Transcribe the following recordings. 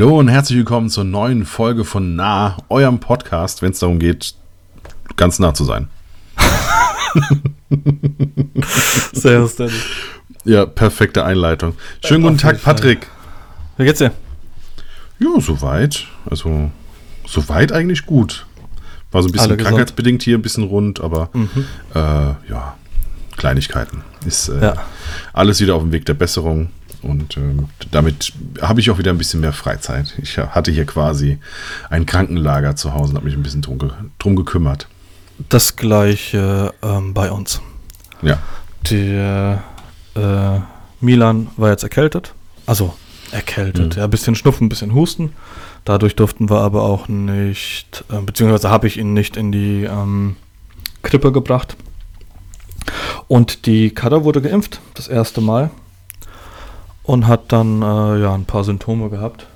Hallo und herzlich willkommen zur neuen Folge von Nah, eurem Podcast, wenn es darum geht, ganz nah zu sein. Servus, Danny. Ja, perfekte Einleitung. Schönen guten Tag. Patrick. Wie geht's dir? Ja, soweit. Also, soweit eigentlich gut. War so ein bisschen Alle gesund? Mhm. krankheitsbedingt hier, ein bisschen rund, aber äh, ja, Kleinigkeiten. Ist äh, Ja. alles wieder auf dem Weg der Besserung. Und ähm, damit habe ich auch wieder ein bisschen mehr Freizeit. Ich hatte hier quasi ein Krankenlager zu Hause und habe mich ein bisschen drum, ge drum gekümmert. Das gleiche ähm, bei uns. Ja. Der äh, Milan war jetzt erkältet. Also erkältet. Mhm. Ja, ein bisschen Schnupfen, ein bisschen Husten. Dadurch durften wir aber auch nicht, äh, beziehungsweise habe ich ihn nicht in die ähm, Krippe gebracht. Und die Kada wurde geimpft, das erste Mal. Und hat dann äh, ja ein paar Symptome gehabt.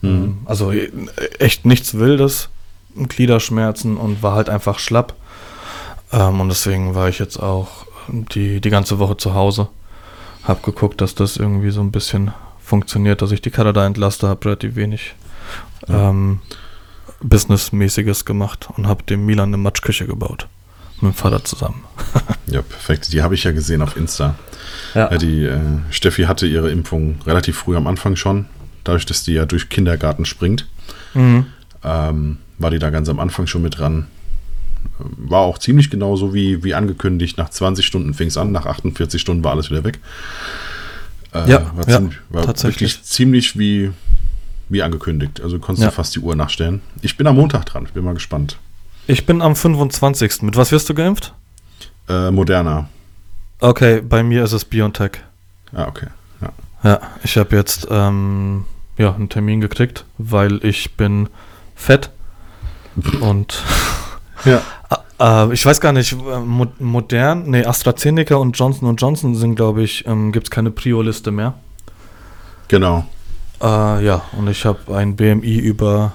Mhm. Also äh, echt nichts Wildes, Gliederschmerzen und war halt einfach schlapp. Ähm, und deswegen war ich jetzt auch die, die ganze Woche zu Hause. Hab geguckt, dass das irgendwie so ein bisschen funktioniert, dass ich die Kader da entlaste, habe relativ wenig Ja. ähm, Businessmäßiges gemacht und habe dem Milan eine Matschküche gebaut. Mit dem Vater zusammen. Ja, perfekt. Die habe ich ja gesehen auf Insta. Ja. Ja, die äh, Steffi hatte ihre Impfung relativ früh am Anfang schon. Dadurch, dass die ja durch Kindergarten springt, Mhm. ähm, war die da ganz am Anfang schon mit dran. War auch ziemlich genau so wie, wie angekündigt. Nach 20 Stunden fing es an, nach 48 Stunden war alles wieder weg. Äh, Ja, war, ja, ziemlich, war tatsächlich. wirklich ziemlich wie, wie angekündigt. Also konntest Ja. du fast die Uhr nachstellen. Ich bin am Montag dran, ich bin mal gespannt. Ich bin am 25. Mit was wirst du geimpft? Äh, Moderna. Okay, bei mir ist es BioNTech. Ah, okay. Ja. Ja, ich habe jetzt ähm, ja, einen Termin gekriegt, weil ich bin fett und ja. äh, ich weiß gar nicht, äh, mo modern, nee, AstraZeneca und Johnson Johnson sind, glaube ich, ähm, gibt es keine Prio-Liste mehr. Genau. Äh, ja, und ich habe ein BMI über,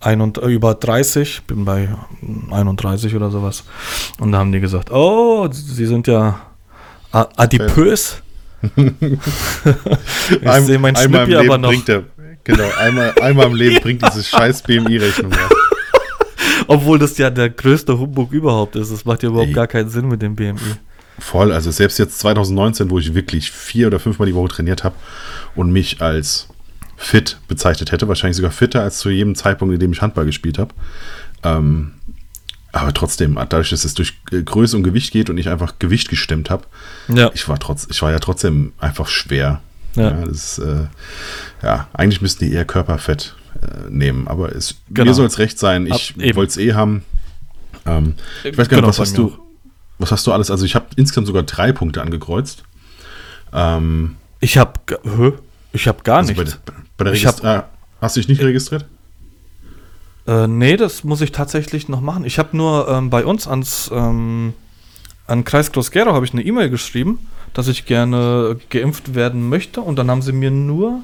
ein und, äh, über 30, bin bei 31 oder sowas. Und da haben die gesagt, oh, sie sind ja adipös. ich Ein- sehe mein einmal im Schnippi Leben aber noch. Bringt der, genau, einmal, einmal im Leben bringt diese scheiß BMI-Rechnung was. Obwohl das ja der größte Humbug überhaupt ist. Das macht ja überhaupt Ey. gar keinen Sinn mit dem BMI. Voll, also selbst jetzt 2019, wo ich wirklich vier oder fünfmal die Woche trainiert habe und mich als fit bezeichnet hätte, wahrscheinlich sogar fitter als zu jedem Zeitpunkt, in dem ich Handball gespielt habe. Ähm, aber trotzdem, dadurch, dass es durch äh, Größe und Gewicht geht und ich einfach Gewicht gestemmt habe, Ja. ich war trotz, ich war ja trotzdem einfach schwer. Ja. Ja, das äh, ja eigentlich müssten die eher Körperfett äh, nehmen, aber es, Genau. mir soll es recht sein. Ich wollte es eh haben. Ähm, ich weiß gar Genau, nicht, was bei hast du, auch. was hast du alles? Also ich habe insgesamt sogar drei Punkte angekreuzt. Ähm, Ich habe ich hab gar also bei, nichts. der- bei der Ich hab- äh, hast du dich nicht registriert? Äh, nee, das muss ich tatsächlich noch machen. Ich habe nur ähm, bei uns ans ähm, an Kreis Groß-Gerau habe ich eine E-Mail geschrieben, dass ich gerne geimpft werden möchte und dann haben sie mir nur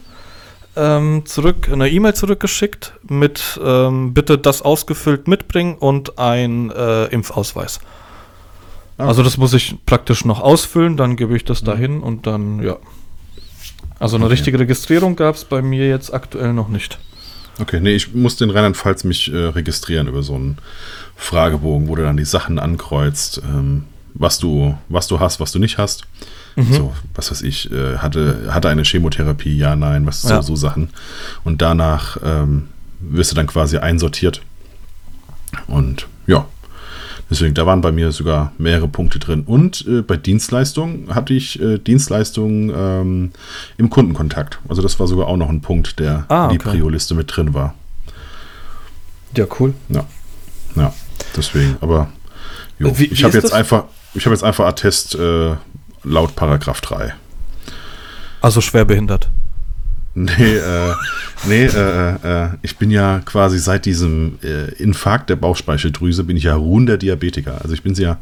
ähm, zurück eine E-Mail zurückgeschickt mit ähm, bitte das ausgefüllt mitbringen und ein äh, Impfausweis. Ah. Also das muss ich praktisch noch ausfüllen, dann gebe ich das dahin und dann ja. Also eine Okay. richtige Registrierung gab es bei mir jetzt aktuell noch nicht. Okay, nee, ich musste in Rheinland-Pfalz mich äh, registrieren über so einen Fragebogen, wo du dann die Sachen ankreuzt, ähm, was du, was du hast, was du nicht hast. Mhm. So, was weiß ich, äh, hatte, hatte eine Chemotherapie, ja, nein, was Ja. so, so Sachen. Und danach ähm, wirst du dann quasi einsortiert. Und ja, deswegen, da waren bei mir sogar mehrere Punkte drin. Und äh, bei Dienstleistungen hatte ich äh, Dienstleistungen ähm, im Kundenkontakt. Also das war sogar auch noch ein Punkt, der Ah, in die okay. Prio-Liste mit drin war. Ja, cool. Ja, ja, deswegen. Aber jo, Wie- wie ich habe jetzt das? einfach, ich habe jetzt einfach Attest äh, laut Paragraph 3. Also schwerbehindert. Nee, äh, nee, äh, äh, ich bin ja quasi seit diesem äh, Infarkt der Bauchspeicheldrüse bin ich ja ruhender Diabetiker. Also ich bin ja,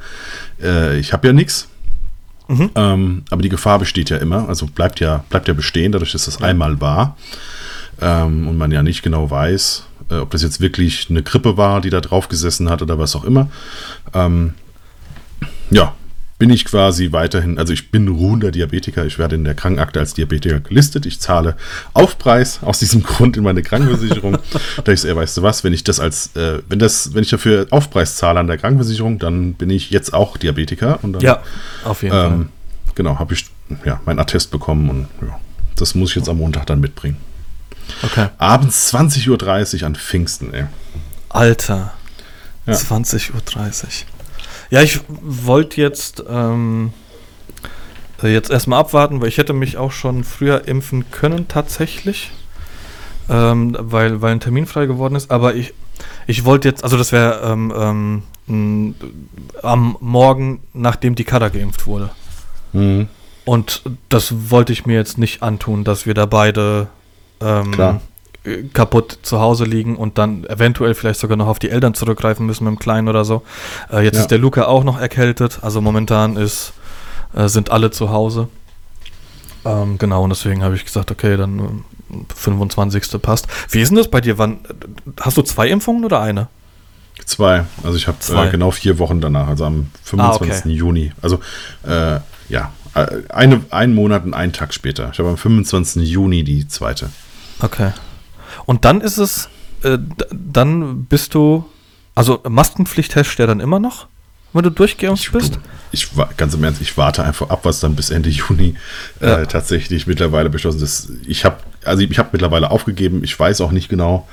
äh, ich habe ja nichts, Mhm. ähm, aber die Gefahr besteht ja immer, also bleibt ja, bleibt ja bestehen, dadurch, dass das einmal war ähm, und man ja nicht genau weiß, äh, ob das jetzt wirklich eine Grippe war, die da drauf gesessen hat oder was auch immer. Ähm, ja, bin ich quasi weiterhin, also ich bin ruhender Diabetiker, ich werde in der Krankenakte als Diabetiker gelistet, ich zahle Aufpreis aus diesem Grund in meine Krankenversicherung, da ich sehe, weißt du was, wenn ich das als, äh, wenn das, wenn ich dafür Aufpreis zahle an der Krankenversicherung, dann bin ich jetzt auch Diabetiker und dann, Ja, auf jeden ähm, Fall. genau, habe ich ja mein Attest bekommen und ja, das muss ich jetzt am Montag dann mitbringen. Okay. Abends 20.30 Uhr an Pfingsten, ey. Alter. Ja. 20.30 Uhr. Ja, ich wollte jetzt, ähm, äh, jetzt erstmal abwarten, weil ich hätte mich auch schon früher impfen können, tatsächlich. Ähm, weil, weil ein Termin frei geworden ist. Aber ich, ich wollte jetzt, also das wäre ähm, ähm, am Morgen, nachdem die Kada geimpft wurde. Mhm. Und das wollte ich mir jetzt nicht antun, dass wir da beide ähm, Klar. Äh, kaputt zu Hause liegen und dann eventuell vielleicht sogar noch auf die Eltern zurückgreifen müssen mit dem Kleinen oder so. Äh, jetzt Ja. ist der Luca auch noch erkältet, also momentan ist, äh, sind alle zu Hause. Ähm, genau, und deswegen habe ich gesagt, okay, dann ähm, 25. passt. Wie ist denn das bei dir? Wann, hast du zwei Impfungen oder eine? Zwei. Also ich habe Zwei. äh, genau vier Wochen danach, also am 25. Ah, okay. Juni. Also äh, ja, äh, eine, einen Monat und einen Tag später. Ich habe am 25. Juni die zweite. Okay. Und dann ist es, äh, dann bist du, also Maskenpflicht herrscht ja dann immer noch, wenn du durchgeimpft bist? Ich ganz im Ernst, ich warte einfach ab, was dann bis Ende Juni Ja. äh, tatsächlich mittlerweile beschlossen ist. Ich habe also ich habe mittlerweile aufgegeben. Ich weiß auch nicht genau,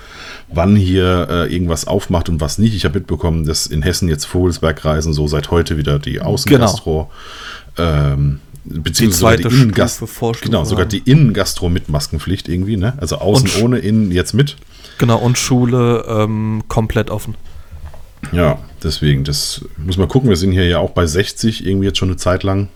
wann hier äh, irgendwas aufmacht und was nicht. Ich habe mitbekommen, dass in Hessen jetzt Vogelsberg reisen so seit heute wieder die Außengastro. Ähm, beziehungsweise Genau. zweite die Innengast genau sogar haben. die Innengastro mit Maskenpflicht irgendwie ne also außen Und ohne innen jetzt mit Genau, und Schule ähm, komplett offen. Ja, deswegen, das muss man gucken. Wir sind hier ja auch bei 60, irgendwie jetzt schon eine Zeit lang.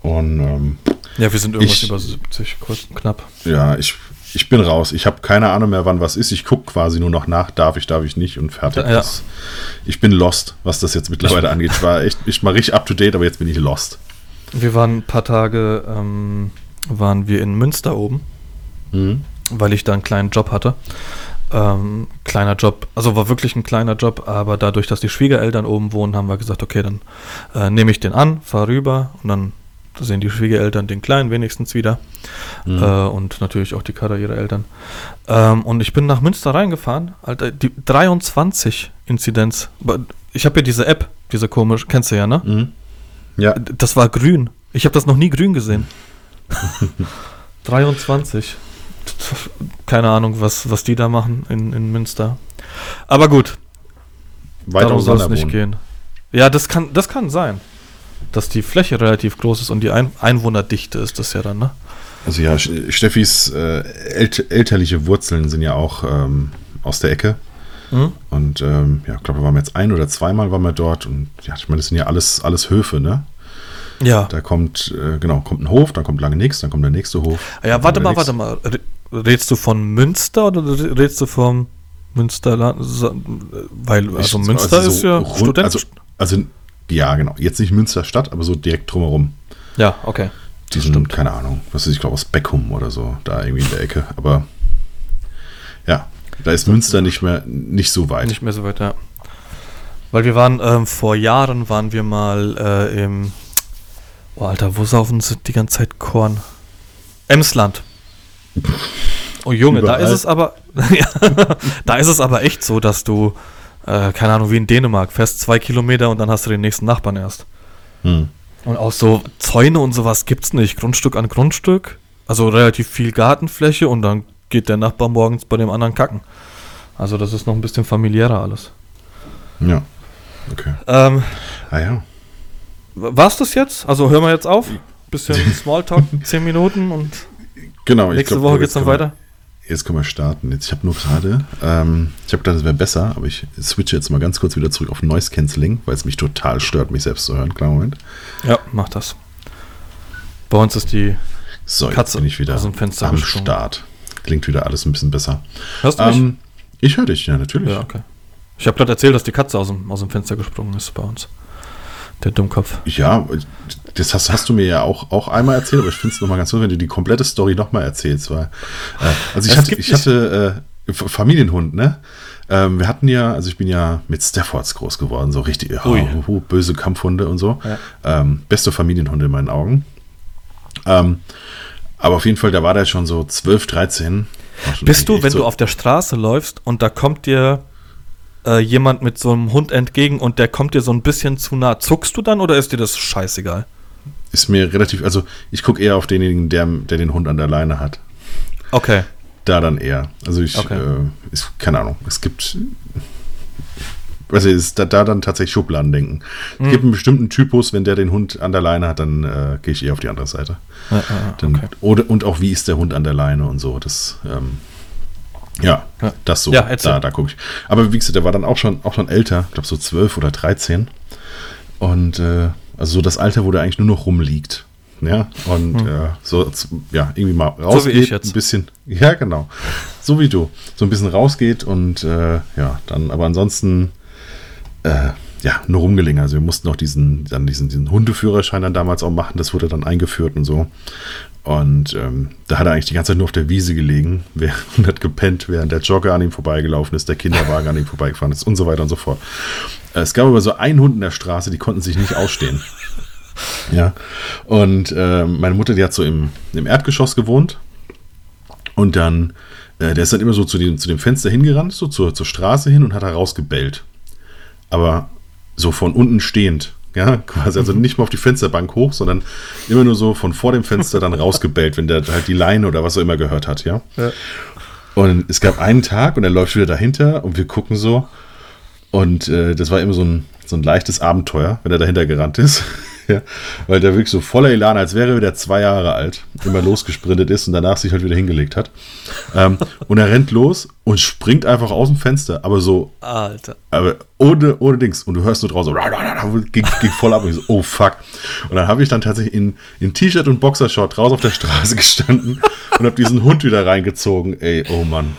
Und ähm, Ja, wir sind irgendwas Ich- über 70, kurz knapp. ja, ich, ich bin raus. Ich habe keine Ahnung mehr, wann was ist. Ich gucke quasi nur noch nach, darf ich, darf ich nicht und fertig. Ja. Ich bin lost, was das jetzt mittlerweile angeht. Ich war echt, ich war richtig up to date, aber jetzt bin ich lost. Wir waren ein paar Tage, ähm, waren wir in Münster oben, Mhm. weil ich da einen kleinen Job hatte. Ähm, kleiner Job, also war wirklich ein kleiner Job, aber dadurch, dass die Schwiegereltern oben wohnen, haben wir gesagt, okay, dann äh, nehme ich den an, fahre rüber und dann sehen die Schwiegereltern den Kleinen wenigstens wieder Mhm. äh, und natürlich auch die Kader ihrer Eltern. Ähm, und ich bin nach Münster reingefahren, Alter, die 23 Inzidenz. Ich habe ja diese App, diese komisch, kennst du ja, ne? Mhm. Ja, Das war grün. Ich habe das noch nie grün gesehen. 23. Keine Ahnung, was, was die da machen in, in Münster. Aber gut, weiter darum soll es nicht gehen. Ja, das kann, das kann sein. Dass die Fläche relativ groß ist und die Ein Einwohnerdichte ist das ja dann, ne? Also ja, Steffis äh, ält elterliche Wurzeln sind ja auch ähm, aus der Ecke. Hm? Und ähm, ja, ich glaube, wir waren jetzt ein oder zweimal waren wir dort. Und ja, ich meine, das sind ja alles, alles Höfe, ne? Ja. Da kommt, äh, genau, kommt ein Hof, dann kommt lange nichts, dann kommt der nächste Hof. Ja, warte mal, warte mal. Re- Redst du von Münster oder redst du vom Münsterland? Weil, also Ich- Münster also ist so ja rund- Student. Also, also, ja, genau. Jetzt nicht Münster Stadt, aber so direkt drumherum. ja, okay. Die sind, keine Ahnung, was ist, ich glaube, aus Beckum oder so, da irgendwie in der Ecke. Aber ja, da ist Münster nicht mehr, nicht so weit. Nicht mehr so weit, ja. Weil wir waren, ähm, vor Jahren waren wir mal äh, im, oh Alter, wo saufen sie die ganze Zeit Korn? Emsland. Oh Junge, da Überall. ist es aber, da ist es aber echt so, dass du, äh, keine Ahnung, wie in Dänemark, fährst zwei Kilometer und dann hast du den nächsten Nachbarn erst. Hm. Und auch so Zäune und sowas gibt's nicht. Grundstück an Grundstück. Also relativ viel Gartenfläche und dann geht der Nachbar morgens bei dem anderen kacken. Also das ist noch ein bisschen familiärer alles. Ja. Okay. Ähm, Ah ja. war's das jetzt? Also hören wir jetzt auf? Bisschen Smalltalk, 10 Minuten und Genau. nächste glaub, Woche jetzt geht's dann wir- weiter. Jetzt können wir starten. Jetzt, ich habe nur gerade, ähm, ich habe gedacht, es wäre besser, aber ich switche jetzt mal ganz kurz wieder zurück auf Noise Cancelling, weil es mich total stört, mich selbst zu hören. Kleinen Moment. Ja, mach das. Bei uns ist die. So, Katze bin ich wieder aus dem Fenster am gesprungen. Start. Klingt wieder alles ein bisschen besser. Hörst du mich? Ähm, ich höre dich, ja, natürlich. ja, okay. Ich habe gerade erzählt, dass die Katze aus dem, aus dem Fenster gesprungen ist bei uns. Der Dummkopf. Ja, das hast, hast du mir ja auch, auch einmal erzählt, aber ich finde es nochmal ganz gut, wenn du die komplette Story nochmal erzählst. Weil, äh, also ich Es hatte, ich hatte äh, Familienhund, ne? Ähm, wir hatten ja, also ich bin ja mit Staffords groß geworden, so richtig Ui. oh, böse Kampfhunde und so. Ja. Ähm, beste Familienhunde in meinen Augen. Ähm, aber auf jeden Fall, da war der schon so 12, 13. War schon Bist du, wenn so, du auf der Straße läufst und da kommt dir äh, jemand mit so einem Hund entgegen und der kommt dir so ein bisschen zu nah, zuckst du dann oder ist dir das scheißegal? Ist mir relativ, also ich gucke eher auf denjenigen, der, der den Hund an der Leine hat. Okay. Da dann eher. Also ich, Okay. äh, ist, keine Ahnung, es gibt, also ist da, da dann tatsächlich Schubladen denken. Hm. Es gibt einen bestimmten Typus, wenn der den Hund an der Leine hat, dann äh, gehe ich eher auf die andere Seite. Ja, ja, Dann, okay. oder, und auch wie ist der Hund an der Leine und so. Das, ähm, ja, Ja. das so. Ja, da, da gucke ich. Aber wie gesagt, der war dann auch schon, auch schon älter, ich glaube so 12 oder 13. Und äh, also so das Alter, wo der eigentlich nur noch rumliegt. Ja, und äh, so, ja, irgendwie mal rausgeht, Hm. ich jetzt. ein bisschen, ja, genau, so wie du, so ein bisschen rausgeht und äh, ja, dann, aber ansonsten, äh, ja, nur rumgelingen. Also wir mussten auch diesen, dann diesen, diesen Hundeführerschein dann damals auch machen, das wurde dann eingeführt und so. Und ähm, da hat er eigentlich die ganze Zeit nur auf der Wiese gelegen und hat gepennt, während der Jogger an ihm vorbeigelaufen ist, der Kinderwagen an ihm vorbeigefahren ist und so weiter und so fort. Äh, Es gab aber so einen Hund in der Straße, die konnten sich nicht ausstehen. Ja. Und äh, meine Mutter, die hat so im, im Erdgeschoss gewohnt. Und dann, äh, der ist dann immer so zu dem, zu dem Fenster hingerannt, so zur, zur Straße hin und hat da rausgebellt. Aber so von unten stehend. Ja, quasi, also nicht mal auf die Fensterbank hoch, sondern immer nur so von vor dem Fenster dann rausgebellt, wenn der halt die Leine oder was auch immer gehört hat, ja. Ja. Und es gab einen Tag und er läuft wieder dahinter und wir gucken so. Und äh, das war immer so ein, so ein leichtes Abenteuer, wenn er dahinter gerannt ist. ja, weil der wirklich so voller Elan, als wäre er wieder zwei Jahre alt, immer losgesprintet ist und danach sich halt wieder hingelegt hat. Ähm, und er rennt los und springt einfach aus dem Fenster, aber so, Alter. aber ohne, ohne Dings. Und du hörst nur draußen, so, ging, ging voll ab. Und ich so, oh fuck. Und dann habe ich dann tatsächlich in, in T-Shirt und Boxershort draußen auf der Straße gestanden und habe diesen Hund wieder reingezogen. Ey, oh Mann.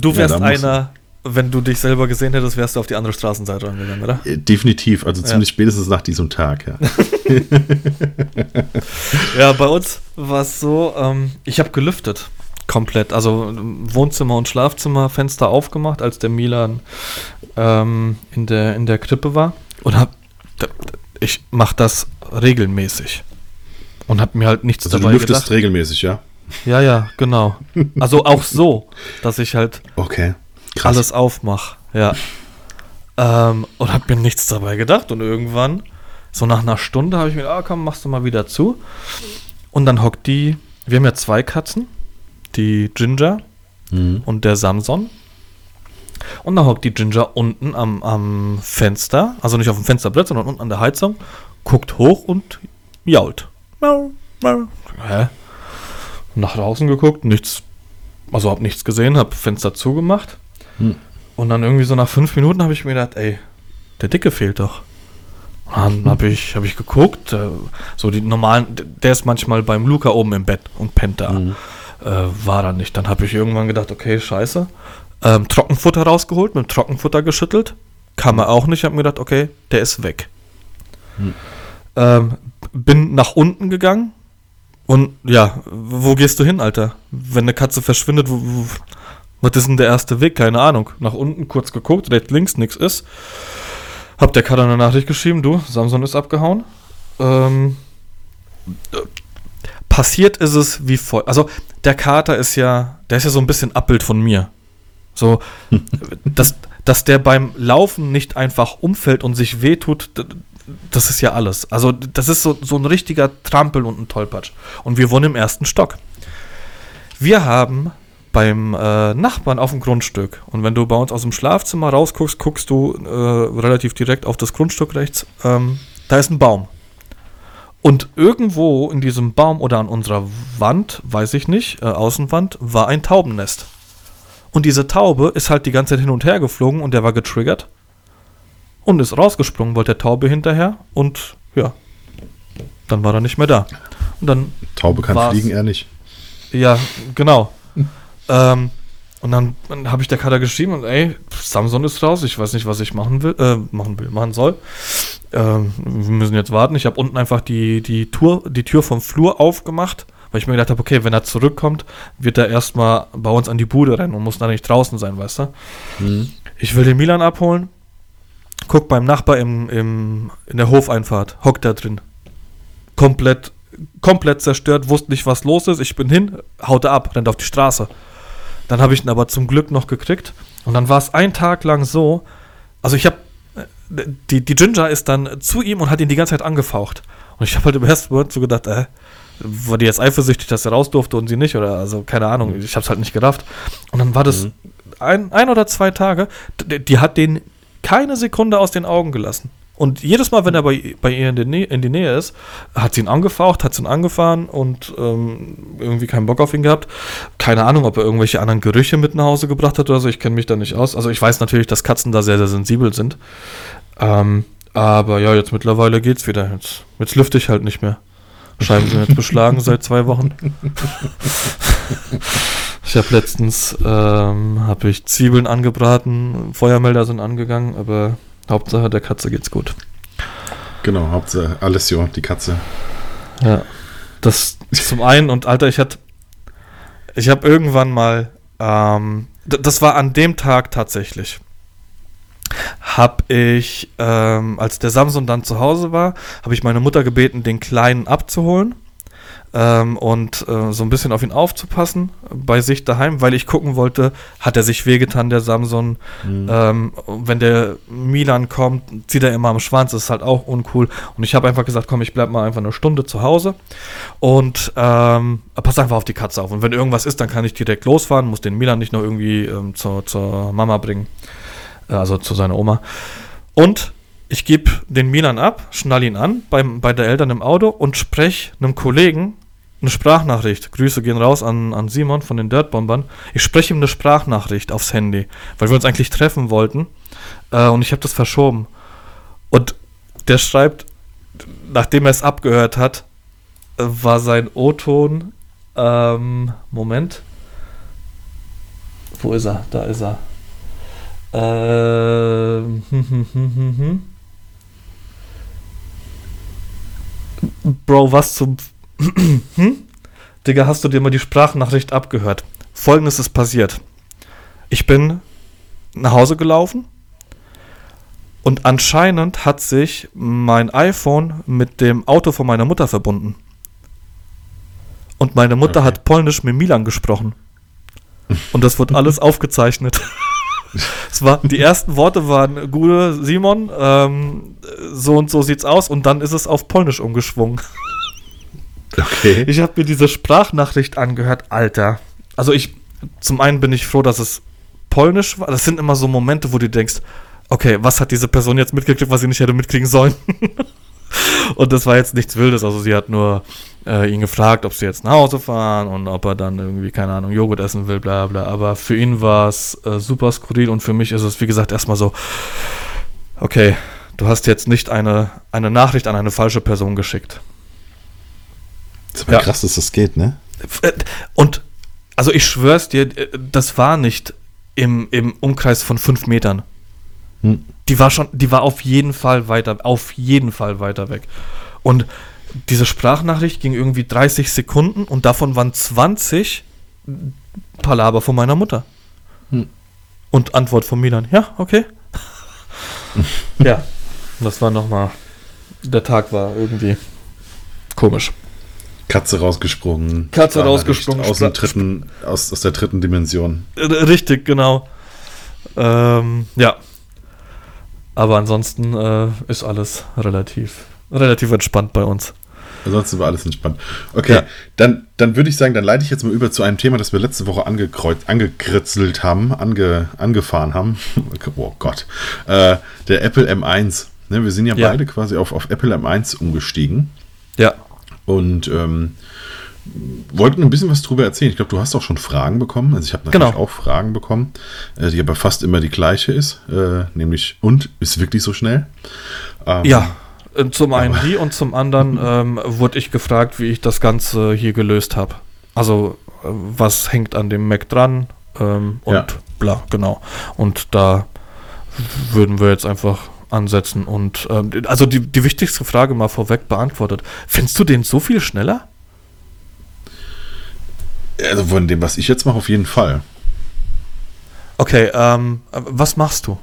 Du Ja, wärst muss- einer, wenn du dich selber gesehen hättest, wärst du auf die andere Straßenseite rangegangen, oder? Äh, Definitiv, also ziemlich spätestens nach diesem Tag, ja. Ja, bei uns war es so, ähm, ich habe gelüftet. Komplett. Also ähm, Wohnzimmer und Schlafzimmer, Fenster aufgemacht, als der Milan ähm, in, der, in der Krippe war. Und hab, ich mache das regelmäßig. Und habe mir halt nichts Also du dabei lüftest gedacht. regelmäßig, ja? Ja, ja, genau. Also auch so, dass ich halt Okay. Krass. alles aufmache. Ja. Ähm, und habe mir nichts dabei gedacht. Und irgendwann, so nach einer Stunde, habe ich mir, ah komm, machst du mal wieder zu. Und dann hockt die, wir haben ja zwei Katzen, die Ginger Mhm. und der Samson. Und dann hockt die Ginger unten am, am Fenster, also nicht auf dem Fensterbrett, sondern unten an der Heizung, guckt hoch und jault. Miau, miau. Hä? Nach draußen geguckt, nichts, also hab nichts gesehen, hab Fenster zugemacht. Hm. Und dann irgendwie so nach fünf Minuten habe ich mir gedacht, ey, der Dicke fehlt doch. Dann habe ich, hab ich geguckt, äh, so die normalen, der ist manchmal beim Luca oben im Bett und pennt da. Mhm. Äh, war dann nicht. Dann habe ich irgendwann gedacht, okay, scheiße. Ähm, Trockenfutter rausgeholt, mit Trockenfutter geschüttelt. Kam er auch nicht. habe mir gedacht, okay, der ist weg. Hm. Ähm, bin nach unten gegangen. Und ja, wo gehst du hin, Alter? Wenn eine Katze verschwindet, wo, wo, was ist denn der erste Weg? Keine Ahnung. Nach unten kurz geguckt, rechts, links, nix ist. Hab der Kater eine Nachricht geschrieben, du, Samson ist abgehauen. Ähm, äh, passiert ist es wie voll. Also, der Kater ist ja, der ist ja so ein bisschen Abbild von mir. So, dass, dass der beim Laufen nicht einfach umfällt und sich wehtut, das ist ja alles. Also, das ist so, so ein richtiger Trampel und ein Tollpatsch. Und wir wohnen im ersten Stock. Wir haben beim äh, Nachbarn auf dem Grundstück. Und wenn du bei uns aus dem Schlafzimmer rausguckst, guckst du äh, relativ direkt auf das Grundstück rechts. Ähm, da ist ein Baum. Und irgendwo in diesem Baum oder an unserer Wand, weiß ich nicht, äh, Außenwand, war ein Taubennest. Und diese Taube ist halt die ganze Zeit hin und her geflogen und der war getriggert und ist rausgesprungen, wollte der Taube hinterher und ja, dann war er nicht mehr da. Und dann Taube kann fliegen, er nicht. ja, genau. Ähm, und dann, dann habe ich der Kader geschrieben und ey, Samson ist raus, ich weiß nicht, was ich machen will, äh, machen will, machen soll. Ähm, wir müssen jetzt warten. Ich habe unten einfach die, die, Tour, die Tür vom Flur aufgemacht, weil ich mir gedacht habe, okay, wenn er zurückkommt, wird er erstmal bei uns an die Bude rennen und muss dann nicht draußen sein, weißt du? Mhm. Ich will den Milan abholen, guck beim Nachbar im, im, in der Hofeinfahrt, hockt er drin. Komplett, komplett zerstört, wusste nicht, was los ist. Ich bin hin, haut er ab, rennt auf die Straße. Dann habe ich ihn aber zum Glück noch gekriegt. Und dann war es ein Tag lang so, also ich habe, die, die Ginger ist dann zu ihm und hat ihn die ganze Zeit angefaucht. Und ich habe halt im ersten Moment so gedacht, äh, war die jetzt eifersüchtig, dass er raus durfte und sie nicht? Oder also keine Ahnung, ich habe es halt nicht gerafft. Und dann war das mhm. ein, ein oder zwei Tage, die, die hat den keine Sekunde aus den Augen gelassen. Und jedes Mal, wenn er bei, bei ihr in die, Nähe, in die Nähe ist, hat sie ihn angefaucht, hat sie ihn angefahren und ähm, irgendwie keinen Bock auf ihn gehabt. Keine Ahnung, ob er irgendwelche anderen Gerüche mit nach Hause gebracht hat oder so. Ich kenne mich da nicht aus. Also ich weiß natürlich, dass Katzen da sehr, sehr sensibel sind. Ähm, aber ja, jetzt mittlerweile geht's wieder. Jetzt, jetzt lüfte ich halt nicht mehr. Scheiben sind jetzt beschlagen seit zwei Wochen. ich habe letztens ähm, habe ich Zwiebeln angebraten, Feuermelder sind angegangen, aber Hauptsache der Katze geht's gut. Genau, Hauptsache Alessio, die Katze. Ja, das zum einen und Alter, ich hatte, ich habe irgendwann mal, ähm, das war an dem Tag tatsächlich habe ich, ähm, als der Samsung dann zu Hause war, habe ich meine Mutter gebeten, den Kleinen abzuholen ähm, und äh, so ein bisschen auf ihn aufzupassen bei sich daheim, weil ich gucken wollte, hat er sich wehgetan, der Samsung. Mhm. Ähm, wenn der Milan kommt, zieht er immer am Schwanz, das ist halt auch uncool. Und ich habe einfach gesagt, komm, ich bleib mal einfach eine Stunde zu Hause und ähm, pass einfach auf die Katze auf. Und wenn irgendwas ist, dann kann ich direkt losfahren, muss den Milan nicht noch irgendwie ähm, zur, zur Mama bringen. Äh, also zu seiner Oma. Und ich gebe den Milan ab, schnall ihn an beim, bei der Eltern im Auto und spreche einem Kollegen eine Sprachnachricht. Grüße gehen raus an, an Simon von den Dirtbombern. Ich spreche ihm eine Sprachnachricht aufs Handy, weil wir uns eigentlich treffen wollten. Äh, und ich habe das verschoben. Und der schreibt, nachdem er es abgehört hat, war sein O-Ton. Ähm, Moment. Wo ist er? Da ist er. Ähm, hm, hm, hm, Bro, was zum. hm? Digga, hast du dir mal die Sprachnachricht abgehört? Folgendes ist passiert. Ich bin nach Hause gelaufen und anscheinend hat sich mein iPhone mit dem Auto von meiner Mutter verbunden. Und meine Mutter okay. hat Polnisch mit Milan gesprochen. Und das wird alles aufgezeichnet. es war, die ersten Worte waren, Gute Simon, ähm, so und so sieht's aus und dann ist es auf Polnisch umgeschwungen. Okay. Ich habe mir diese Sprachnachricht angehört, Alter. Also ich, zum einen bin ich froh, dass es Polnisch war. Das sind immer so Momente, wo du denkst, okay, was hat diese Person jetzt mitgekriegt, was sie nicht hätte mitkriegen sollen? und das war jetzt nichts Wildes. Also sie hat nur äh, ihn gefragt, ob sie jetzt nach Hause fahren und ob er dann irgendwie, keine Ahnung, Joghurt essen will, bla bla. Aber für ihn war es äh, super skurril und für mich ist es, wie gesagt, erstmal so, okay, du hast jetzt nicht eine, eine Nachricht an eine falsche Person geschickt. Das ist ja. krass, dass das geht, ne? Äh, und, also ich schwör's dir, äh, das war nicht im, im Umkreis von fünf Metern. Hm. Die war schon, die war auf jeden Fall weiter, auf jeden Fall weiter weg. Und diese Sprachnachricht ging irgendwie 30 Sekunden und davon waren 20 Palaber von meiner Mutter. Hm. Und Antwort von Milan, ja, okay. ja, das war nochmal, der Tag war irgendwie komisch. Katze rausgesprungen. Katze rausgesprungen. Aus, dritten, aus, aus der dritten Dimension. Richtig, genau. Ähm, ja. Aber ansonsten äh, ist alles relativ, relativ entspannt bei uns. Ansonsten war alles entspannt. Okay, ja. dann, dann würde ich sagen, dann leite ich jetzt mal über zu einem Thema, das wir letzte Woche angekreuzt, angekritzelt haben, ange, angefahren haben. oh Gott. Äh, der Apple M1. Ne, wir sind ja, ja, beide quasi auf, auf Apple M1 umgestiegen. Ja. Und ähm, wollten ein bisschen was drüber erzählen. Ich glaube, du hast auch schon Fragen bekommen. Also ich habe natürlich genau. auch Fragen bekommen, äh, die aber fast immer die gleiche ist, äh, nämlich und ist wirklich so schnell? Ähm, ja, äh, zum einen die und zum anderen ähm, wurde ich gefragt, wie ich das Ganze hier gelöst habe. Also, äh, was hängt an dem Mac dran ähm, und ja. bla, genau. Und da würden wir jetzt einfach ansetzen und ähm, also die, die wichtigste Frage mal vorweg beantwortet. Findest du den so viel schneller? Also von dem, was ich jetzt mache, auf jeden Fall. Okay, ähm, was machst du?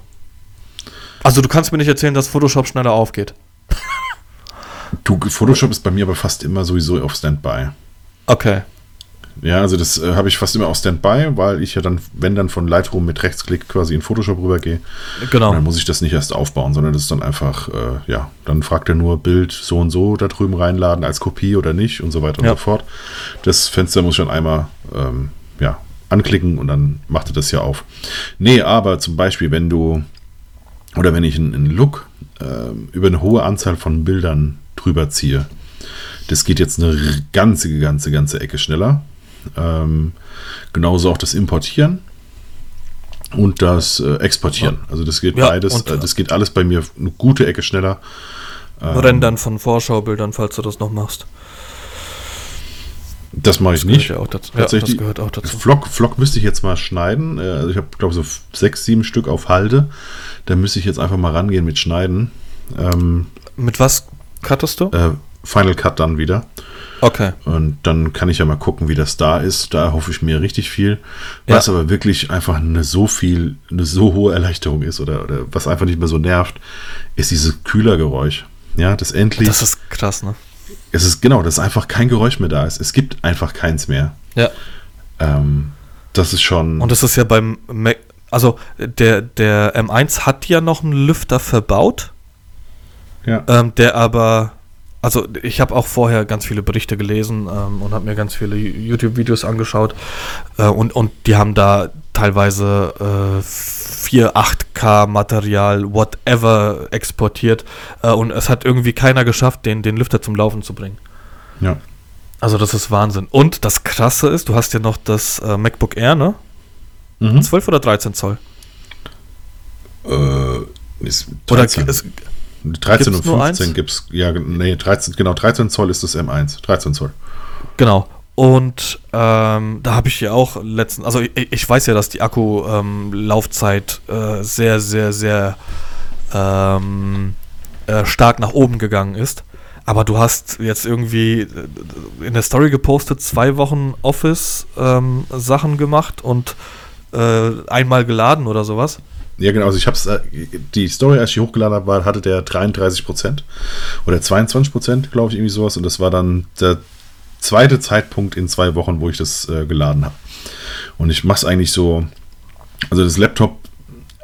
Also du kannst mir nicht erzählen, dass Photoshop schneller aufgeht. Du, Photoshop ist bei mir aber fast immer sowieso auf Standby. Okay. Ja, also das äh, habe ich fast immer auf Standby, weil ich ja dann, wenn dann von Lightroom mit Rechtsklick quasi in Photoshop rübergehe, Genau. dann muss ich das nicht erst aufbauen, sondern das ist dann einfach, äh, ja, dann fragt er nur Bild so und so da drüben reinladen als Kopie oder nicht und so weiter Ja. und so fort. Das Fenster muss ich dann einmal, ähm, ja, anklicken und dann macht er das ja auf. Nee, aber zum Beispiel, wenn du, oder wenn ich einen, einen Look ähm, über eine hohe Anzahl von Bildern drüber ziehe, das geht jetzt eine ganze, ganze, ganze Ecke schneller. Ähm, genauso auch das Importieren und das äh, Exportieren. Also das geht Ja, beides, und, äh, das geht alles bei mir eine gute Ecke schneller. Ähm, Rendern von Vorschaubildern, falls du das noch machst. Das mache ich Gehört nicht. ja dazu. Ja, Tatsächlich. das gehört auch dazu. Vlog, Vlog müsste ich jetzt mal schneiden. Äh, Also ich habe, glaube so f- sechs, sieben Stück auf Halde. Da müsste ich jetzt einfach mal rangehen mit Schneiden. Ähm, Mit was cuttest du? äh, Final Cut dann wieder. Okay. Und dann kann ich ja mal gucken, wie das da ist. Da hoffe ich mir richtig viel. Ja. Was aber wirklich einfach eine so viel, eine so hohe Erleichterung ist oder, oder was einfach nicht mehr so nervt, ist dieses Kühlergeräusch. Ja, das endlich. Das ist krass, ne? es ist genau, dass einfach kein Geräusch mehr da ist. Es gibt einfach keins mehr. Ja. Ähm, das ist schon. Und das ist ja beim Mac, also der, der M1 hat ja noch einen Lüfter verbaut, ja. ähm, der aber, also ich habe auch vorher ganz viele Berichte gelesen ähm, und habe mir ganz viele YouTube-Videos angeschaut äh, und, und die haben da teilweise äh, 4, 8K Material, whatever, exportiert äh, und es hat irgendwie keiner geschafft, den, den Lüfter zum Laufen zu bringen. ja. Also das ist Wahnsinn. Und das Krasse ist, du hast ja noch das äh, MacBook Air, ne? Mhm. 12 oder 13 Zoll? Äh, ist Oder 13. es, 13 und gibt's nur 15 eins? gibt es. Ja, nee, 13, genau, 13 Zoll ist das M1. 13 Zoll. Genau. Und ähm, da habe ich ja auch letzten, also ich, ich weiß ja, dass die Akkulaufzeit äh, sehr, sehr, sehr ähm, äh, stark nach oben gegangen ist. Aber du hast jetzt irgendwie äh, in der Story gepostet, zwei Wochen Office-Sachen gemacht und äh, einmal geladen oder sowas. Ja, genau. Also ich habe es, äh, die Story, als ich die hochgeladen habe, war, hatte der 33 Prozent oder 22 Prozent, glaube ich, irgendwie sowas. Und das war dann der zweite Zeitpunkt in zwei Wochen, wo ich das äh, geladen habe. Und ich mache es eigentlich so, also das Laptop,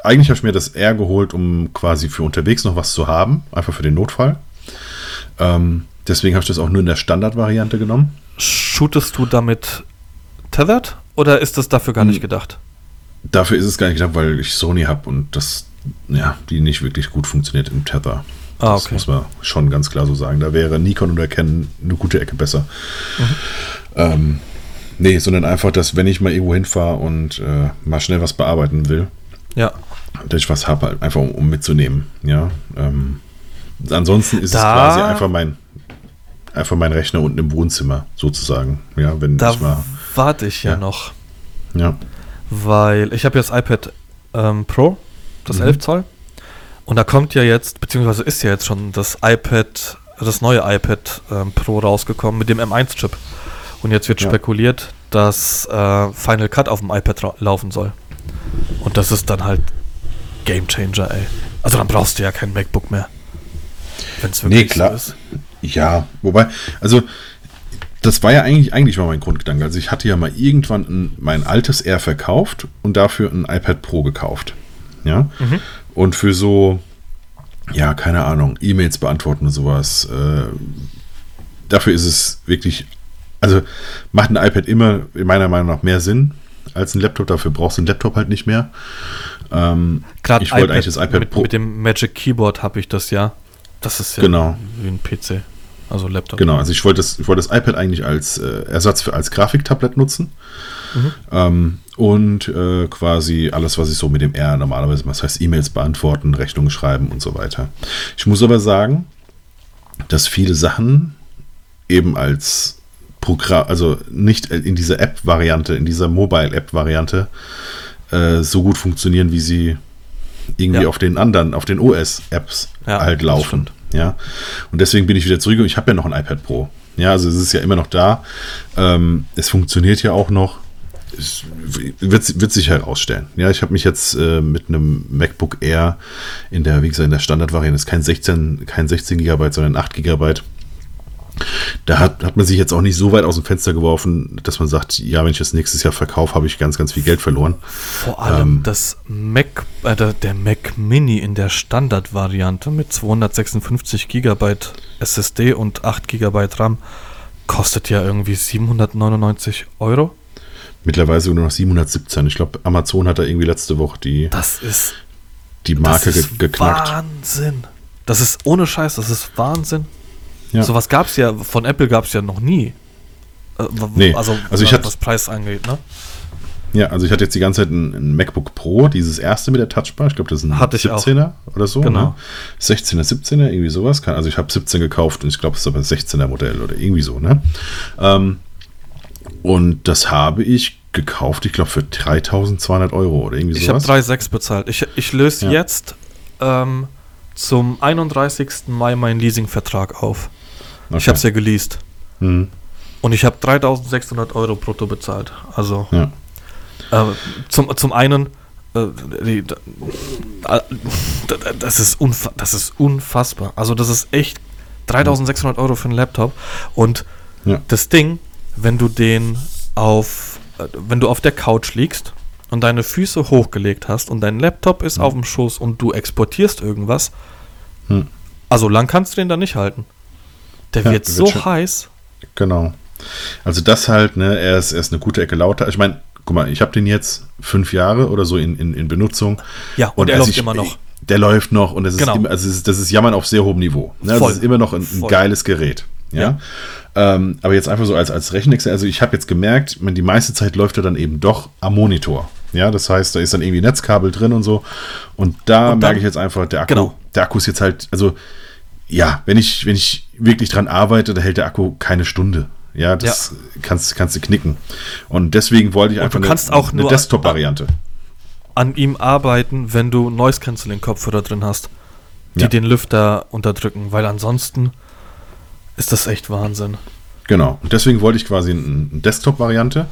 eigentlich habe ich mir das eher geholt, um quasi für unterwegs noch was zu haben, einfach für den Notfall. Ähm, deswegen habe ich das auch nur in der Standardvariante genommen. Shootest du damit tethered oder ist das dafür gar Hm. nicht gedacht? Dafür ist es gar nicht gedacht, weil ich Sony habe und das, ja, die nicht wirklich gut funktioniert im Tether. Ah, Das okay. muss man schon ganz klar so sagen. Da wäre Nikon oder Canon eine gute Ecke besser. Mhm. Ähm, nee, sondern einfach, dass wenn ich mal irgendwo hinfahre und äh, mal schnell was bearbeiten will, Ja. dass ich was habe, halt einfach um, um mitzunehmen. Ja. Ähm, ansonsten ist Da- es quasi einfach mein einfach mein Rechner unten im Wohnzimmer sozusagen. Ja, wenn Da ich mal. warte ich ja, Ja. noch. Ja. Weil ich habe jetzt iPad ähm, Pro, das Mhm. 11 Zoll. Und da kommt ja jetzt, beziehungsweise ist ja jetzt schon das iPad, das neue iPad ähm, Pro rausgekommen mit dem M1-Chip. Und jetzt wird Ja. spekuliert, dass äh, Final Cut auf dem iPad laufen soll. Und das ist dann halt Game Changer, ey. Also dann brauchst du ja kein MacBook mehr. Wenn es wirklich Nee, klar. so ist. Ja, wobei, also das war ja eigentlich, eigentlich war mein Grundgedanke. Also ich hatte ja mal irgendwann ein, mein altes R verkauft und dafür ein iPad Pro gekauft. Ja. Mhm. Und für so, ja, keine Ahnung, E-Mails beantworten und sowas. Äh, dafür ist es wirklich, also macht ein iPad immer in meiner Meinung nach mehr Sinn als ein Laptop. Dafür brauchst du einen Laptop halt nicht mehr. Ähm, Gerade ich wollte eigentlich das iPad mit, Pro. mit dem Magic Keyboard habe ich das ja. Das ist ja Genau. wie ein PC. Also Laptop. Genau, also ich wollte das, ich wollte das iPad eigentlich als äh, Ersatz für als Grafiktablett nutzen. Mhm. Ähm, und äh, quasi alles, was ich so mit dem R normalerweise mache, das heißt E-Mails beantworten, Rechnungen schreiben und so weiter. Ich muss aber sagen, dass viele Sachen eben als Programm, also nicht in dieser App-Variante, in dieser Mobile-App-Variante äh, so gut funktionieren, wie sie irgendwie Ja. auf den anderen, auf den OS-Apps Ja, halt laufen. Ja. Und deswegen bin ich wieder zurück und ich habe ja noch ein iPad Pro. Ja, also es ist ja immer noch da. Ähm, es funktioniert ja auch noch. Es wird, wird sich herausstellen. Ja, ich habe mich jetzt äh, mit einem MacBook Air in der, wie gesagt, in der Standardvariante, ist kein 16, kein 16 GB, sondern 8 GB da hat, hat man sich jetzt auch nicht so weit aus dem Fenster geworfen, dass man sagt, ja, wenn ich das nächstes Jahr verkaufe, habe ich ganz, ganz viel Geld verloren. Vor allem ähm, das Mac, äh, der Mac Mini in der Standardvariante mit 256 GB SSD und 8 GB RAM kostet ja irgendwie 799 Euro. Mittlerweile nur noch 717. Ich glaube, Amazon hat da irgendwie letzte Woche die, das ist, die Marke das ist ge geknackt. Wahnsinn. Das ist ohne Scheiß, das ist Wahnsinn. Ja. Sowas gab es ja, von Apple gab es ja noch nie. Äh, nee, also, also ich hatte, was Preis angeht, ne? Ja, also ich hatte jetzt die ganze Zeit ein, ein MacBook Pro, dieses erste mit der Touchbar. Ich glaube, das ist ein hatte 17er auch. oder so. Genau. Ne? 16er, 17er, irgendwie sowas. Also ich habe 17 gekauft und ich glaube, es ist aber ein 16er Modell oder irgendwie so. Ne? Ähm, und das habe ich gekauft, ich glaube, für 3200 Euro oder irgendwie sowas. Ich habe 3,6 bezahlt. Ich, ich löse ja. jetzt ähm, zum 31. Mai meinen Leasingvertrag auf. Okay. Ich habe es ja geleast. Mhm. Und ich habe 3600 Euro brutto bezahlt. Also ja. äh, zum, zum einen, äh, die, äh, das, ist das ist unfassbar. Also das ist echt 3600 Euro für einen Laptop. Und ja. das Ding, wenn du den auf, äh, wenn du auf der Couch liegst und deine Füße hochgelegt hast und dein Laptop ist mhm. auf dem Schoß und du exportierst irgendwas, mhm. also lang kannst du den da nicht halten. Der ja, wird so schon, heiß. Genau. Also das halt, ne, er ist, er ist eine gute Ecke lauter. Ich meine, guck mal, ich habe den jetzt fünf Jahre oder so in, in, in Benutzung. Ja, und, und er läuft ich, immer noch. Der läuft noch und das genau. ist, immer, also das ist Jammern auf sehr hohem Niveau. Ne? Also Voll. Das ist immer noch ein, ein geiles Gerät. Ja. ja. Ähm, aber jetzt einfach so als, als Rechenexer, also ich habe jetzt gemerkt, man, die meiste Zeit läuft er dann eben doch am Monitor. Ja, das heißt, da ist dann irgendwie Netzkabel drin und so. Und da und dann, merke ich jetzt einfach, der Akku, genau. der Akku ist jetzt halt, also ja, wenn ich, wenn ich wirklich dran arbeite, da hält der Akku keine Stunde. Ja, das ja. Kannst, kannst du knicken. Und deswegen wollte ich einfach eine, eine Desktop-Variante. An ihm arbeiten, wenn du Noise Cancelling Kopfhörer drin hast, die ja. den Lüfter unterdrücken, weil ansonsten ist das echt Wahnsinn. Genau. Und deswegen wollte ich quasi eine Desktop-Variante.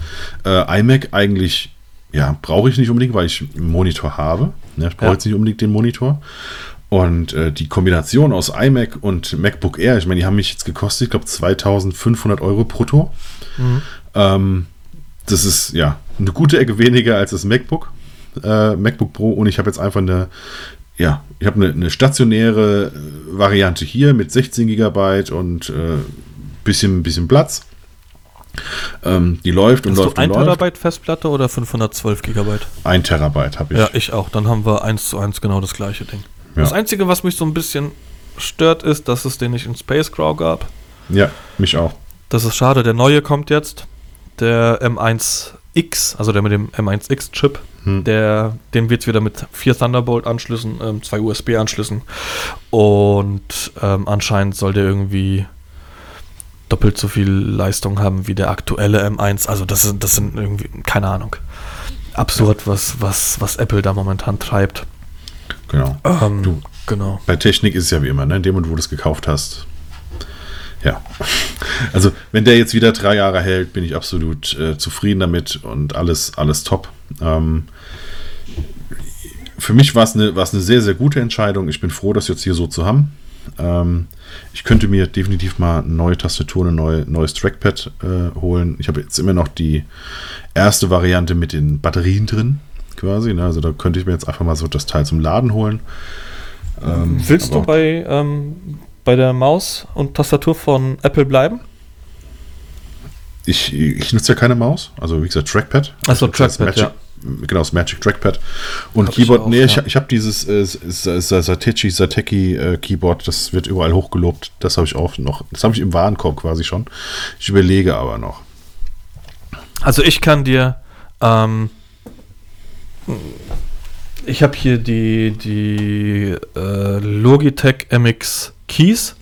Äh, iMac eigentlich, ja, brauche ich nicht unbedingt, weil ich einen Monitor habe. Ja, ich brauche ja. jetzt nicht unbedingt den Monitor. Und äh, die Kombination aus iMac und MacBook Air, ich meine, die haben mich jetzt gekostet, ich glaube, 2500 Euro brutto. Mhm. Ähm, das ist ja eine gute Ecke weniger als das MacBook, äh, MacBook Pro. Und ich habe jetzt einfach eine, ja, ich habe eine, eine, stationäre äh, Variante hier mit 16 GB und äh, bisschen, bisschen Platz. Ähm, die läuft und Hast läuft du 1 Terabyte Festplatte oder 512 GB? 1 Terabyte habe ich. Ja, ich auch. Dann haben wir 1 zu 1 genau das gleiche Ding. Ja. Das Einzige, was mich so ein bisschen stört, ist, dass es den nicht in Space Crow gab. Ja, mich auch. Das ist schade. Der neue kommt jetzt. Der M1X, also der mit dem M1X-Chip. Hm. Der, den wird es wieder mit vier Thunderbolt-Anschlüssen, ähm, zwei USB-Anschlüssen. Und ähm, anscheinend soll der irgendwie doppelt so viel Leistung haben wie der aktuelle M1. Also das sind, das sind irgendwie, keine Ahnung. Absurd, was, was, was Apple da momentan treibt. Genau. Ähm, du, genau. Bei Technik ist es ja wie immer, ne? in dem Moment, wo du es gekauft hast. Ja. Also, wenn der jetzt wieder drei Jahre hält, bin ich absolut äh, zufrieden damit und alles, alles top. Ähm, für mich war es eine, eine sehr, sehr gute Entscheidung. Ich bin froh, das jetzt hier so zu haben. Ähm, ich könnte mir definitiv mal eine neue Tastatur, ein neue, neues Trackpad äh, holen. Ich habe jetzt immer noch die erste Variante mit den Batterien drin quasi. Ne? Also da könnte ich mir jetzt einfach mal so das Teil zum Laden holen. Ähm, Willst du bei, ähm, bei der Maus und Tastatur von Apple bleiben? Ich, ich nutze ja keine Maus, also wie gesagt Trackpad. Achso, Trackpad, ja. Genau, das Magic Trackpad. Und hab Keyboard, ich auch, nee, ja. ich, ich habe dieses äh, Satechi, Sateki äh, Keyboard, das wird überall hochgelobt. Das habe ich auch noch, das habe ich im Warenkorb quasi schon. Ich überlege aber noch. Also ich kann dir ähm, ich habe hier die, die äh, Logitech MX Keys.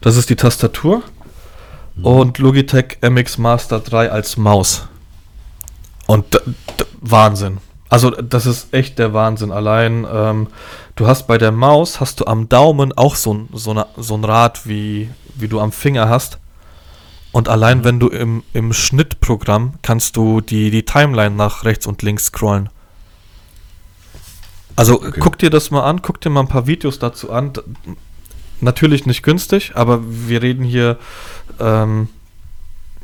Das ist die Tastatur. Mhm. Und Logitech MX Master 3 als Maus. Und Wahnsinn. Also das ist echt der Wahnsinn. Allein, ähm, du hast bei der Maus, hast du am Daumen auch so, so, eine, so ein Rad, wie, wie du am Finger hast. Und allein wenn du im, im Schnittprogramm kannst du die, die Timeline nach rechts und links scrollen. Also Okay. guck dir das mal an, guck dir mal ein paar Videos dazu an. Natürlich nicht günstig, aber wir reden hier, ähm,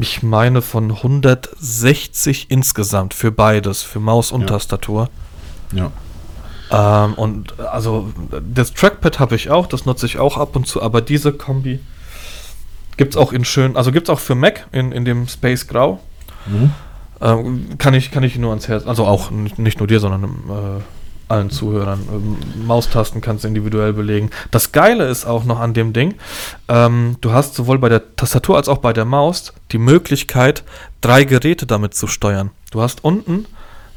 ich meine, von 160 insgesamt für beides, für Maus und Ja. Tastatur. Ja. Ähm, und also das Trackpad habe ich auch, das nutze ich auch ab und zu, aber diese Kombi gibt es auch in schön, also gibt es auch für Mac in, in dem Space Grau. Mhm. Ähm, kann, ich, kann ich nur ans Herz, also auch nicht nicht nur dir, sondern äh, allen Zuhörern. Ähm, Maustasten kannst du individuell belegen. Das Geile ist auch noch an dem Ding, ähm, du hast sowohl bei der Tastatur als auch bei der Maus die Möglichkeit, drei Geräte damit zu steuern. Du hast unten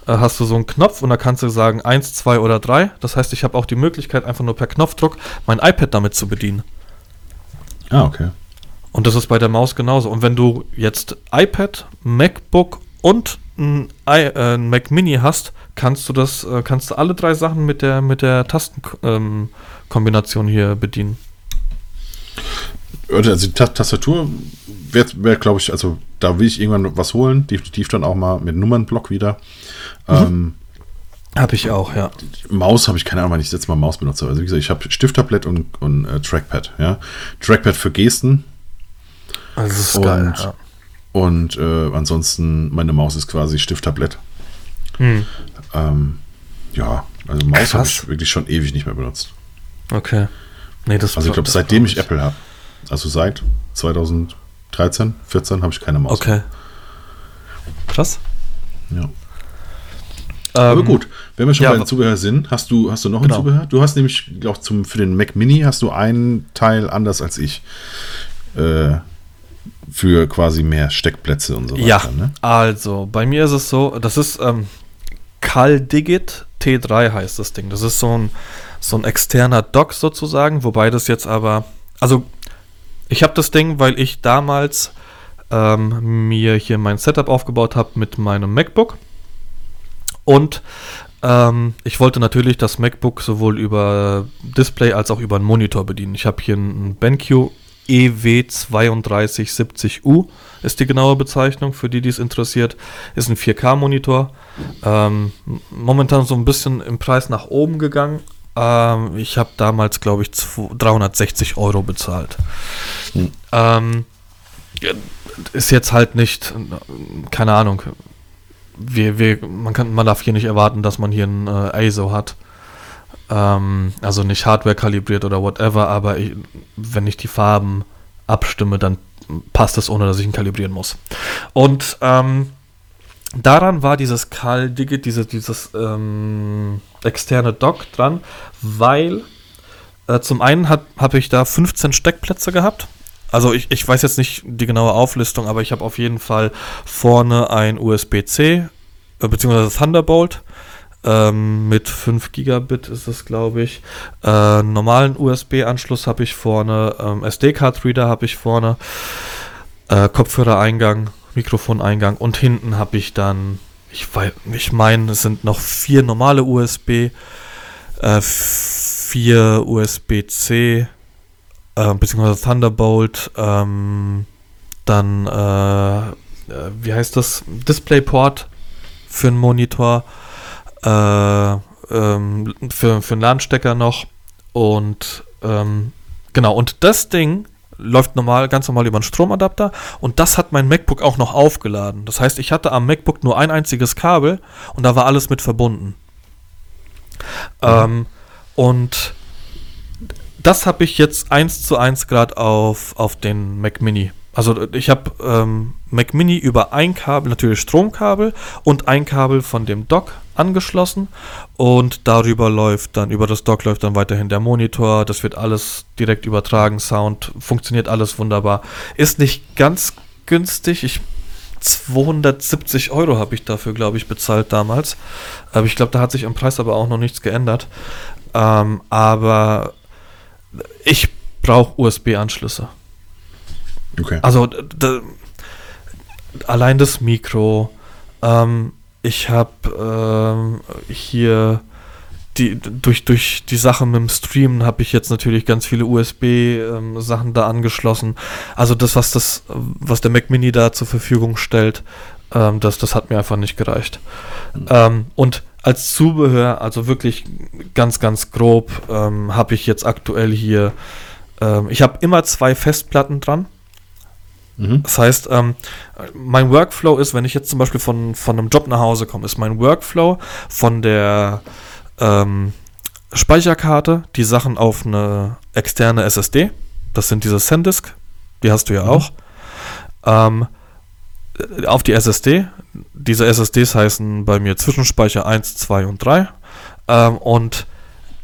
äh, hast du so einen Knopf und da kannst du sagen 1, 2 oder 3. Das heißt, ich habe auch die Möglichkeit, einfach nur per Knopfdruck mein iPad damit zu bedienen. Ah, okay. Und das ist bei der Maus genauso. Und wenn du jetzt iPad, MacBook und ein, äh, ein Mac Mini hast, kannst du das, äh, kannst du alle drei Sachen mit der mit der Tastenkombination ähm, hier bedienen. Also die Ta Tastatur wäre, wär, glaube ich, also da will ich irgendwann was holen, definitiv dann auch mal mit Nummernblock wieder. Ähm, Habe ich auch, ja. Maus habe ich keine Ahnung, wann ich jetzt mal Maus benutze. Also wie gesagt, ich habe Stifttablett und, und äh, Trackpad. Ja, Trackpad für Gesten Also das ist Und- geil. Ja. Und äh, ansonsten meine Maus ist quasi Stifttablett. Hm, Ähm, ja, also Maus habe ich wirklich schon ewig nicht mehr benutzt. okay. Nee, das Also ich glaube, seitdem ich Apple habe, also seit 2013, 14 habe ich keine Maus. Okay. Krass. Ja. Aber Ähm, gut, wenn wir schon ja, bei den Zubehör sind, hast du, hast du noch Genau. ein Zubehör? Du hast nämlich, glaube zum für den Mac Mini hast du einen Teil anders als ich. Äh, für quasi mehr Steckplätze und so weiter. Ja, Ne? also bei mir ist es so, das ist ähm, CalDigit T3 heißt das Ding. Das ist so ein, so ein externer Dock sozusagen, wobei das jetzt aber, also ich habe das Ding, weil ich damals ähm, mir hier mein Setup aufgebaut habe mit meinem MacBook und ähm, ich wollte natürlich das MacBook sowohl über Display als auch über einen Monitor bedienen. Ich habe hier einen BenQ EW3270U, ist die genaue Bezeichnung, für die, die es interessiert. Ist ein 4K-Monitor. Ähm, momentan so ein bisschen im Preis nach oben gegangen. Ähm, ich habe damals, glaube ich, zwo- 360 Euro bezahlt. Hm. Ähm, ist jetzt halt nicht, keine Ahnung, wir, wir, man, kann, man darf hier nicht erwarten, dass man hier ein äh, ISO hat. Ähm, also nicht Hardware kalibriert oder whatever, aber ich, wenn ich die Farben abstimme, dann passt es, ohne dass ich ihn kalibrieren muss. Und ähm, daran war dieses Cal Digit, diese, dieses ähm, externe Dock dran, weil äh, zum einen habe ich da 15 Steckplätze gehabt. Also ich, ich weiß jetzt nicht die genaue Auflistung, aber ich habe auf jeden Fall vorne ein USB-C äh, beziehungsweise Thunderbolt ähm, mit 5 Gigabit ist es, glaube ich. Äh, normalen USB-Anschluss habe ich vorne, ähm, SD-Card-Reader habe ich vorne, äh, Kopfhörereingang, Mikrofoneingang und hinten habe ich dann, ich, ich meine, es sind noch vier normale USB, äh, vier USB-C, äh, beziehungsweise Thunderbolt, ähm, dann, äh, äh, wie heißt das, DisplayPort für einen Monitor, äh, ähm, für, für einen LAN-Stecker noch und ähm, genau, und das Ding läuft normal, ganz normal über einen Stromadapter und das hat mein MacBook auch noch aufgeladen. Das heißt, ich hatte am MacBook nur ein einziges Kabel und da war alles mit verbunden. Ähm, und das habe ich jetzt eins zu eins gerade auf, auf den Mac Mini. Also ich habe ähm, Mac Mini über ein Kabel, natürlich Stromkabel und ein Kabel von dem Dock angeschlossen und darüber läuft dann, über das Dock läuft dann weiterhin der Monitor, das wird alles direkt übertragen, Sound, funktioniert alles wunderbar. Ist nicht ganz günstig, ich 270 Euro habe ich dafür, glaube ich, bezahlt damals. Aber ich glaube, da hat sich am Preis aber auch noch nichts geändert. Ähm, aber ich brauche USB-Anschlüsse. Okay. Also allein das Mikro. Ähm, ich habe ähm, hier die, durch, durch die Sache mit dem Streamen habe ich jetzt natürlich ganz viele USB-Sachen ähm, da angeschlossen. Also das, was das, was der Mac Mini da zur Verfügung stellt, ähm, das, das hat mir einfach nicht gereicht. Mhm. Ähm, und als Zubehör, also wirklich ganz, ganz grob, ähm, habe ich jetzt aktuell hier, ähm, ich habe immer zwei Festplatten dran. Mhm. Das heißt, ähm, mein Workflow ist, wenn ich jetzt zum Beispiel von, von einem Job nach Hause komme, ist mein Workflow von der ähm, Speicherkarte die Sachen auf eine externe SSD. Das sind diese SanDisk, die hast du ja mhm. auch. Ähm, auf die SSD. Diese SSDs heißen bei mir Zwischenspeicher 1, 2 und 3. Ähm, und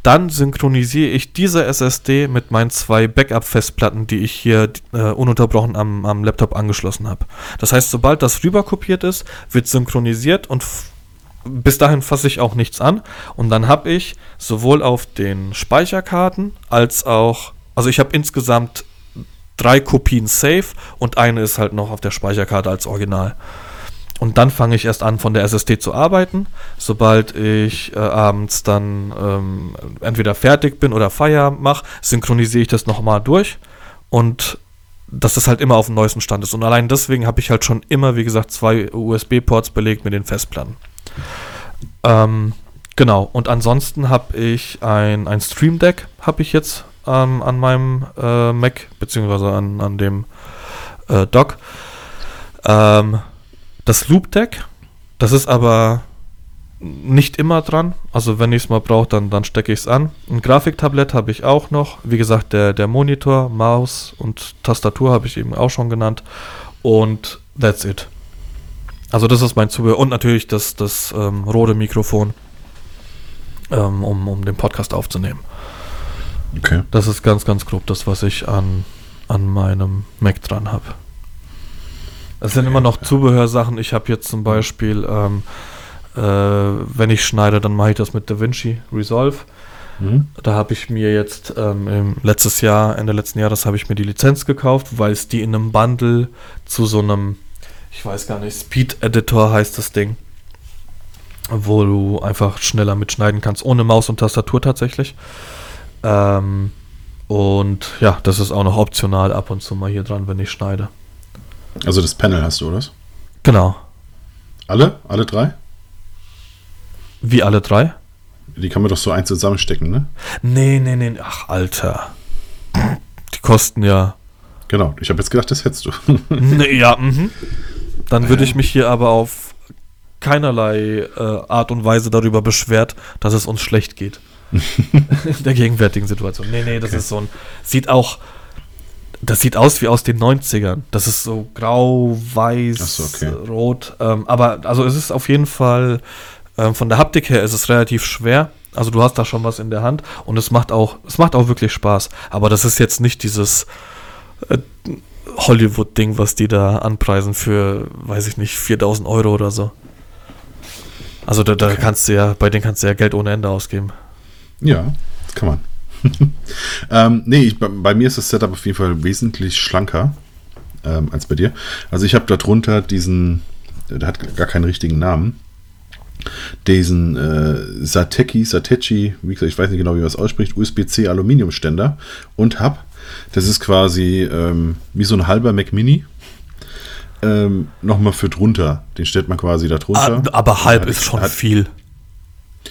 dann synchronisiere ich diese SSD mit meinen zwei Backup-Festplatten, die ich hier äh, ununterbrochen am, am Laptop angeschlossen habe. Das heißt, sobald das rüberkopiert ist, wird synchronisiert und bis dahin fasse ich auch nichts an. Und dann habe ich sowohl auf den Speicherkarten als auch, also ich habe insgesamt drei Kopien safe und eine ist halt noch auf der Speicherkarte als Original. Und dann fange ich erst an, von der SSD zu arbeiten. Sobald ich äh, abends dann ähm, entweder fertig bin oder Feierabend mache, synchronisiere ich das nochmal durch und dass das halt immer auf dem neuesten Stand ist. Und allein deswegen habe ich halt schon immer, wie gesagt, zwei USB-Ports belegt mit den Festplatten. Ähm, genau, und ansonsten habe ich ein, ein Stream Deck, habe ich jetzt ähm, an meinem äh, Mac, beziehungsweise an, an dem äh, Dock. Ähm, das Loop Deck, das ist aber nicht immer dran. Also wenn ich es mal brauche, dann, dann stecke ich es an. Ein Grafiktablett habe ich auch noch. Wie gesagt, der, der Monitor, Maus und Tastatur habe ich eben auch schon genannt. Und that's it. Also das ist mein Zubehör. Und natürlich das, das ähm, rote Mikrofon, ähm, um, um den Podcast aufzunehmen. Okay. Das ist ganz, ganz grob das, was ich an, an meinem Mac dran habe. Es sind immer noch Zubehörsachen. Ich habe jetzt zum Beispiel, ähm, äh, wenn ich schneide, dann mache ich das mit DaVinci Resolve. Mhm. Da habe ich mir jetzt ähm, letztes Jahr, Ende letzten Jahres, habe ich mir die Lizenz gekauft, weil es die in einem Bundle zu so einem, ich weiß gar nicht, Speed Editor heißt das Ding, wo du einfach schneller mitschneiden kannst, ohne Maus und Tastatur tatsächlich. Ähm, und ja, das ist auch noch optional ab und zu mal hier dran, wenn ich schneide. Also das Panel hast du, oder? Genau. Alle? Alle drei? Wie alle drei? Die kann man doch so eins zusammenstecken, ne? Nee, nee, nee. Ach, Alter. Die kosten ja. Genau, ich habe jetzt gedacht, das hättest du. nee, ja, mhm. Dann würde ich mich hier aber auf keinerlei äh, Art und Weise darüber beschwert, dass es uns schlecht geht. In der gegenwärtigen Situation. Nee, nee, das okay. ist so ein. Sieht auch das sieht aus wie aus den 90ern. Das ist so grau, weiß, so, okay. rot. Ähm, aber also es ist auf jeden Fall, ähm, von der Haptik her ist es relativ schwer. Also du hast da schon was in der Hand und es macht auch, es macht auch wirklich Spaß. Aber das ist jetzt nicht dieses äh, Hollywood-Ding, was die da anpreisen für, weiß ich nicht, 4000 Euro oder so. Also da, da okay. kannst du ja, bei denen kannst du ja Geld ohne Ende ausgeben. Ja, kann man. ähm, nee, ich, bei, mir ist das Setup auf jeden Fall wesentlich schlanker ähm, als bei dir. Also ich habe darunter diesen, der hat gar keinen richtigen Namen, diesen äh, Sateki, Satechi, wie gesagt, ich weiß nicht genau, wie man es ausspricht, USB-C Aluminiumständer und habe, das ist quasi ähm, wie so ein halber Mac Mini, ähm, nochmal für drunter. Den stellt man quasi da drunter. Ah, aber halb ist schon hat, viel.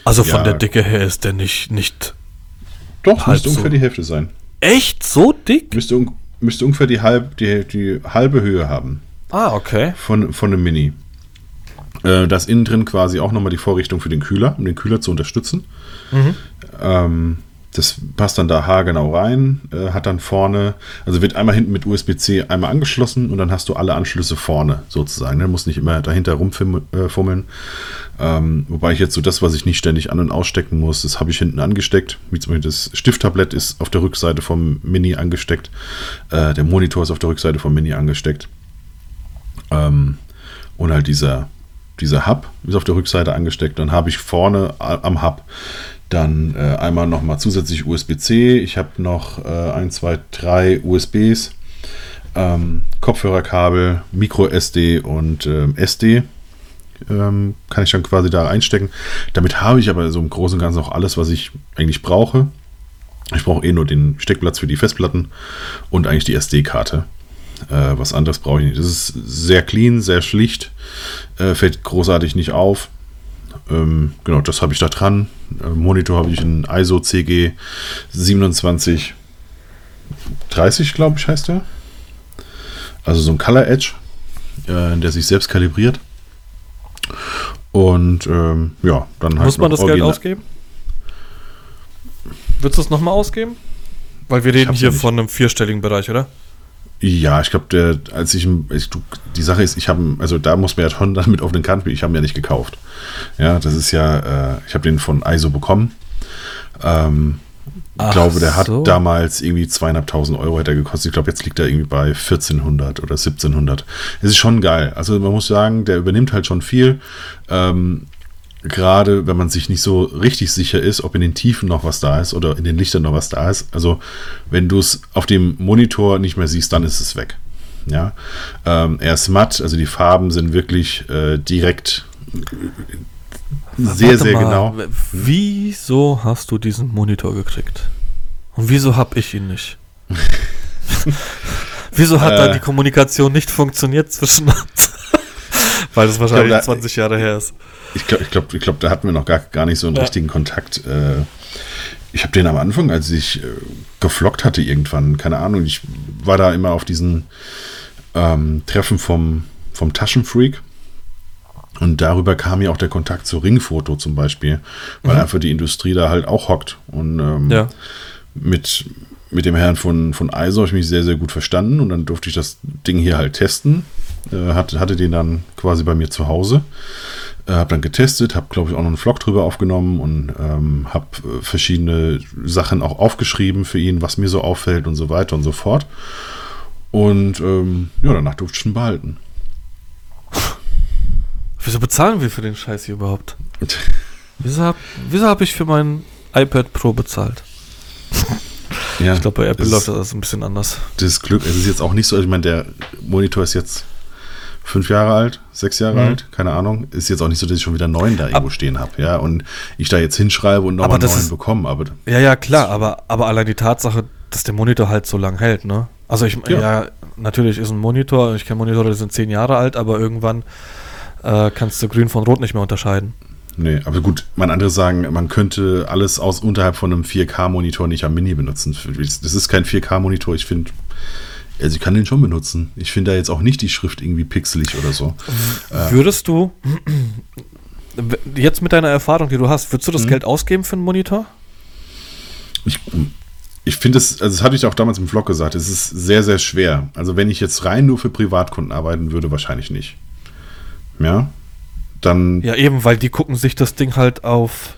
Also von ja, der Dicke her ist der nicht, nicht doch, Halb müsste so. ungefähr die Hälfte sein. Echt? So dick? Müsste, müsste ungefähr die, halb, die, die halbe Höhe haben. Ah, okay. Von, von einem Mini. Äh, da ist innen drin quasi auch nochmal die Vorrichtung für den Kühler, um den Kühler zu unterstützen. Mhm. Ähm, das passt dann da haargenau rein, äh, hat dann vorne, also wird einmal hinten mit USB-C einmal angeschlossen und dann hast du alle Anschlüsse vorne sozusagen. Ne? Muss nicht immer dahinter rumfummeln. Äh, ähm, wobei ich jetzt so das, was ich nicht ständig an- und ausstecken muss, das habe ich hinten angesteckt. Wie zum Beispiel das Stifttablett ist auf der Rückseite vom Mini angesteckt. Äh, der Monitor ist auf der Rückseite vom Mini angesteckt. Ähm, und halt dieser, dieser Hub ist auf der Rückseite angesteckt. Dann habe ich vorne am Hub dann äh, einmal nochmal zusätzlich USB-C. Ich habe noch äh, 1, 2, 3 USBs, ähm, Kopfhörerkabel, Micro SD und ähm, SD ähm, kann ich dann quasi da einstecken. Damit habe ich aber so im Großen und Ganzen auch alles, was ich eigentlich brauche. Ich brauche eh nur den Steckplatz für die Festplatten und eigentlich die SD-Karte. Äh, was anderes brauche ich nicht. Das ist sehr clean, sehr schlicht, äh, fällt großartig nicht auf. Ähm, genau, das habe ich da dran. Äh, Monitor habe ich in ISO CG 2730, glaube ich, heißt der. Also so ein Color Edge, äh, der sich selbst kalibriert. Und ähm, ja, dann halt. Muss man das Geld ausgeben? Würdest du es nochmal ausgeben? Weil wir reden hier von einem vierstelligen Bereich, oder? Ja, ich glaube, der, als ich, ich, die Sache ist, ich habe, also da muss man ja schon damit auf den Kant, ich habe ihn ja nicht gekauft. Ja, das ist ja, äh, ich habe den von ISO bekommen. Ähm, ich glaube, der hat damals irgendwie zweieinhalbtausend Euro er gekostet. Ich glaube, jetzt liegt er irgendwie bei 1400 oder 1700. Es ist schon geil. Also man muss sagen, der übernimmt halt schon viel. Ähm, gerade wenn man sich nicht so richtig sicher ist, ob in den Tiefen noch was da ist oder in den Lichtern noch was da ist. Also wenn du es auf dem Monitor nicht mehr siehst, dann ist es weg. Ja, ähm, er ist matt, also die Farben sind wirklich äh, direkt sehr, sehr mal, genau. Wieso hast du diesen Monitor gekriegt? Und wieso habe ich ihn nicht? wieso hat äh, da die Kommunikation nicht funktioniert zwischen uns? Weil das wahrscheinlich glaub, 20 Jahre her ist. Ich glaube, ich glaub, ich glaub, da hatten wir noch gar, gar nicht so einen ja. richtigen Kontakt. Äh, ich habe den am Anfang, als ich äh, geflockt hatte irgendwann, keine Ahnung, ich war da immer auf diesen ähm, Treffen vom, vom Taschenfreak. Und darüber kam ja auch der Kontakt zu Ringfoto zum Beispiel, weil mhm. einfach die Industrie da halt auch hockt. Und ähm, ja. mit, mit dem Herrn von, von ISO habe ich mich sehr, sehr gut verstanden und dann durfte ich das Ding hier halt testen. Äh, hatte, hatte den dann quasi bei mir zu Hause. Äh, habe dann getestet, habe glaube ich auch noch einen Vlog drüber aufgenommen und ähm, habe äh, verschiedene Sachen auch aufgeschrieben für ihn, was mir so auffällt und so weiter und so fort. Und ähm, ja, danach durfte ich ihn behalten. Wieso bezahlen wir für den Scheiß hier überhaupt? wieso habe hab ich für mein iPad Pro bezahlt? Ja, ich glaube, bei Apple läuft das ein bisschen anders. Das Glück, es ist jetzt auch nicht so, ich meine, der Monitor ist jetzt fünf Jahre alt, sechs Jahre mhm. alt, keine Ahnung. Ist jetzt auch nicht so, dass ich schon wieder neun da irgendwo Ab stehen habe, ja. Und ich da jetzt hinschreibe und nochmal neuen bekomme. Aber ja, ja, klar, aber, aber allein die Tatsache, dass der Monitor halt so lang hält, ne? Also ich, ja, ja natürlich ist ein Monitor, ich kenne Monitore, die sind zehn Jahre alt, aber irgendwann äh, kannst du grün von rot nicht mehr unterscheiden. Nee, aber gut, man andere sagen, man könnte alles aus unterhalb von einem 4K-Monitor nicht am Mini benutzen. Das ist kein 4K-Monitor, ich finde also ich kann den schon benutzen. Ich finde da jetzt auch nicht die Schrift irgendwie pixelig oder so. Würdest du, jetzt mit deiner Erfahrung, die du hast, würdest du das hm. Geld ausgeben für einen Monitor? Ich, ich finde es, also das hatte ich auch damals im Vlog gesagt, es ist sehr, sehr schwer. Also wenn ich jetzt rein nur für Privatkunden arbeiten würde, wahrscheinlich nicht. Ja, dann... Ja, eben, weil die gucken sich das Ding halt auf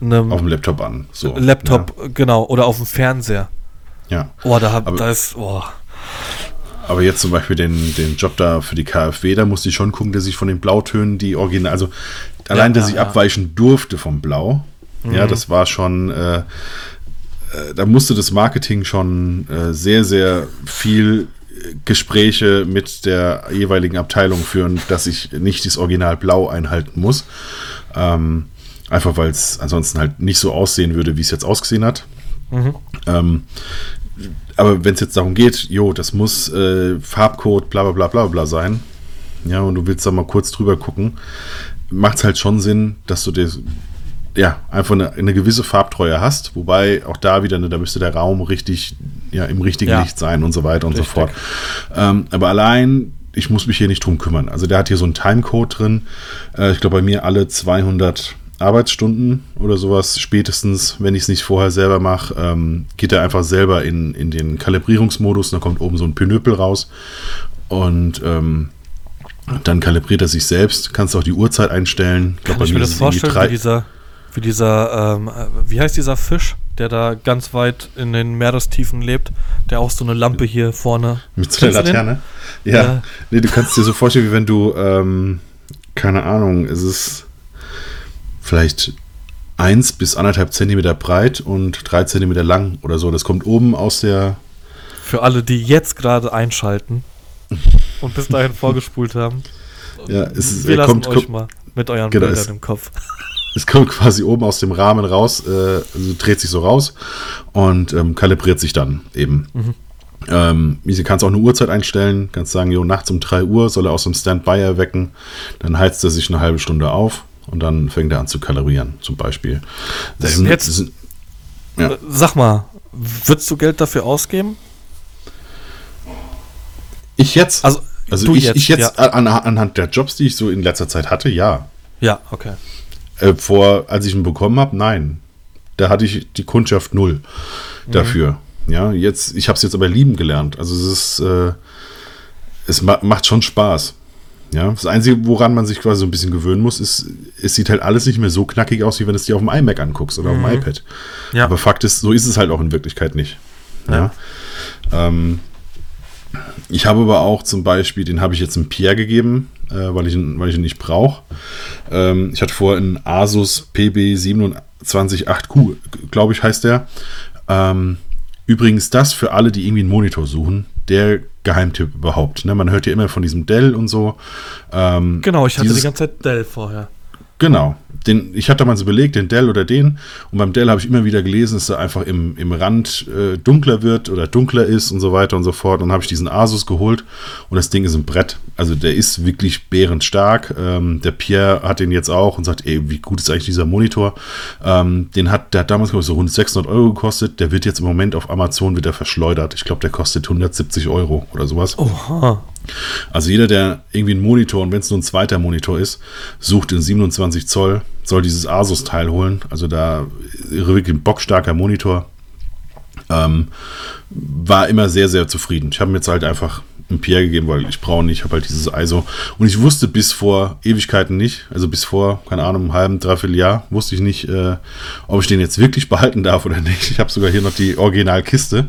einem... Auf dem Laptop an. So, Laptop, ja. genau, oder auf dem Fernseher. Ja. Oh, da, hab, da ist... Oh. Aber jetzt zum Beispiel den, den Job da für die KfW, da musste ich schon gucken, dass ich von den Blautönen die Original, also allein, ja, dass ich ja. abweichen durfte vom Blau, mhm. ja, das war schon, äh, äh, da musste das Marketing schon äh, sehr, sehr viel Gespräche mit der jeweiligen Abteilung führen, dass ich nicht das Original Blau einhalten muss. Ähm, einfach weil es ansonsten halt nicht so aussehen würde, wie es jetzt ausgesehen hat. Mhm. Ähm, aber wenn es jetzt darum geht, jo, das muss äh, Farbcode, bla bla bla bla bla sein, ja, und du willst da mal kurz drüber gucken, macht es halt schon Sinn, dass du dir ja, einfach eine, eine, gewisse Farbtreue hast, wobei auch da wieder, ne, da müsste der Raum richtig, ja, im richtigen ja. Licht sein und so weiter und richtig. so fort. Ähm, aber allein, ich muss mich hier nicht drum kümmern. Also der hat hier so einen Timecode drin. Äh, ich glaube, bei mir alle 200 Arbeitsstunden oder sowas, spätestens, wenn ich es nicht vorher selber mache, ähm, geht er einfach selber in, in den Kalibrierungsmodus, dann kommt oben so ein Pinöpel raus und ähm, dann kalibriert er sich selbst, kannst auch die Uhrzeit einstellen. Ich Kann ich mir das vorstellen, wie dieser, wie dieser, ähm, wie heißt dieser Fisch, der da ganz weit in den Meerestiefen lebt, der auch so eine Lampe hier vorne. Mit so einer Laterne? Ja. ja. Nee, du kannst dir so vorstellen, wie wenn du, ähm, keine Ahnung, es ist vielleicht 1 bis 1,5 Zentimeter breit und 3 Zentimeter lang oder so. Das kommt oben aus der. Für alle, die jetzt gerade einschalten und bis dahin vorgespult haben. Ja, es ist, Wir lassen kommt, euch kommt, mal mit euren Genau, Bildern es- im Kopf. es kommt quasi oben aus dem Rahmen raus, äh, also dreht sich so raus und ähm, kalibriert sich dann eben. Ähm, sie kannst auch eine Uhrzeit einstellen, kannst sagen, jo, nachts um 3 Uhr soll er aus dem Standby erwecken, dann heizt er sich eine halbe Stunde auf und dann fängt er an zu kalibrieren, zum Beispiel. Das sind, Jetzt- das sind, Ja. Sag mal, würdest du Geld dafür ausgeben? ich jetzt, Also, also ich, jetzt, ich jetzt ja. an, anhand der Jobs, die ich so in letzter Zeit hatte, ja. Ja, okay. Äh, vor, als ich ihn bekommen habe, nein. Da hatte ich die Kundschaft null dafür. Ja, jetzt, ich habe es jetzt aber lieben gelernt. Also es ist, äh, es ma macht schon Spaß. Ja, das Einzige, woran man sich quasi so ein bisschen gewöhnen muss, ist, es sieht halt alles nicht mehr so knackig aus, wie wenn du es dir auf dem iMac anguckst oder auf dem iPad. Ja. Aber Fakt ist, so ist es halt auch in Wirklichkeit nicht. Ja. Ähm, ich habe aber auch zum Beispiel, den habe ich jetzt einem Pierre gegeben, äh, weil, ich ihn, weil ich ihn nicht brauche. Ähm, ich hatte vorher einen Asus PB278Q, glaube ich, heißt der. Ähm, übrigens, das für alle, die irgendwie einen Monitor suchen, der Geheimtipp überhaupt. Ne? Man hört ja immer von diesem Dell und so. Ähm, Genau, ich hatte die ganze Zeit Dell vorher. Genau. Den, ich hatte damals überlegt, den Dell oder den. Und beim Dell habe ich immer wieder gelesen, dass er einfach im, im Rand äh, dunkler wird oder dunkler ist und so weiter und so fort. Und dann habe ich diesen Asus geholt und das Ding ist ein Brett. Also der ist wirklich bärenstark. Ähm, der Pierre hat den jetzt auch und sagt, ey, wie gut ist eigentlich dieser Monitor? Ähm, den hat, der hat damals glaube ich, so rund 600 Euro gekostet. Der wird jetzt im Moment auf Amazon wieder verschleudert. Ich glaube, der kostet 170 Euro oder sowas. Oha. Also jeder, der irgendwie einen Monitor und wenn es nur ein zweiter Monitor ist, sucht in 27 Zoll, soll dieses Asus-Teil holen. Also da wirklich ein bockstarker Monitor. Ähm, war immer sehr, sehr zufrieden. Ich habe mir jetzt halt einfach ein Pierre gegeben, weil ich brauche nicht, ich habe halt dieses ISO. Und ich wusste bis vor Ewigkeiten nicht, also bis vor, keine Ahnung, einem halben, dreiviertel Jahr, wusste ich nicht, äh, ob ich den jetzt wirklich behalten darf oder nicht. Ich habe sogar hier noch die Originalkiste,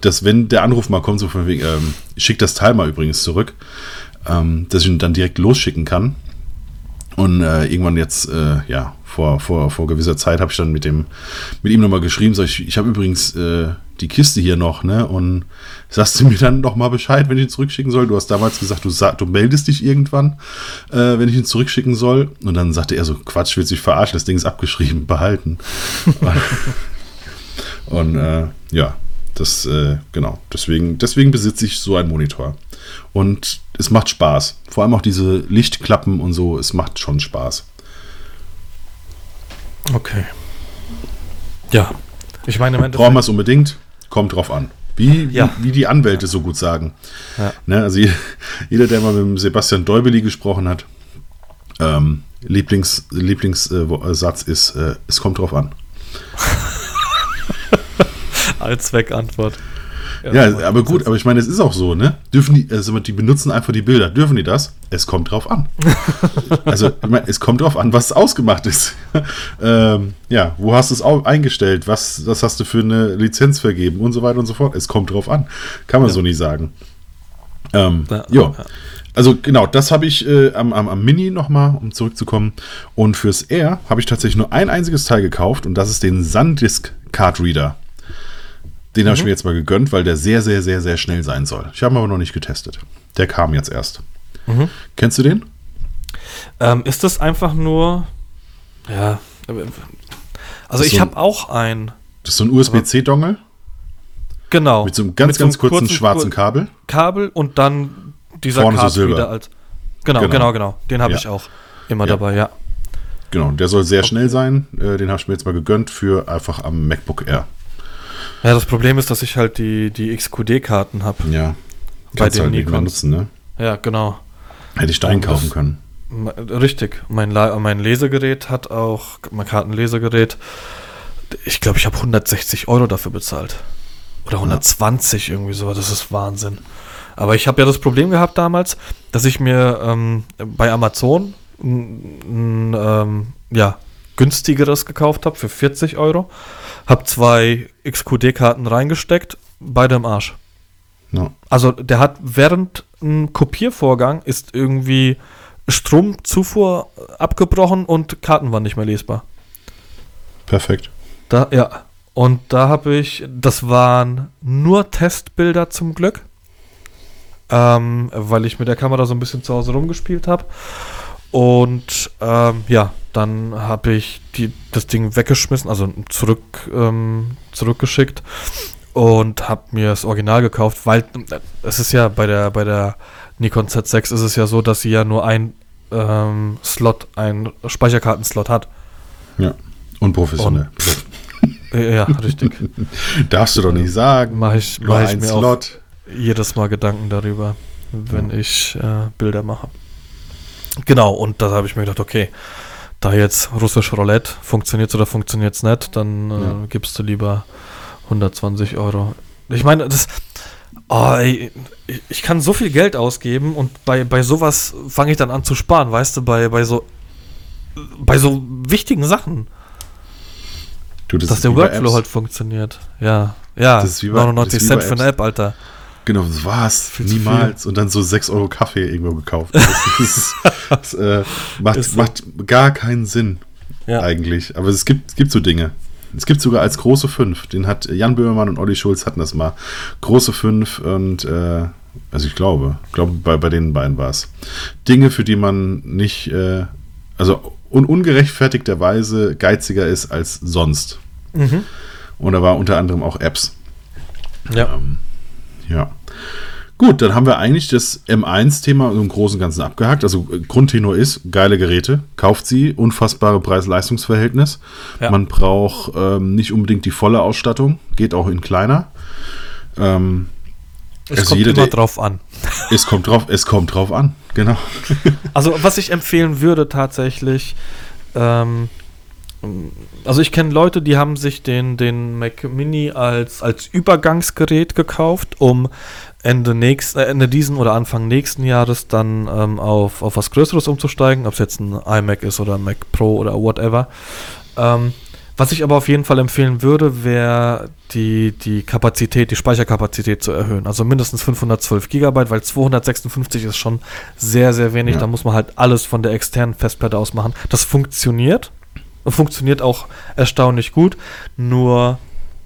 dass wenn der Anruf mal kommt, so von wegen, ähm, ich schicke das Teil mal übrigens zurück, ähm, dass ich ihn dann direkt losschicken kann. Und äh, irgendwann jetzt, äh, ja, vor, vor, vor gewisser Zeit habe ich dann mit dem, mit ihm nochmal geschrieben, sag ich, ich habe übrigens äh, die Kiste hier noch, ne? Und sagst du mir dann noch mal Bescheid, wenn ich ihn zurückschicken soll? Du hast damals gesagt, du, sa- du meldest dich irgendwann, äh, wenn ich ihn zurückschicken soll. Und dann sagte er so, Quatsch, willst du dich verarschen, das Ding ist abgeschrieben, behalten. Und äh, ja, das, äh, genau, deswegen, deswegen besitze ich so einen Monitor. Und es macht Spaß. Vor allem auch diese Lichtklappen und so, es macht schon Spaß. Okay. Ja. Ich meine, im Brauchen wir Endeffekt. es unbedingt? Kommt drauf an. Wie, Ja. wie, wie die Anwälte so gut sagen. Ja. Ne, also jeder, der mal mit Sebastian Däubeli gesprochen hat, ähm, Lieblings, Lieblingssatz ist, äh, es kommt drauf an. Allzweckantwort. Ja, aber gut, aber ich meine, es ist auch so, ne? Dürfen die, also die benutzen einfach die Bilder. Dürfen die das? Es kommt drauf an. also, ich meine, es kommt drauf an, was ausgemacht ist. ähm, ja, wo hast du es eingestellt? Was, was hast du für eine Lizenz vergeben und so weiter und so fort? Es kommt drauf an. Kann man so nicht sagen. Ähm, Ja, ja. ja. Also genau, das habe ich äh, am, am, am Mini nochmal, um zurückzukommen. Und fürs Air habe ich tatsächlich nur ein einziges Teil gekauft und das ist den SanDisk Card Reader. Den habe ich mir jetzt mal gegönnt, weil der sehr, sehr, sehr, sehr schnell sein soll. Ich habe ihn aber noch nicht getestet. Der kam jetzt erst. Kennst du den? Ähm, ist das einfach nur. Ja. Also, ist ich so habe auch einen. Das ist so ein USB-C-Dongle Genau. mit so einem ganz, Mit so einem ganz kurzen, kurzen- schwarzen Kabel. Kabel und dann dieser Vorne so Card Silber. Reader als. Genau, Genau. genau, genau. Den habe Ja. ich auch immer Ja. dabei, ja. Genau, der soll sehr schnell sein. Äh, den habe ich mir jetzt mal gegönnt für einfach am MacBook Air. Ja, das Problem ist, dass ich halt die, die XQD-Karten habe. Ja. Bei Kannst den halt Nikons. nutzen, ne? Ja, genau. Hätte ich da einkaufen können. Richtig. Mein, mein Lesegerät hat auch, mein Kartenlesegerät, ich glaube, ich habe 160 Euro dafür bezahlt. Oder 120 irgendwie so, das ist Wahnsinn. Aber ich habe ja das Problem gehabt damals, dass ich mir ähm, bei Amazon ähm, ja, günstigeres gekauft habe für 40 Euro. Habe zwei XQD-Karten reingesteckt, beide im Arsch. Ja. Also der hat während ein Kopiervorgang ist irgendwie Stromzufuhr abgebrochen und Karten waren nicht mehr lesbar. Perfekt. Da, ja. Und da habe ich, das waren nur Testbilder zum Glück. ähm, weil ich mit der Kamera so ein bisschen zu Hause rumgespielt habe. Und ähm, ja, dann habe ich die, das Ding weggeschmissen, also zurück, ähm, zurückgeschickt und habe mir das Original gekauft, weil es ist ja bei der, bei der Nikon Z6 ist es ja so, dass sie ja nur ein ähm, Slot, ein Speicherkartenslot hat. Ja, unprofessionell. Und, ja, richtig. Darfst du doch nicht sagen. Mache ich, mach ich mir Slot. auch jedes Mal Gedanken darüber, wenn ja. ich äh, Bilder mache. Genau, und da habe ich mir gedacht, okay, da jetzt russisch Roulette funktioniert oder funktioniert es nicht, dann äh, ja. gibst du lieber 120 Euro. Ich meine, das, oh, ey, ich kann so viel Geld ausgeben und bei, bei sowas fange ich dann an zu sparen, weißt du, bei, bei so bei so wichtigen Sachen. Du, das dass der Workflow halt funktioniert. Ja, ja. Das ist wie bei, 99 Cent für eine App, Alter. Genau, das war's. Niemals. Und dann so 6 Euro Kaffee irgendwo gekauft. Das, ist, das äh, macht, so. macht, gar keinen Sinn. Ja. Eigentlich. Aber es gibt, gibt so Dinge. Es gibt sogar als große 5. Den hat Jan Böhmermann und Olli Schulz hatten das mal. Große 5 und äh, also ich glaube, glaube bei, bei den beiden war es. Dinge, für die man nicht, äh, also un ungerechtfertigterweise geiziger ist als sonst. Mhm. Und da war unter anderem auch Apps. Ja. Ähm, ja. Gut, dann haben wir eigentlich das M1-Thema im Großen und Ganzen abgehakt. Also äh, Grundtenor ist, geile Geräte, kauft sie, unfassbare Preis-Leistungs-Verhältnis. Ja. Man braucht ähm, nicht unbedingt die volle Ausstattung, geht auch in kleiner. Ähm, es also kommt immer drauf an. Es kommt drauf, es kommt drauf an, genau. Also was ich empfehlen würde tatsächlich, ähm, also ich kenne Leute, die haben sich den, den Mac Mini als, als Übergangsgerät gekauft, um Ende, nächst, äh, Ende diesen oder Anfang nächsten Jahres dann ähm, auf, auf was Größeres umzusteigen, ob es jetzt ein iMac ist oder ein Mac Pro oder whatever. Ähm, was ich aber auf jeden Fall empfehlen würde, wäre die, die Kapazität, die Speicherkapazität zu erhöhen. Also mindestens 512 GB, weil 256 ist schon sehr, sehr wenig. Ja. Da muss man halt alles von der externen Festplatte aus machen. Das funktioniert, funktioniert auch erstaunlich gut, nur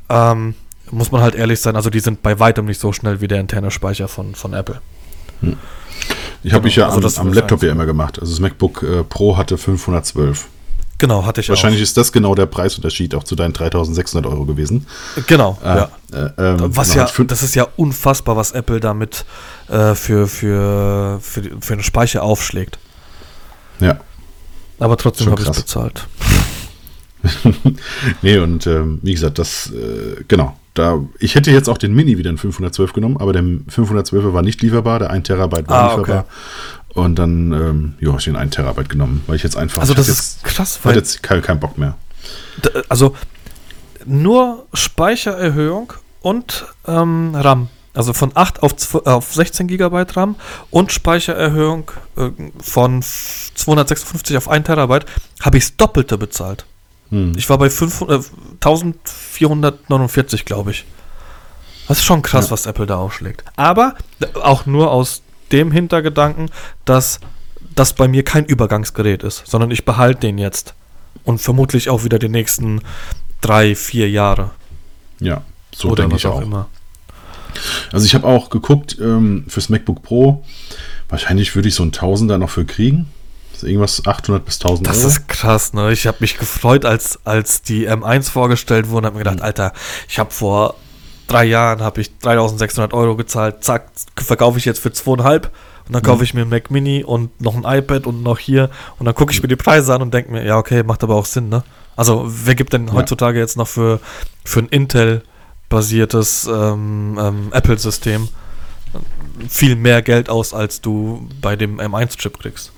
ähm, muss man halt ehrlich sein, also die sind bei weitem nicht so schnell wie der interne Speicher von, von Apple. Hm. Ich habe genau, mich ja also am, am Laptop ja immer gemacht. Also das MacBook äh, Pro hatte 512. Genau, hatte ich Wahrscheinlich auch. ist das genau der Preisunterschied auch zu deinen 3600 Euro gewesen. Genau, äh, ja. Äh, ähm, was ja, das ist ja unfassbar, was Apple damit äh, für, für, für, für einen Speicher aufschlägt. Ja. Aber trotzdem habe ich es bezahlt. Nee, und ähm, wie gesagt, das, äh, genau. Da, ich hätte jetzt auch den Mini wieder in 512 genommen, aber der 512 war nicht lieferbar, der 1 Terabyte war ah, lieferbar. Okay. Und dann, ähm, ja, habe ich den 1 Terabyte genommen, weil ich jetzt einfach. Also, das ist jetzt, krass, weil. jetzt keinen kein Bock mehr. also, nur Speichererhöhung und ähm, RAM. Also von 8 auf, auf 16 GB RAM und Speichererhöhung äh, von 256 auf 1 Terabyte habe ich das Doppelte bezahlt. Hm. Ich war bei 500, äh, 1449, glaube ich. Das ist schon krass, ja. was Apple da aufschlägt. Aber auch nur aus dem Hintergedanken, dass das bei mir kein Übergangsgerät ist, sondern ich behalte den jetzt. Und vermutlich auch wieder die nächsten drei, vier Jahre. Ja, so Oder denke ich auch. Immer. Also ich habe auch geguckt ähm, fürs MacBook Pro. Wahrscheinlich würde ich so ein Tausender noch für kriegen. Irgendwas 800 bis 1000 das Euro. Das ist krass, ne? Ich habe mich gefreut, als, als die M1 vorgestellt wurde und habe mir gedacht, mhm. Alter, ich habe vor drei Jahren habe ich 3600 Euro gezahlt, zack, verkaufe ich jetzt für zweieinhalb und dann kaufe mhm. ich mir ein Mac Mini und noch ein iPad und noch hier und dann gucke ich mir die Preise an und denke mir, ja, okay, macht aber auch Sinn, ne? Also, wer gibt denn heutzutage jetzt noch für, für ein Intel-basiertes ähm, ähm, Apple-System viel mehr Geld aus, als du bei dem M1-Chip kriegst?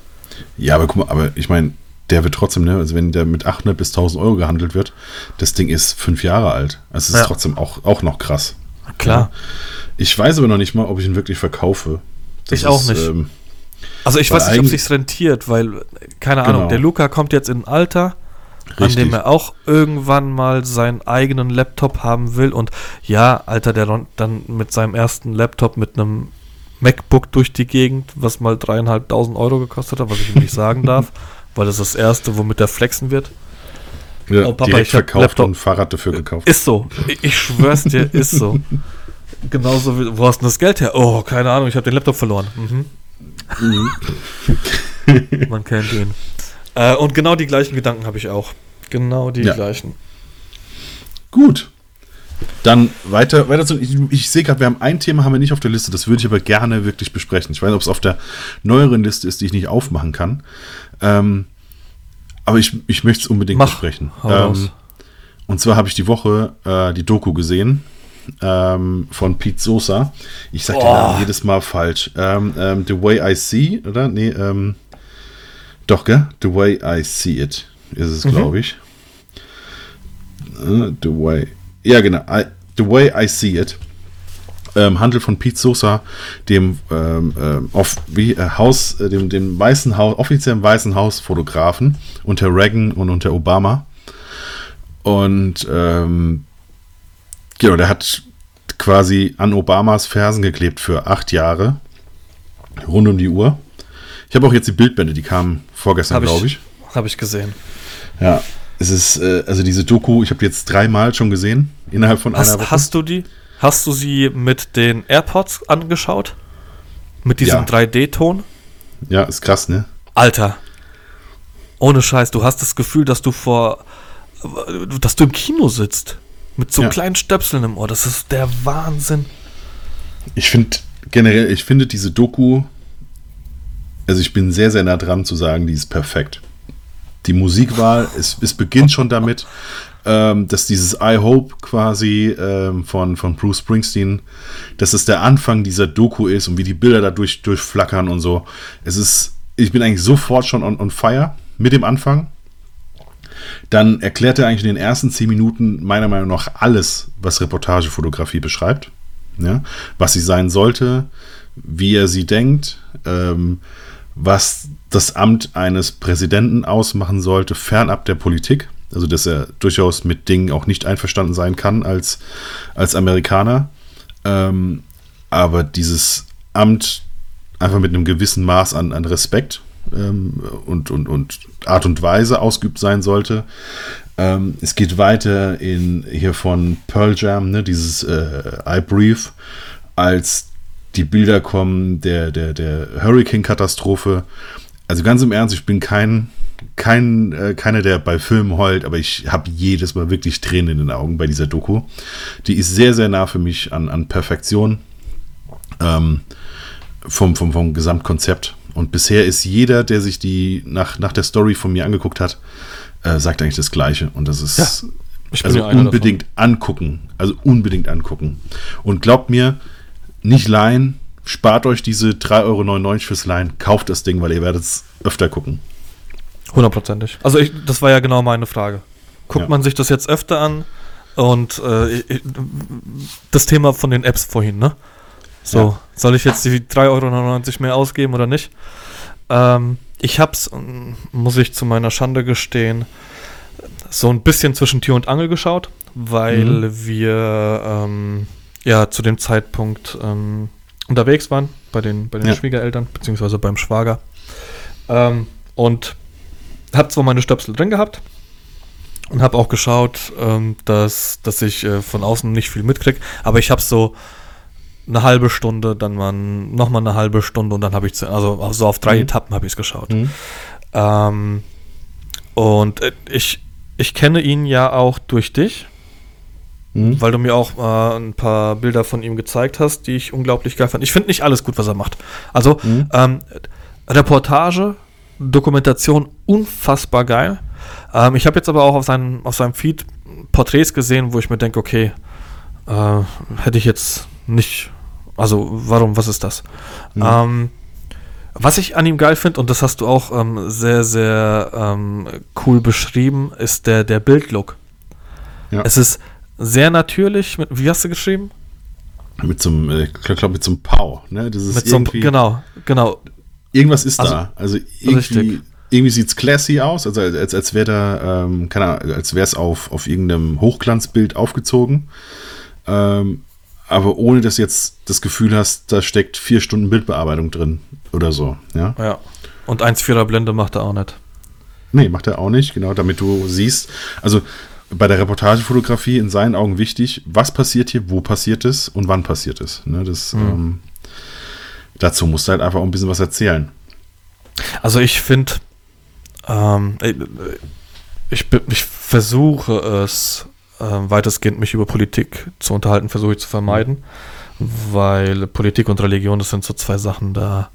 Ja, aber guck mal, aber ich meine, der wird trotzdem, ne, also wenn der mit 800 bis 1000 Euro gehandelt wird, das Ding ist fünf Jahre alt. Also es ist ja. trotzdem auch, auch noch krass. Klar. Ja. Ich weiß aber noch nicht mal, ob ich ihn wirklich verkaufe. Das ich ist, auch nicht. Ähm, also ich weiß nicht, ob es sich rentiert, weil, keine Ahnung, genau. der Luca kommt jetzt in ein Alter, Richtig. an dem er auch irgendwann mal seinen eigenen Laptop haben will. Und ja, Alter, der dann mit seinem ersten Laptop mit einem MacBook durch die Gegend, was mal dreieinhalbtausend Euro gekostet hat, was ich ihm nicht sagen darf, weil das ist das erste, womit er flexen wird. Ja, oh, Papa, direkt verkauft Laptop. und ein Fahrrad dafür gekauft. Ist so. Ich, ich schwör's dir, ist so. genauso wie, wo hast du das Geld her? Oh, keine Ahnung, ich habe den Laptop verloren. Mhm. Man kennt ihn. Äh, und genau die gleichen Gedanken habe ich auch. Genau die Ja. gleichen. Gut. Dann weiter, weiter zu. Ich, ich sehe gerade, wir haben ein Thema haben wir nicht auf der Liste, das würde ich aber gerne wirklich besprechen. Ich weiß nicht, ob es auf der neueren Liste ist, die ich nicht aufmachen kann. Ähm, aber ich, ich möchte es unbedingt Mach. besprechen. Ähm, und zwar habe ich die Woche äh, die Doku gesehen ähm, von Pete Sosa. Ich sage den Oh. Namen jedes Mal falsch. Ähm, ähm, The Way I See, oder? Nee, ähm, doch, gell? The Way I See It ist es, Mhm. glaube ich. Äh, The Way. Ja, genau. I, the Way I See It. Ähm, handelt von Pete Sosa, dem ähm, ähm, auf, wie, äh, Haus, äh, dem, dem weißen Haus, offiziellen weißen Hausfotografen unter Reagan und unter Obama. Und ähm, genau, der hat quasi an Obamas Fersen geklebt für acht Jahre. Rund um die Uhr. Ich habe auch jetzt die Bildbände, die kamen vorgestern, Habe glaube ich, ich. hab ich gesehen. Ja, es ist, äh, also diese Doku, ich habe die jetzt dreimal schon gesehen, innerhalb von einer Hast, Woche. hast du die? Hast du sie mit den AirPods angeschaut? Mit diesem Ja. 3D-Ton? Ja, ist krass, ne? Alter. Ohne Scheiß, du hast das Gefühl, dass du vor. dass du im Kino sitzt. Mit so Ja. kleinen Stöpseln im Ohr. Das ist der Wahnsinn. Ich finde generell, ich finde diese Doku, also ich bin sehr, sehr nah dran zu sagen, die ist perfekt. Die Musikwahl, es, es beginnt schon damit, ähm, dass dieses I Hope quasi ähm, von, von Bruce Springsteen, dass es der Anfang dieser Doku ist und wie die Bilder dadurch durchflackern und so. Es ist, ich bin eigentlich sofort schon on, on fire mit dem Anfang. Dann erklärt er eigentlich in den ersten zehn Minuten meiner Meinung nach alles, was Reportagefotografie beschreibt. Ja? Was sie sein sollte, wie er sie denkt, ähm, was das Amt eines Präsidenten ausmachen sollte, fernab der Politik. Also, dass er durchaus mit Dingen auch nicht einverstanden sein kann als, als Amerikaner. Ähm, aber dieses Amt einfach mit einem gewissen Maß an, an Respekt ähm, und, und, und Art und Weise ausgeübt sein sollte. Ähm, es geht weiter in hier von Pearl Jam, ne, dieses äh, I Breathe, als die Bilder kommen der, der, der Hurricane-Katastrophe. Also ganz im Ernst, ich bin kein, kein, äh, keiner, der bei Filmen heult, aber ich habe jedes Mal wirklich Tränen in den Augen bei dieser Doku. Die ist sehr, sehr nah für mich an, an Perfektion ähm, vom, vom, vom Gesamtkonzept. Und bisher ist jeder, der sich die nach, nach der Story von mir angeguckt hat, äh, sagt eigentlich das Gleiche. Und das ist Ja, also unbedingt angucken. Also unbedingt angucken. Und glaubt mir, nicht leihen, spart euch diese 3,99 Euro fürs Leihen, kauft das Ding, weil ihr werdet es öfter gucken. Hundertprozentig. Also, ich, das war ja genau meine Frage. Guckt Ja. man sich das jetzt öfter an? Und äh, das Thema von den Apps vorhin, ne? So, Ja. soll ich jetzt die 3,99 Euro mehr ausgeben oder nicht? Ähm, ich hab's, muss ich zu meiner Schande gestehen, so ein bisschen zwischen Tür und Angel geschaut, weil Mhm. wir ähm, ja zu dem Zeitpunkt ähm, unterwegs waren bei den, bei den Ja. Schwiegereltern, beziehungsweise beim Schwager. Ähm, und hab zwar meine Stöpsel drin gehabt und habe auch geschaut, ähm, dass, dass ich äh, von außen nicht viel mitkrieg, aber ich habe so eine halbe Stunde, dann mal nochmal eine halbe Stunde und dann habe ich, zu- also so auf drei Mhm. Etappen habe ich es geschaut. Ähm, und äh, ich, ich kenne ihn ja auch durch dich, Mhm. weil du mir auch äh, ein paar Bilder von ihm gezeigt hast, die ich unglaublich geil fand. Ich finde nicht alles gut, was er macht. Also Mhm. ähm, Reportage, Dokumentation, unfassbar geil. Ähm, ich habe jetzt aber auch auf, seinem auf seinem Feed Porträts gesehen, wo ich mir denke, okay, äh, hätte ich jetzt nicht. Also, warum, was ist das? Mhm. Ähm, was ich an ihm geil finde, und das hast du auch ähm, sehr, sehr ähm, cool beschrieben, ist der, der Bildlook. Ja. Es ist sehr natürlich, mit, wie hast du geschrieben? Mit so einem, äh, ich glaube, mit so einem Pau. Ne? Das ist Mit so einem, genau, genau. irgendwas ist Also- da. Also irgendwie, Richtig. irgendwie sieht es classy aus, also als, als, als wäre da, ähm, keine Ahnung, als wäre es auf, auf irgendeinem Hochglanzbild aufgezogen. Ähm, aber ohne dass jetzt das Gefühl hast, da steckt vier Stunden Bildbearbeitung drin oder so. Ja? Ja. Und 1,4er Blende macht er auch nicht. Nee, macht er auch nicht, genau, damit du siehst. Also bei der Reportagefotografie in seinen Augen wichtig, was passiert hier, wo passiert es und wann passiert es. Ne, das, mhm. ähm, dazu musst du halt einfach auch ein bisschen was erzählen. Also ich finde, ähm, ich, ich, versuche es äh, weitestgehend mich über Politik zu unterhalten, versuche ich zu vermeiden, weil Politik und Religion, das sind so zwei Sachen, da,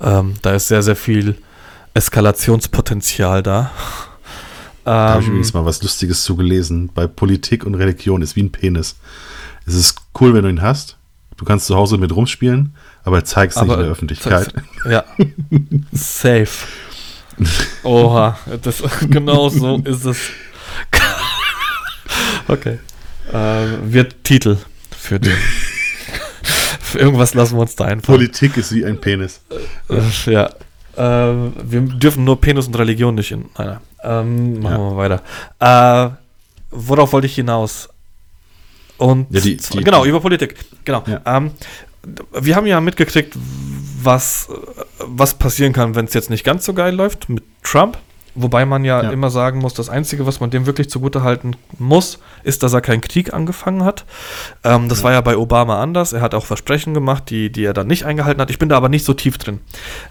ähm, da ist sehr, sehr viel Eskalationspotenzial da. Da habe ich übrigens mal was Lustiges zugelesen. Bei Politik und Religion ist wie ein Penis. Es ist cool, wenn du ihn hast. Du kannst zu Hause mit rumspielen, aber zeigst aber nicht in der Öffentlichkeit. Ja. Safe. Oha, das, genau so ist es. okay. Äh, wird Titel für den. für irgendwas lassen wir uns da einfallen. Politik ist wie ein Penis. Ja. Äh, wir dürfen nur Penis und Religion nicht in. Nein, ähm, machen ja. wir mal weiter. Äh, worauf wollte ich hinaus? Und ja, die, die, genau, über Politik. Genau. Ja. Ähm, wir haben ja mitgekriegt, was, was passieren kann, wenn es jetzt nicht ganz so geil läuft mit Trump. Wobei man ja, ja, immer sagen muss, das Einzige, was man dem wirklich zugutehalten muss, ist, dass er keinen Krieg angefangen hat. Ähm, das ja. war ja bei Obama anders. Er hat auch Versprechen gemacht, die, die er dann nicht eingehalten hat. Ich bin da aber nicht so tief drin.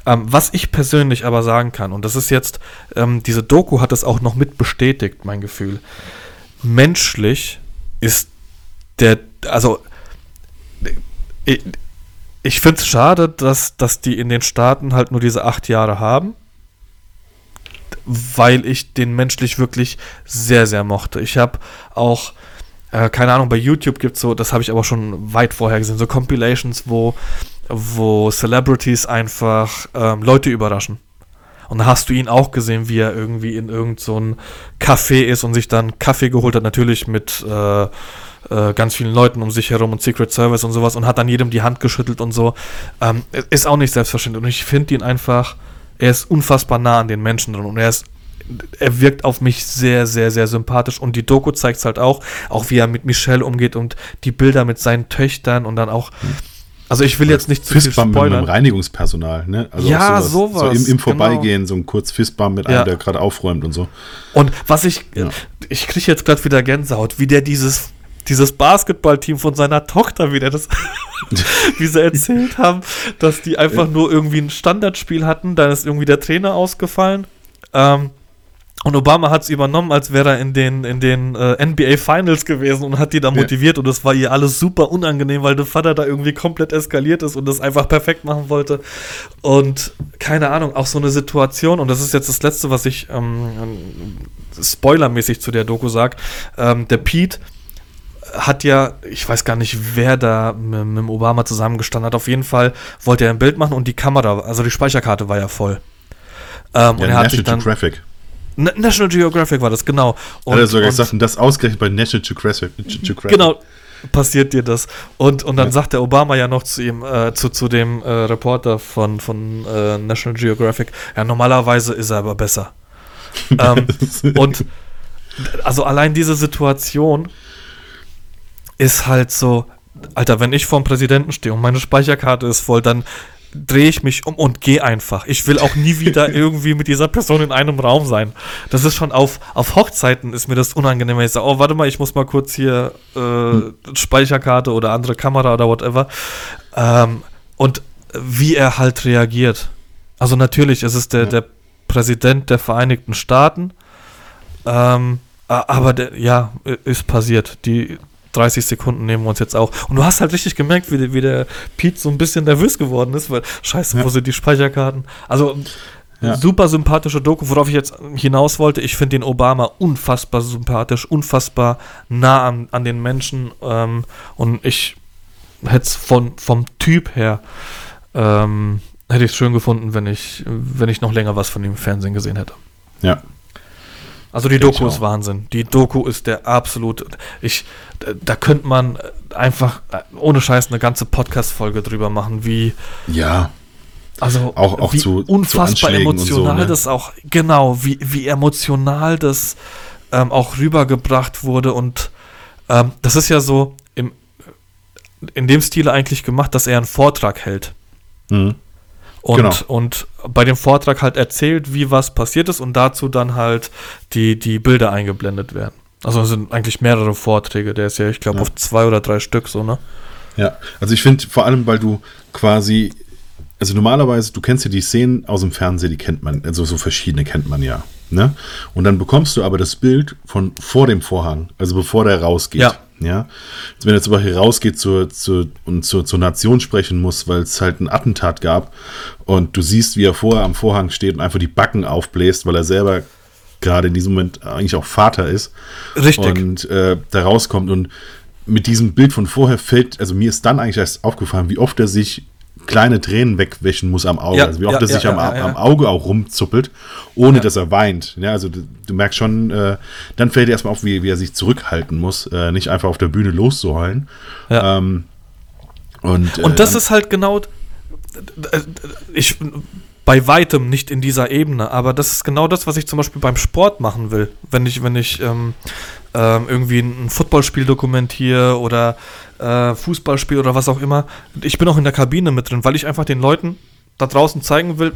Ähm, was ich persönlich aber sagen kann, und das ist jetzt, ähm, diese Doku hat es auch noch mit bestätigt, mein Gefühl. Menschlich ist der, also ich, ich finde es schade, dass, dass die in den Staaten halt nur diese acht Jahre haben weil ich den menschlich wirklich sehr, sehr mochte. Ich habe auch, äh, keine Ahnung, bei YouTube gibt es so, das habe ich aber schon weit vorher gesehen, so Compilations, wo, wo Celebrities einfach ähm, Leute überraschen. Und da hast du ihn auch gesehen, wie er irgendwie in irgendein so Café ist und sich dann Kaffee geholt hat, natürlich mit äh, äh, ganz vielen Leuten um sich herum und Secret Service und sowas und hat dann jedem die Hand geschüttelt und so. Ähm, ist auch nicht selbstverständlich. Und ich finde ihn einfach er ist unfassbar nah an den Menschen drin und er ist er wirkt auf mich sehr, sehr, sehr sympathisch. Und die Doku zeigt es halt auch, auch wie er mit Michelle umgeht und die Bilder mit seinen Töchtern und dann auch. Also ich will jetzt nicht zu viel spoilern. mit dem Reinigungspersonal, ne? Also ja, sowas. sowas. So im, im Vorbeigehen, genau. so ein kurz Fistbump mit einem, der gerade aufräumt und so. Und was ich, ja. ich kriege jetzt gerade wieder Gänsehaut, wie der dieses dieses Basketballteam von seiner Tochter wieder, das, wie sie erzählt haben, dass die einfach nur irgendwie ein Standardspiel hatten, dann ist irgendwie der Trainer ausgefallen. Ähm, und Obama hat es übernommen, als wäre er in den, in den äh, NBA Finals gewesen und hat die da motiviert. Ja. Und es war ihr alles super unangenehm, weil der Vater da irgendwie komplett eskaliert ist und das einfach perfekt machen wollte. Und keine Ahnung, auch so eine Situation, und das ist jetzt das Letzte, was ich ähm, spoilermäßig zu der Doku sage. Ähm, der Pete hat ja, ich weiß gar nicht, wer da mit, mit Obama zusammengestanden hat. Auf jeden Fall wollte er ein Bild machen und die Kamera, also die Speicherkarte war ja voll. Ähm, ja, und er hat sich dann, Geographic. National Geographic war das, genau. Und, hat er sogar gesagt, und das ausgerechnet bei National Geographic. Geographic. Genau, passiert dir das. Und, und dann ja. sagt der Obama ja noch zu ihm, äh, zu, zu dem äh, Reporter von, von äh, National Geographic, ja, normalerweise ist er aber besser. ähm, und also allein diese Situation ist halt so, Alter, wenn ich vorm Präsidenten stehe und meine Speicherkarte ist voll, dann drehe ich mich um und gehe einfach. Ich will auch nie wieder irgendwie mit dieser Person in einem Raum sein. Das ist schon auf, auf Hochzeiten ist mir das unangenehm, wenn ich sage, oh, warte mal, ich muss mal kurz hier äh, hm. Speicherkarte oder andere Kamera oder whatever. Ähm, und wie er halt reagiert. Also natürlich, es ist der, der Präsident der Vereinigten Staaten. Ähm, aber der, ja, ist passiert. Die 30 Sekunden nehmen wir uns jetzt auch. Und du hast halt richtig gemerkt, wie, wie der Pete so ein bisschen nervös geworden ist, weil, scheiße, ja. wo sind die Speicherkarten? Also, ja. super sympathische Doku, worauf ich jetzt hinaus wollte. Ich finde den Obama unfassbar sympathisch, unfassbar nah an, an den Menschen. Ähm, und ich hätte es vom Typ her, ähm, hätte ich es schön gefunden, wenn ich, wenn ich noch länger was von ihm im Fernsehen gesehen hätte. Ja, also die Doku ist Wahnsinn. Die Doku ist der absolute. Ich, da könnte man einfach ohne Scheiß eine ganze Podcast-Folge drüber machen, wie. Ja. Also auch, auch wie zu, unfassbar zu emotional so, ne? das auch, genau, wie, wie emotional das ähm, auch rübergebracht wurde. Und ähm, das ist ja so im, in dem Stile eigentlich gemacht, dass er einen Vortrag hält. Mhm. Und, genau. und bei dem Vortrag halt erzählt, wie was passiert ist und dazu dann halt die, die Bilder eingeblendet werden. Also es sind eigentlich mehrere Vorträge. Der ist ja, ich glaube, Ja. auf zwei oder drei Stück so, ne? Ja, also ich finde vor allem, weil du quasi, also normalerweise, du kennst ja die Szenen aus dem Fernsehen, die kennt man, also so verschiedene kennt man ja. Ne? Und dann bekommst du aber das Bild von vor dem Vorhang, also bevor der rausgeht. Ja. Ja. Wenn er zum Beispiel rausgeht zur, zur, und zur, zur Nation sprechen muss, weil es halt ein Attentat gab und du siehst, wie er vorher am Vorhang steht und einfach die Backen aufbläst, weil er selber gerade in diesem Moment eigentlich auch Vater ist Richtig. und äh, da rauskommt. Und mit diesem Bild von vorher fällt, also mir ist dann eigentlich erst aufgefallen, wie oft er sich kleine Tränen wegwäschen muss am Auge. Ja, also wie oft ja, er sich ja, am, am Auge auch rumzuppelt, ohne dass er weint. Ja, also du, du merkst schon, äh, dann fällt dir erstmal auf, wie, wie er sich zurückhalten muss, äh, nicht einfach auf der Bühne loszuheulen. Ähm, und, Und äh, das ist halt genau, ich, bei weitem nicht in dieser Ebene, aber das ist genau das, was ich zum Beispiel beim Sport machen will. Wenn ich, wenn ich ähm, ähm, irgendwie ein Footballspiel dokumentiere oder äh, Fußballspiel oder was auch immer. Ich bin auch in der Kabine mit drin, weil ich einfach den Leuten da draußen zeigen will,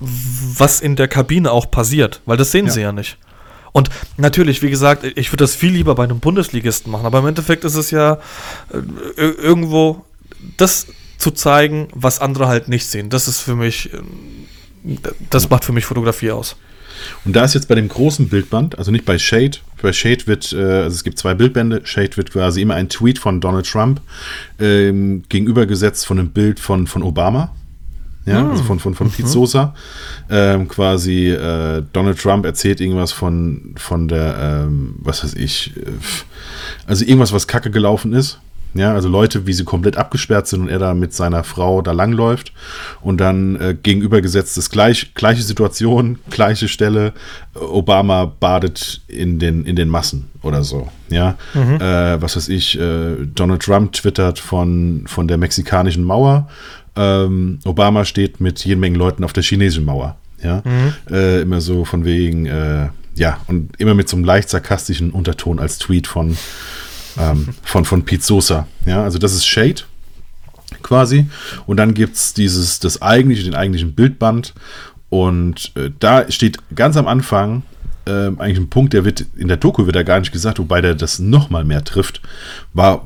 was in der Kabine auch passiert, weil das sehen Ja. sie ja nicht. Und natürlich, wie gesagt, ich würde das viel lieber bei einem Bundesligisten machen, aber im Endeffekt ist es ja äh, ir- irgendwo das zu zeigen, was andere halt nicht sehen. Das ist für mich, ähm, das macht für mich Fotografie aus. Und da ist jetzt bei dem großen Bildband, also nicht bei Shade, bei Shade wird, äh, also es gibt zwei Bildbände, Shade wird quasi immer ein Tweet von Donald Trump ähm, gegenübergesetzt von einem Bild von, von Obama. Ja, also von, von, von Pete Sosa. Ähm, quasi äh, Donald Trump erzählt irgendwas von, von der, ähm, was weiß ich, äh, also irgendwas, was kacke gelaufen ist. Ja, also Leute, wie sie komplett abgesperrt sind und er da mit seiner Frau da langläuft und dann äh, gegenübergesetzt ist gleich, gleiche Situation, gleiche Stelle, Obama badet in den, in den Massen oder so. Ja, äh, was weiß ich, äh, Donald Trump twittert von, von der mexikanischen Mauer, ähm, Obama steht mit jede Menge Leuten auf der chinesischen Mauer. Ja, äh, immer so von wegen, äh, ja, und immer mit so einem leicht sarkastischen Unterton als Tweet von, ähm, von, von Pete Sosa. Ja, also das ist Shade quasi. Und dann gibt es dieses, das eigentliche, den eigentlichen Bildband. Und äh, da steht ganz am Anfang ähm, eigentlich ein Punkt, der wird in der Doku wird gar nicht gesagt, wobei der das nochmal mehr trifft, war,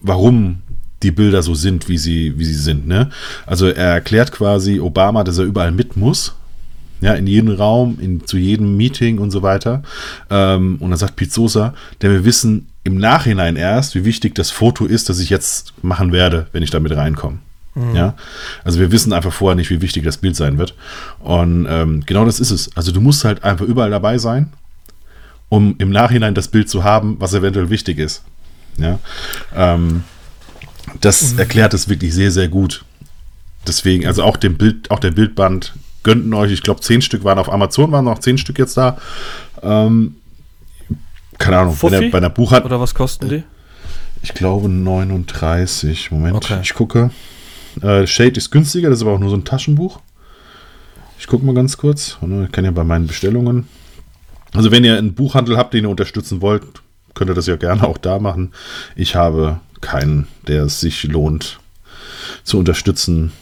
warum die Bilder so sind, wie sie, wie sie sind. Ne? Also er erklärt quasi Obama, dass er überall mit muss. Ja, in jeden Raum, in, zu jedem Meeting und so weiter. Ähm, und dann sagt Pete denn wir wissen im Nachhinein erst, wie wichtig das Foto ist, das ich jetzt machen werde, wenn ich damit reinkomme. Ja, also wir wissen einfach vorher nicht, wie wichtig das Bild sein wird. Und ähm, genau das ist es. Also du musst halt einfach überall dabei sein, um im Nachhinein das Bild zu haben, was eventuell wichtig ist. Ja, ähm, das erklärt es wirklich sehr, sehr gut. Deswegen, also auch dem Bild, auch der Bildband gönnten euch, ich glaube, zehn Stück waren auf Amazon, waren noch zehn Stück jetzt da. Ähm, keine Ahnung, wenn Fuffi? er bei einer Buchhandlung. Oder was kosten die? Ich glaube 39. Moment, Okay. ich gucke. Äh, Shade ist günstiger, das ist aber auch nur so ein Taschenbuch. Ich gucke mal ganz kurz. Ich kann ja bei meinen Bestellungen. Also wenn ihr einen Buchhandel habt, den ihr unterstützen wollt, könnt ihr das ja gerne auch da machen. Ich habe keinen, der es sich lohnt zu unterstützen.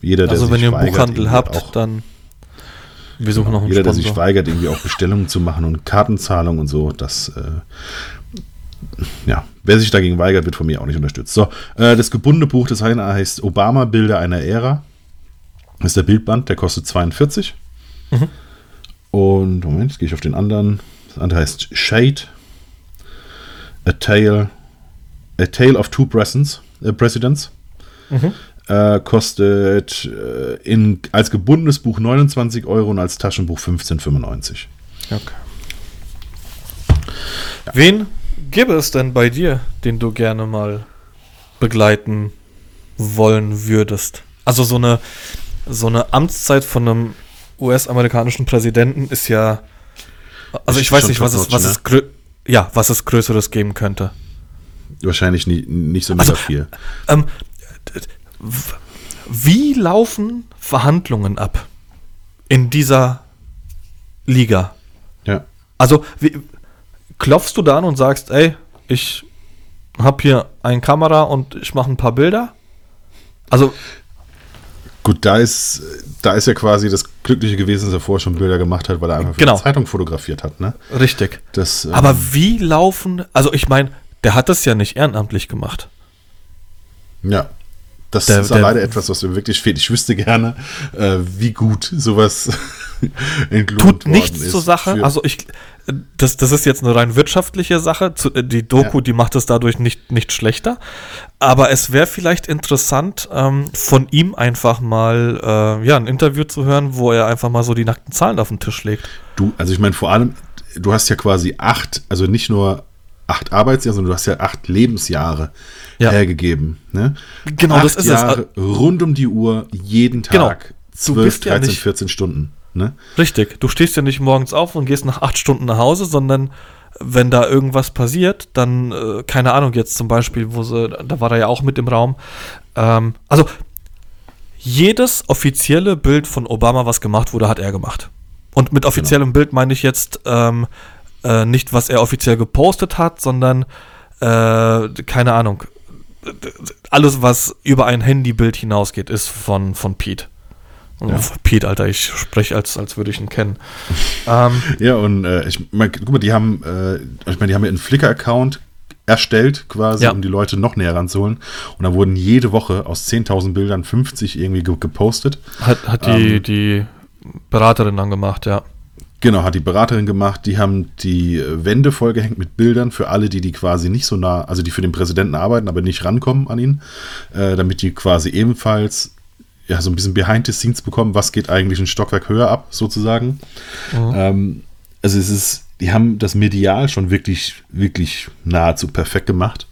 Jeder, der Also sich wenn ihr einen Buchhandel habt, auch, dann wir suchen noch einen jeder, der sich Sponsor. weigert, irgendwie auch Bestellungen zu machen und Kartenzahlung und so, das äh, ja, wer sich dagegen weigert, wird von mir auch nicht unterstützt. So, äh, das gebundene Buch, das eine heißt Obama Bilder einer Ära. Das ist der Bildband, der kostet 42. Mhm. Und Moment, jetzt gehe ich auf den anderen. Das andere heißt Shade. A Tale, A Tale of Two Presidents. Äh, Presidents. Mhm. Äh, kostet äh, in, als gebundenes Buch 29 Euro und als Taschenbuch 15,95. Okay. Wen gäbe es denn bei dir, den du gerne mal begleiten wollen würdest? Also so eine, so eine Amtszeit von einem US-amerikanischen Präsidenten ist ja. Also Ist ich weiß nicht, was es, was ne? es ja, was es Größeres geben könnte. Wahrscheinlich nie, nicht so mega Also, viel. Ähm, wie laufen Verhandlungen ab in dieser Liga? Ja. Also, wie, klopfst du da an und sagst, ey, ich habe hier eine Kamera und ich mache ein paar Bilder? Also, Gut, da ist, da ist ja quasi das Glückliche gewesen, dass er vorher schon Bilder gemacht hat, weil er einfach für Genau. die Zeitung fotografiert hat, ne? Richtig. Das, ähm, Aber wie laufen, also ich meine, der hat das ja nicht ehrenamtlich gemacht. Ja. Das Der- ist der- leider etwas, was mir wirklich fehlt. Ich wüsste gerne, äh, wie gut sowas Tut nichts zur Sache. für- Also ich, das, das ist jetzt eine rein wirtschaftliche Sache. Äh, Die Doku, Ja. die macht es dadurch nicht, nicht schlechter. Aber es wäre vielleicht interessant, ähm, von ihm einfach mal äh, ja, ein Interview zu hören, wo er einfach mal so die nackten Zahlen auf den Tisch legt. Du, also ich meine, vor allem, du hast ja quasi acht, also nicht nur acht Arbeitsjahre, sondern du hast ja acht Lebensjahre Ja. hergegeben. Ne? Genau, acht das ist Jahre es. rund um die Uhr, jeden Genau. Tag. Du 12, bist ja 13, nicht- 14 Stunden. Ne? Richtig. Du stehst ja nicht morgens auf und gehst nach acht Stunden nach Hause, sondern wenn da irgendwas passiert, dann, äh, keine Ahnung, jetzt zum Beispiel, wo sie, da war er ja auch mit im Raum. Ähm, also, jedes offizielle Bild von Obama, was gemacht wurde, hat er gemacht. Und mit offiziellem Bild meine ich jetzt ähm, äh, nicht, was er offiziell gepostet hat, sondern, äh, keine Ahnung, alles, was über ein Handybild hinausgeht, ist von, von Pete. Ja. Pete, Alter, ich spreche, als, als würde ich ihn kennen. ähm, Ja, und äh, ich mein, guck mal, die haben, äh, ich meine, die haben ja einen Flickr-Account erstellt, quasi, Ja. um die Leute noch näher ranzuholen. Und da wurden jede Woche aus 10.000 Bildern 50 irgendwie ge gepostet. hat hat die, Ähm. die Beraterin dann gemacht, ja. Genau, hat die Beraterin gemacht. Die haben die Wände vollgehängt mit Bildern für alle, die die quasi nicht so nah, also die für den Präsidenten arbeiten, aber nicht rankommen an ihn, äh, damit die quasi ebenfalls ja so ein bisschen Behind the Scenes bekommen, was geht eigentlich ein Stockwerk höher ab, sozusagen. Ähm, also es ist, die haben das medial schon wirklich, wirklich nahezu perfekt gemacht.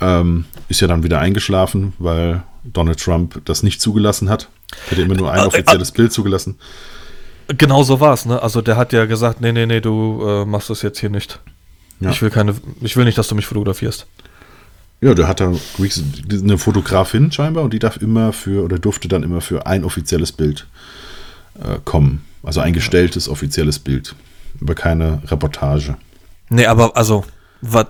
Ähm, ist ja dann wieder eingeschlafen, weil Donald Trump das nicht zugelassen hat. Hätte immer nur ein Äh, äh, offizielles Bild zugelassen. Genau so war es, ne? Also der hat ja gesagt, nee, nee, nee, du äh, machst das jetzt hier nicht. Ja. Ich will keine, ich will nicht, dass du mich fotografierst. Ja, der hat da eine Fotografin scheinbar und die darf immer für oder durfte dann immer für ein offizielles Bild äh, kommen. Also ein gestelltes offizielles Bild. Aber keine Reportage. Nee, aber also, was,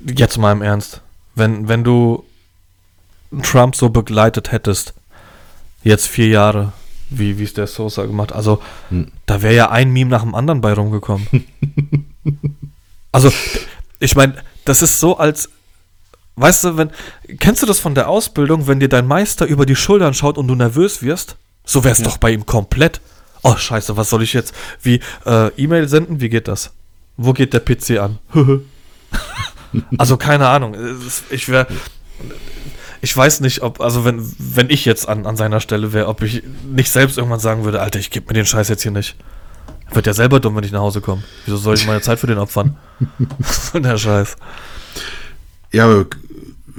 jetzt mal im Ernst. Wenn, wenn du Trump so begleitet hättest, jetzt vier Jahre, wie wie es der Sosa gemacht, also Hm. da wäre ja ein Meme nach dem anderen bei rumgekommen. also, ich meine, das ist so als, weißt du, wenn, kennst du das von der Ausbildung, wenn dir dein Meister über die Schultern schaut und du nervös wirst? So wär's doch bei ihm komplett. Oh, scheiße, was soll ich jetzt? Wie, äh, E-Mail senden? Wie geht das? Wo geht der PC an? also, keine Ahnung. Ich wäre. Ich weiß nicht, ob, also wenn, wenn ich jetzt an, an seiner Stelle wäre, ob ich nicht selbst irgendwann sagen würde, Alter, ich gebe mir den Scheiß jetzt hier nicht. Wird ja selber dumm, wenn ich nach Hause komme. Wieso soll ich meine Zeit für den opfern? Der Scheiß? Ja, aber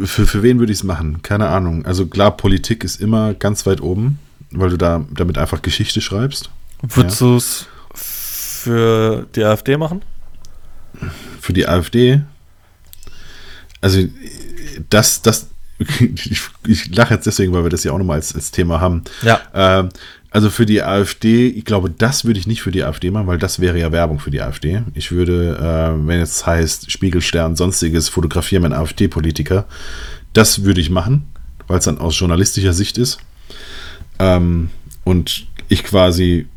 für, für wen würde ich es machen? Keine Ahnung. Also klar, Politik ist immer ganz weit oben, weil du da damit einfach Geschichte schreibst. Würdest du es für die AfD machen? Für die AfD. Also das, das, ich, ich lache jetzt deswegen, weil wir das ja auch nochmal als, als Thema haben. Ja. Ähm, also für die AfD, ich glaube, das würde ich nicht für die AfD machen, weil das wäre ja Werbung für die AfD. Ich würde, äh, wenn es heißt Spiegelstern, sonstiges, fotografieren einen AfD-Politiker, das würde ich machen, weil es dann aus journalistischer Sicht ist. Ähm, und ich quasi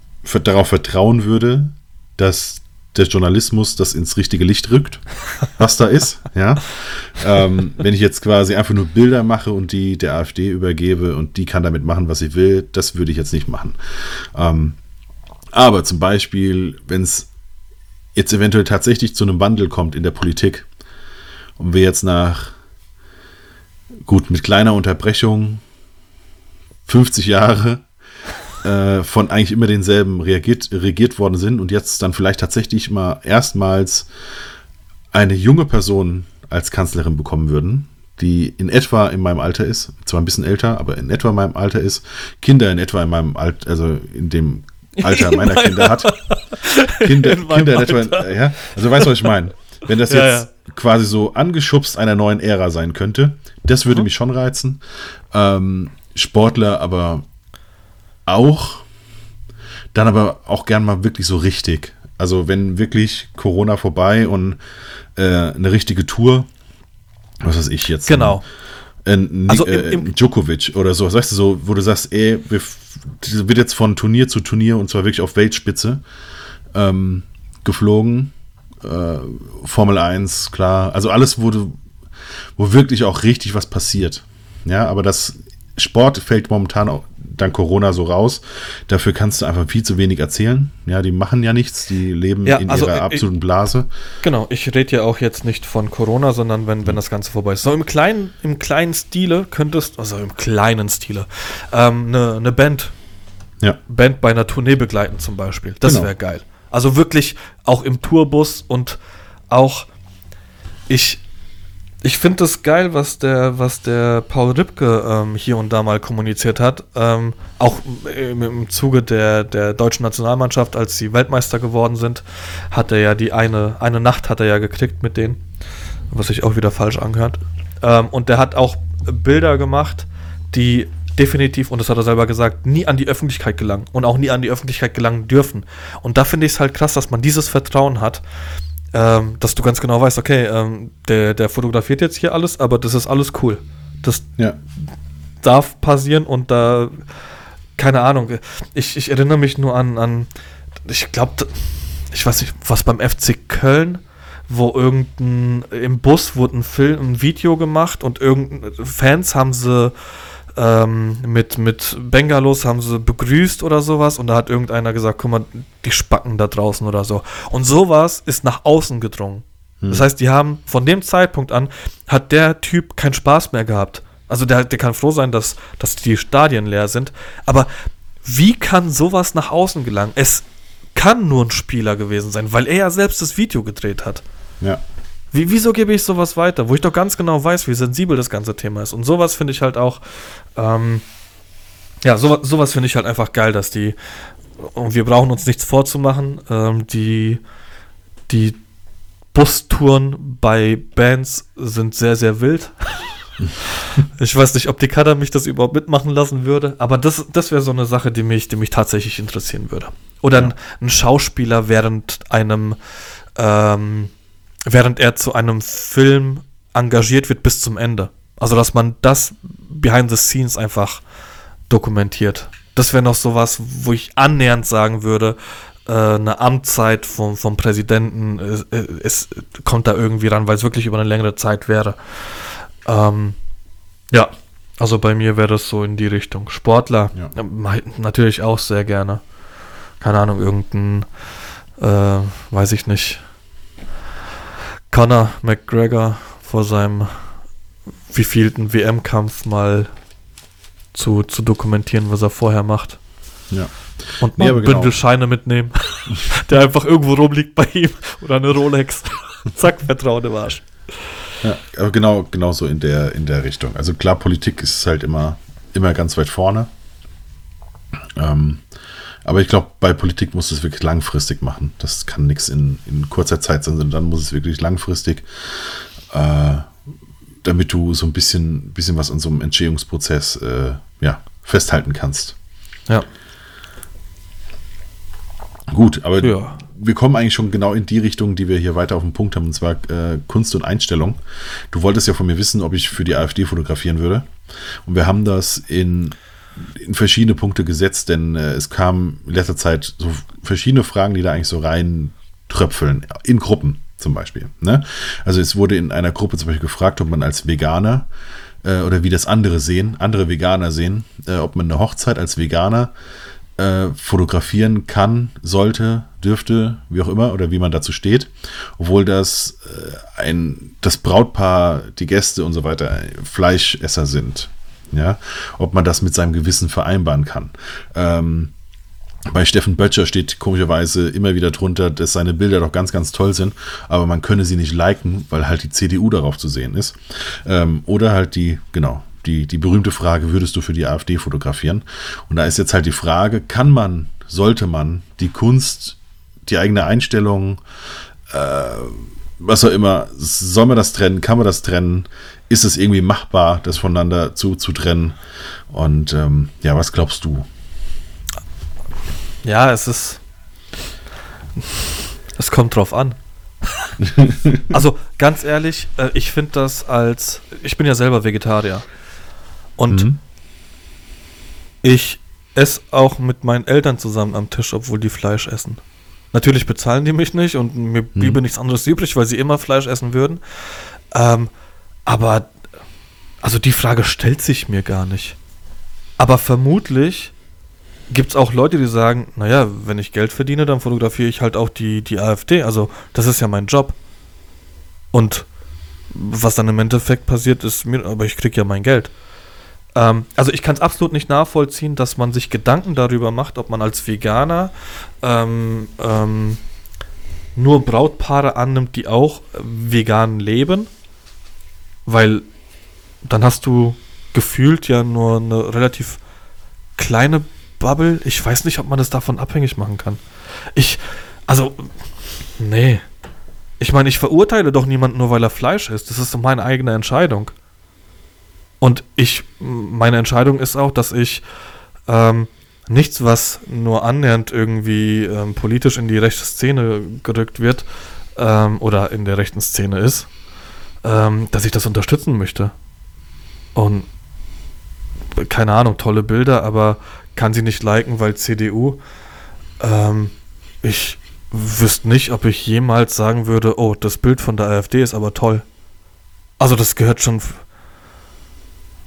darauf vertrauen würde, dass der Journalismus das ins richtige Licht rückt, was da ist. Ja? Ähm, wenn ich jetzt quasi einfach nur Bilder mache und die der AfD übergebe und die kann damit machen, was sie will, das würde ich jetzt nicht machen. Ähm, aber zum Beispiel, wenn es jetzt eventuell tatsächlich zu einem Wandel kommt in der Politik und wir jetzt nach, gut, mit kleiner Unterbrechung, 50 Jahre äh, von eigentlich immer denselben reagiert, regiert worden sind und jetzt dann vielleicht tatsächlich mal erstmals eine junge Person als Kanzlerin bekommen würden, die in etwa in meinem Alter ist, zwar ein bisschen älter, aber in etwa in meinem Alter ist, Kinder in etwa in meinem Alter, also in dem Alter In meiner Kinder hat. Kinder, In Kinder in etwa, Alter. ja, also weißt du, was ich meine? Wenn das Ja, jetzt quasi so angeschubst einer neuen Ära sein könnte, das würde mich schon reizen. Ähm, Sportler aber auch, dann aber auch gern mal wirklich so richtig. Also wenn wirklich Corona vorbei und äh, eine richtige Tour, was weiß ich jetzt, Genau. Äh, also im, im äh, Djokovic oder so, weißt du, so, wo du sagst, ey, wir, wird jetzt von Turnier zu Turnier und zwar wirklich auf Weltspitze ähm, geflogen. Äh, Formel 1, klar. Also alles, wo, du, wo wirklich auch richtig was passiert. Ja, aber das Sport fällt momentan auch dank Corona so raus. Dafür kannst du einfach viel zu wenig erzählen. Ja, die machen ja nichts, die leben ja, in also ihrer absoluten Blase. Genau, ich rede ja auch jetzt nicht von Corona, sondern wenn, wenn das Ganze vorbei ist. So im kleinen, im kleinen Stile könntest, also im kleinen Stile, ähm, eine, eine Band, ja. Band bei einer Tournee begleiten zum Beispiel. Das genau. wäre geil. Also wirklich auch im Tourbus und auch ich ich finde das geil, was der, was der Paul Ripke ähm, hier und da mal kommuniziert hat. Ähm, auch im, im Zuge der, der deutschen Nationalmannschaft, als sie Weltmeister geworden sind, hat er ja die eine, eine Nacht hat er ja gekriegt mit denen, was sich auch wieder falsch angehört. Ähm, und der hat auch Bilder gemacht, die definitiv, und das hat er selber gesagt, nie an die Öffentlichkeit gelangen und auch nie an die Öffentlichkeit gelangen dürfen. Und da finde ich es halt krass, dass man dieses Vertrauen hat, ähm, dass du ganz genau weißt, okay, ähm, der, der fotografiert jetzt hier alles, aber das ist alles cool. Das ja. darf passieren und da, keine Ahnung, ich, ich erinnere mich nur an, an ich glaube, ich weiß nicht, was beim FC Köln, wo irgendein, im Bus wurde ein Film, ein Video gemacht und irgendein, Fans haben sie ähm, mit, mit Bengalos haben sie begrüßt oder sowas und da hat irgendeiner gesagt, guck mal, die spacken da draußen oder so. Und sowas ist nach außen gedrungen. Hm. Das heißt, die haben von dem Zeitpunkt an, hat der Typ keinen Spaß mehr gehabt. Also der, der kann froh sein, dass, dass die Stadien leer sind. Aber wie kann sowas nach außen gelangen? Es kann nur ein Spieler gewesen sein, weil er ja selbst das Video gedreht hat. Ja. Wie, wieso gebe ich sowas weiter, wo ich doch ganz genau weiß, wie sensibel das ganze Thema ist? Und sowas finde ich halt auch, ähm, ja, sowas, sowas finde ich halt einfach geil, dass die, und wir brauchen uns nichts vorzumachen, ähm, die, die Bustouren bei Bands sind sehr, sehr wild. ich weiß nicht, ob die Kader mich das überhaupt mitmachen lassen würde, aber das, das wäre so eine Sache, die mich, die mich tatsächlich interessieren würde. Oder ja. ein, ein, Schauspieler während einem ähm, während er zu einem Film engagiert wird bis zum Ende. Also, dass man das behind the scenes einfach dokumentiert. Das wäre noch sowas, wo ich annähernd sagen würde, äh, eine Amtszeit vom, vom Präsidenten, äh, es kommt da irgendwie ran, weil es wirklich über eine längere Zeit wäre. Ähm, ja, also bei mir wäre das so in die Richtung. Sportler, ja. natürlich auch sehr gerne. Keine Ahnung, irgendein, äh, weiß ich nicht, Conor McGregor vor seinem wievielten WM-Kampf mal zu, zu dokumentieren, was er vorher macht. Ja. Und mal nee, ein Bündel genau. Scheine mitnehmen, der einfach irgendwo rumliegt bei ihm oder eine Rolex. Zack, Vertrauen im Arsch. Ja, aber genau, genau so in der, in der Richtung. Also klar, Politik ist halt immer, immer ganz weit vorne. Ähm, aber ich glaube, bei Politik muss es wirklich langfristig machen. Das kann nichts in, in kurzer Zeit sein, sondern dann muss es wirklich langfristig, äh, damit du so ein bisschen, bisschen was an so einem Entstehungsprozess äh, ja, festhalten kannst. Ja. Gut, aber ja. wir kommen eigentlich schon genau in die Richtung, die wir hier weiter auf dem Punkt haben, und zwar äh, Kunst und Einstellung. Du wolltest ja von mir wissen, ob ich für die AfD fotografieren würde. Und wir haben das in in verschiedene Punkte gesetzt, denn äh, es kamen in letzter Zeit so verschiedene Fragen, die da eigentlich so rein tröpfeln, in Gruppen zum Beispiel. Ne? Also es wurde in einer Gruppe zum Beispiel gefragt, ob man als Veganer äh, oder wie das andere sehen, andere Veganer sehen, äh, ob man eine Hochzeit als Veganer äh, fotografieren kann, sollte, dürfte, wie auch immer, oder wie man dazu steht, obwohl das äh, ein das Brautpaar, die Gäste und so weiter Fleischesser sind ja, ob man das mit seinem Gewissen vereinbaren kann. Ähm, bei Steffen Böttcher steht komischerweise immer wieder drunter, dass seine Bilder doch ganz, ganz toll sind, aber man könne sie nicht liken, weil halt die CDU darauf zu sehen ist. Ähm, oder halt die, genau, die, die berühmte Frage, würdest du für die AfD fotografieren? Und da ist jetzt halt die Frage, kann man, sollte man die Kunst, die eigene Einstellung, äh, was auch immer, soll man das trennen, kann man das trennen? ist es irgendwie machbar, das voneinander zu, zu trennen? Und ähm, ja, was glaubst du? Ja, es ist. Es kommt drauf an. also ganz ehrlich, äh, ich finde das als, ich bin ja selber Vegetarier und mhm. ich esse auch mit meinen Eltern zusammen am Tisch, obwohl die Fleisch essen. Natürlich bezahlen die mich nicht und mir mhm. bliebe nichts anderes übrig, weil sie immer Fleisch essen würden. Ähm, aber, also die Frage stellt sich mir gar nicht. Aber vermutlich gibt es auch Leute, die sagen, naja, wenn ich Geld verdiene, dann fotografiere ich halt auch die, die AfD. Also das ist ja mein Job. Und was dann im Endeffekt passiert, ist mir, aber ich kriege ja mein Geld. Ähm, also ich kann es absolut nicht nachvollziehen, dass man sich Gedanken darüber macht, ob man als Veganer ähm, ähm, nur Brautpaare annimmt, die auch vegan leben. Weil dann hast du gefühlt ja nur eine relativ kleine Bubble. Ich weiß nicht, ob man das davon abhängig machen kann. Ich, also, nee. Ich meine, ich verurteile doch niemanden nur, weil er Fleisch isst. Das ist meine eigene Entscheidung. Und ich, meine Entscheidung ist auch, dass ich ähm, nichts, was nur annähernd irgendwie ähm, politisch in die rechte Szene gerückt wird ähm, oder in der rechten Szene ist, ähm, dass ich das unterstützen möchte. Und keine Ahnung, tolle Bilder, aber kann sie nicht liken, weil CDU. Ähm, ich wüsste nicht, ob ich jemals sagen würde, oh, das Bild von der AfD ist aber toll. Also das gehört schon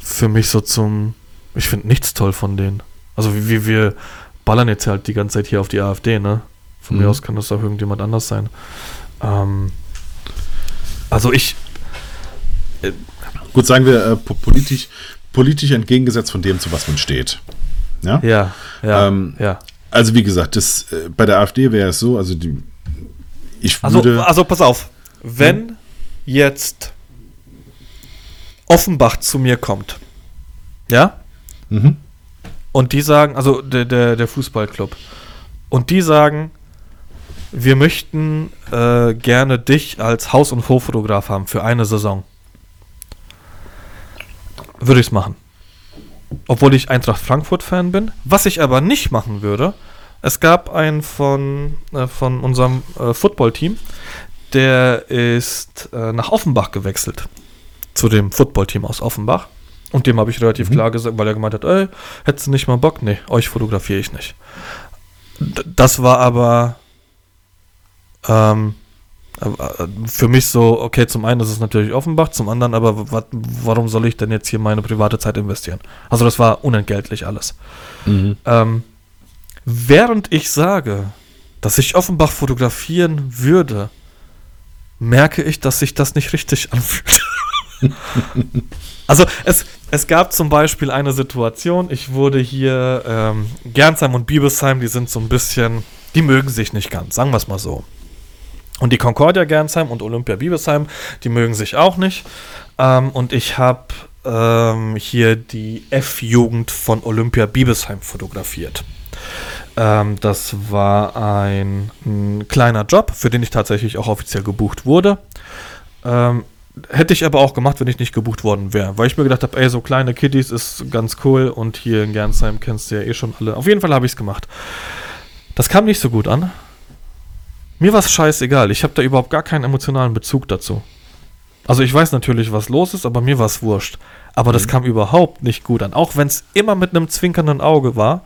für mich so zum. Ich finde nichts toll von denen. Also wie, wir ballern jetzt halt die ganze Zeit hier auf die AfD, ne? Von mhm. mir aus kann das auch irgendjemand anders sein. Ähm, also ich. Äh, Gut, sagen wir äh, politisch, politisch entgegengesetzt von dem, zu was man steht. Ja, ja, ja. Ähm, ja. Also wie gesagt, das, äh, bei der AfD wäre es so, also die, ich also, würde... Also, also pass auf, wenn hm? jetzt Offenbach zu mir kommt, ja, mhm. und die sagen, also der, der, der Fußballclub, und die sagen, wir möchten äh, gerne dich als Haus- und Hoffotograf haben für eine Saison. Würde ich es machen obwohl ich Eintracht Frankfurt-Fan bin. Was ich aber nicht machen würde, es gab einen von, äh, von unserem äh, Football-Team, der ist äh, nach Offenbach gewechselt. Zu dem Football-Team aus Offenbach. Und dem habe ich relativ mhm. klar gesagt, weil er gemeint hat, ey, hättest du nicht mal Bock? Nee, euch fotografiere ich nicht. D das war aber ähm, für mich so, okay, zum einen ist es natürlich Offenbach, zum anderen aber, wat, warum soll ich denn jetzt hier meine private Zeit investieren? Also das war unentgeltlich alles. Mhm. Ähm, während ich sage, dass ich Offenbach fotografieren würde, merke ich, dass sich das nicht richtig anfühlt. also es, es gab zum Beispiel eine Situation, ich wurde hier, ähm, Gernsheim und Biebesheim, die sind so ein bisschen, die mögen sich nicht ganz, sagen wir es mal so. Und die Concordia Gernsheim und Olympia Biebesheim, die mögen sich auch nicht. Ähm, und ich habe ähm, hier die F-Jugend von Olympia Biebesheim fotografiert. Ähm, das war ein, ein, kleiner Job, für den ich tatsächlich auch offiziell gebucht wurde. Ähm, hätte ich aber auch gemacht, wenn ich nicht gebucht worden wäre, weil ich mir gedacht habe, ey, so kleine Kiddies ist ganz cool und hier in Gernsheim kennst du ja eh schon alle. Auf jeden Fall habe ich es gemacht. Das kam nicht so gut an. Mir war es scheißegal. Ich habe da überhaupt gar keinen emotionalen Bezug dazu. Also ich weiß natürlich, was los ist, aber mir war es wurscht. Aber mhm. das kam überhaupt nicht gut an. Auch wenn es immer mit einem zwinkernden Auge war.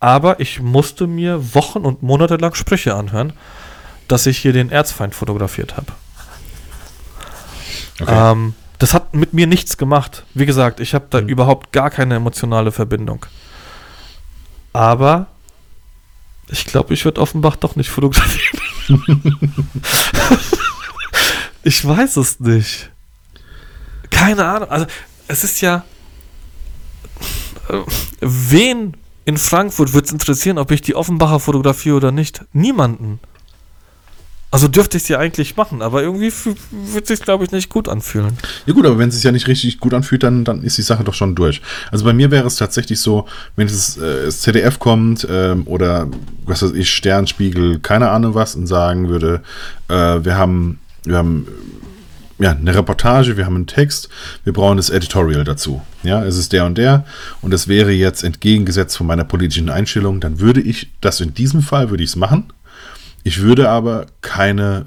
Aber ich musste mir Wochen und Monate lang Sprüche anhören, dass ich hier den Erzfeind fotografiert habe. Okay. Ähm, das hat mit mir nichts gemacht. Wie gesagt, ich habe da mhm. überhaupt gar keine emotionale Verbindung. Aber ich glaube, ich würde Offenbach doch nicht fotografieren. ich weiß es nicht. Keine Ahnung. Also, es ist ja. Äh, wen in Frankfurt würde es interessieren, ob ich die Offenbacher fotografiere oder nicht? Niemanden. Also dürfte ich es ja eigentlich machen, aber irgendwie wird sich, glaube ich, nicht gut anfühlen. Ja gut, aber wenn es sich ja nicht richtig gut anfühlt, dann, dann ist die Sache doch schon durch. Also bei mir wäre es tatsächlich so, wenn es äh, das ZDF kommt ähm, oder was weiß ich, Sternspiegel, keine Ahnung was, und sagen würde, äh, wir haben, wir haben ja, eine Reportage, wir haben einen Text, wir brauchen das Editorial dazu. Ja, es ist der und der und es wäre jetzt entgegengesetzt von meiner politischen Einstellung, dann würde ich das in diesem Fall, würde ich es machen Ich würde aber keine,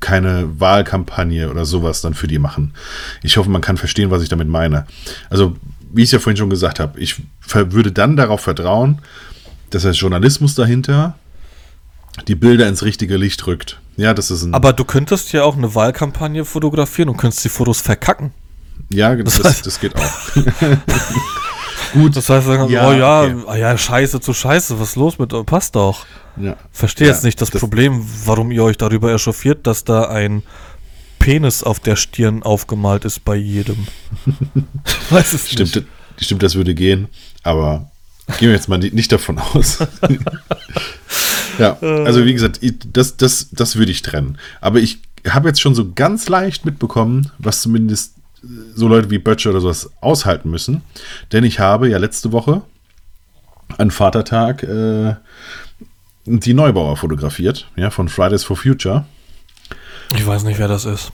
keine Wahlkampagne oder sowas dann für die machen. Ich hoffe, man kann verstehen, was ich damit meine. Also, wie ich es ja vorhin schon gesagt habe, ich würde dann darauf vertrauen, dass der Journalismus dahinter die Bilder ins richtige Licht rückt. Ja, das ist ein. Aber du könntest ja auch eine Wahlkampagne fotografieren und könntest die Fotos verkacken. Ja, das, das, das geht auch. Gut. Das heißt, sagen, ja, oh ja, okay. ah ja, scheiße zu scheiße, was ist los mit, passt doch. Ja. Verstehe ja, jetzt nicht das, das, Problem, warum ihr euch darüber echauffiert, dass da ein Penis auf der Stirn aufgemalt ist bei jedem. weiß es stimmt, nicht. Stimmt, das würde gehen, aber gehen wir jetzt mal nicht davon aus. ja, also wie gesagt, das, das, das würde ich trennen. Aber ich habe jetzt schon so ganz leicht mitbekommen, was zumindest so Leute wie Böttcher oder sowas aushalten müssen. Denn ich habe ja letzte Woche an Vatertag äh, die Neubauer fotografiert, ja, von Fridays for Future. Ich weiß nicht, wer das ist.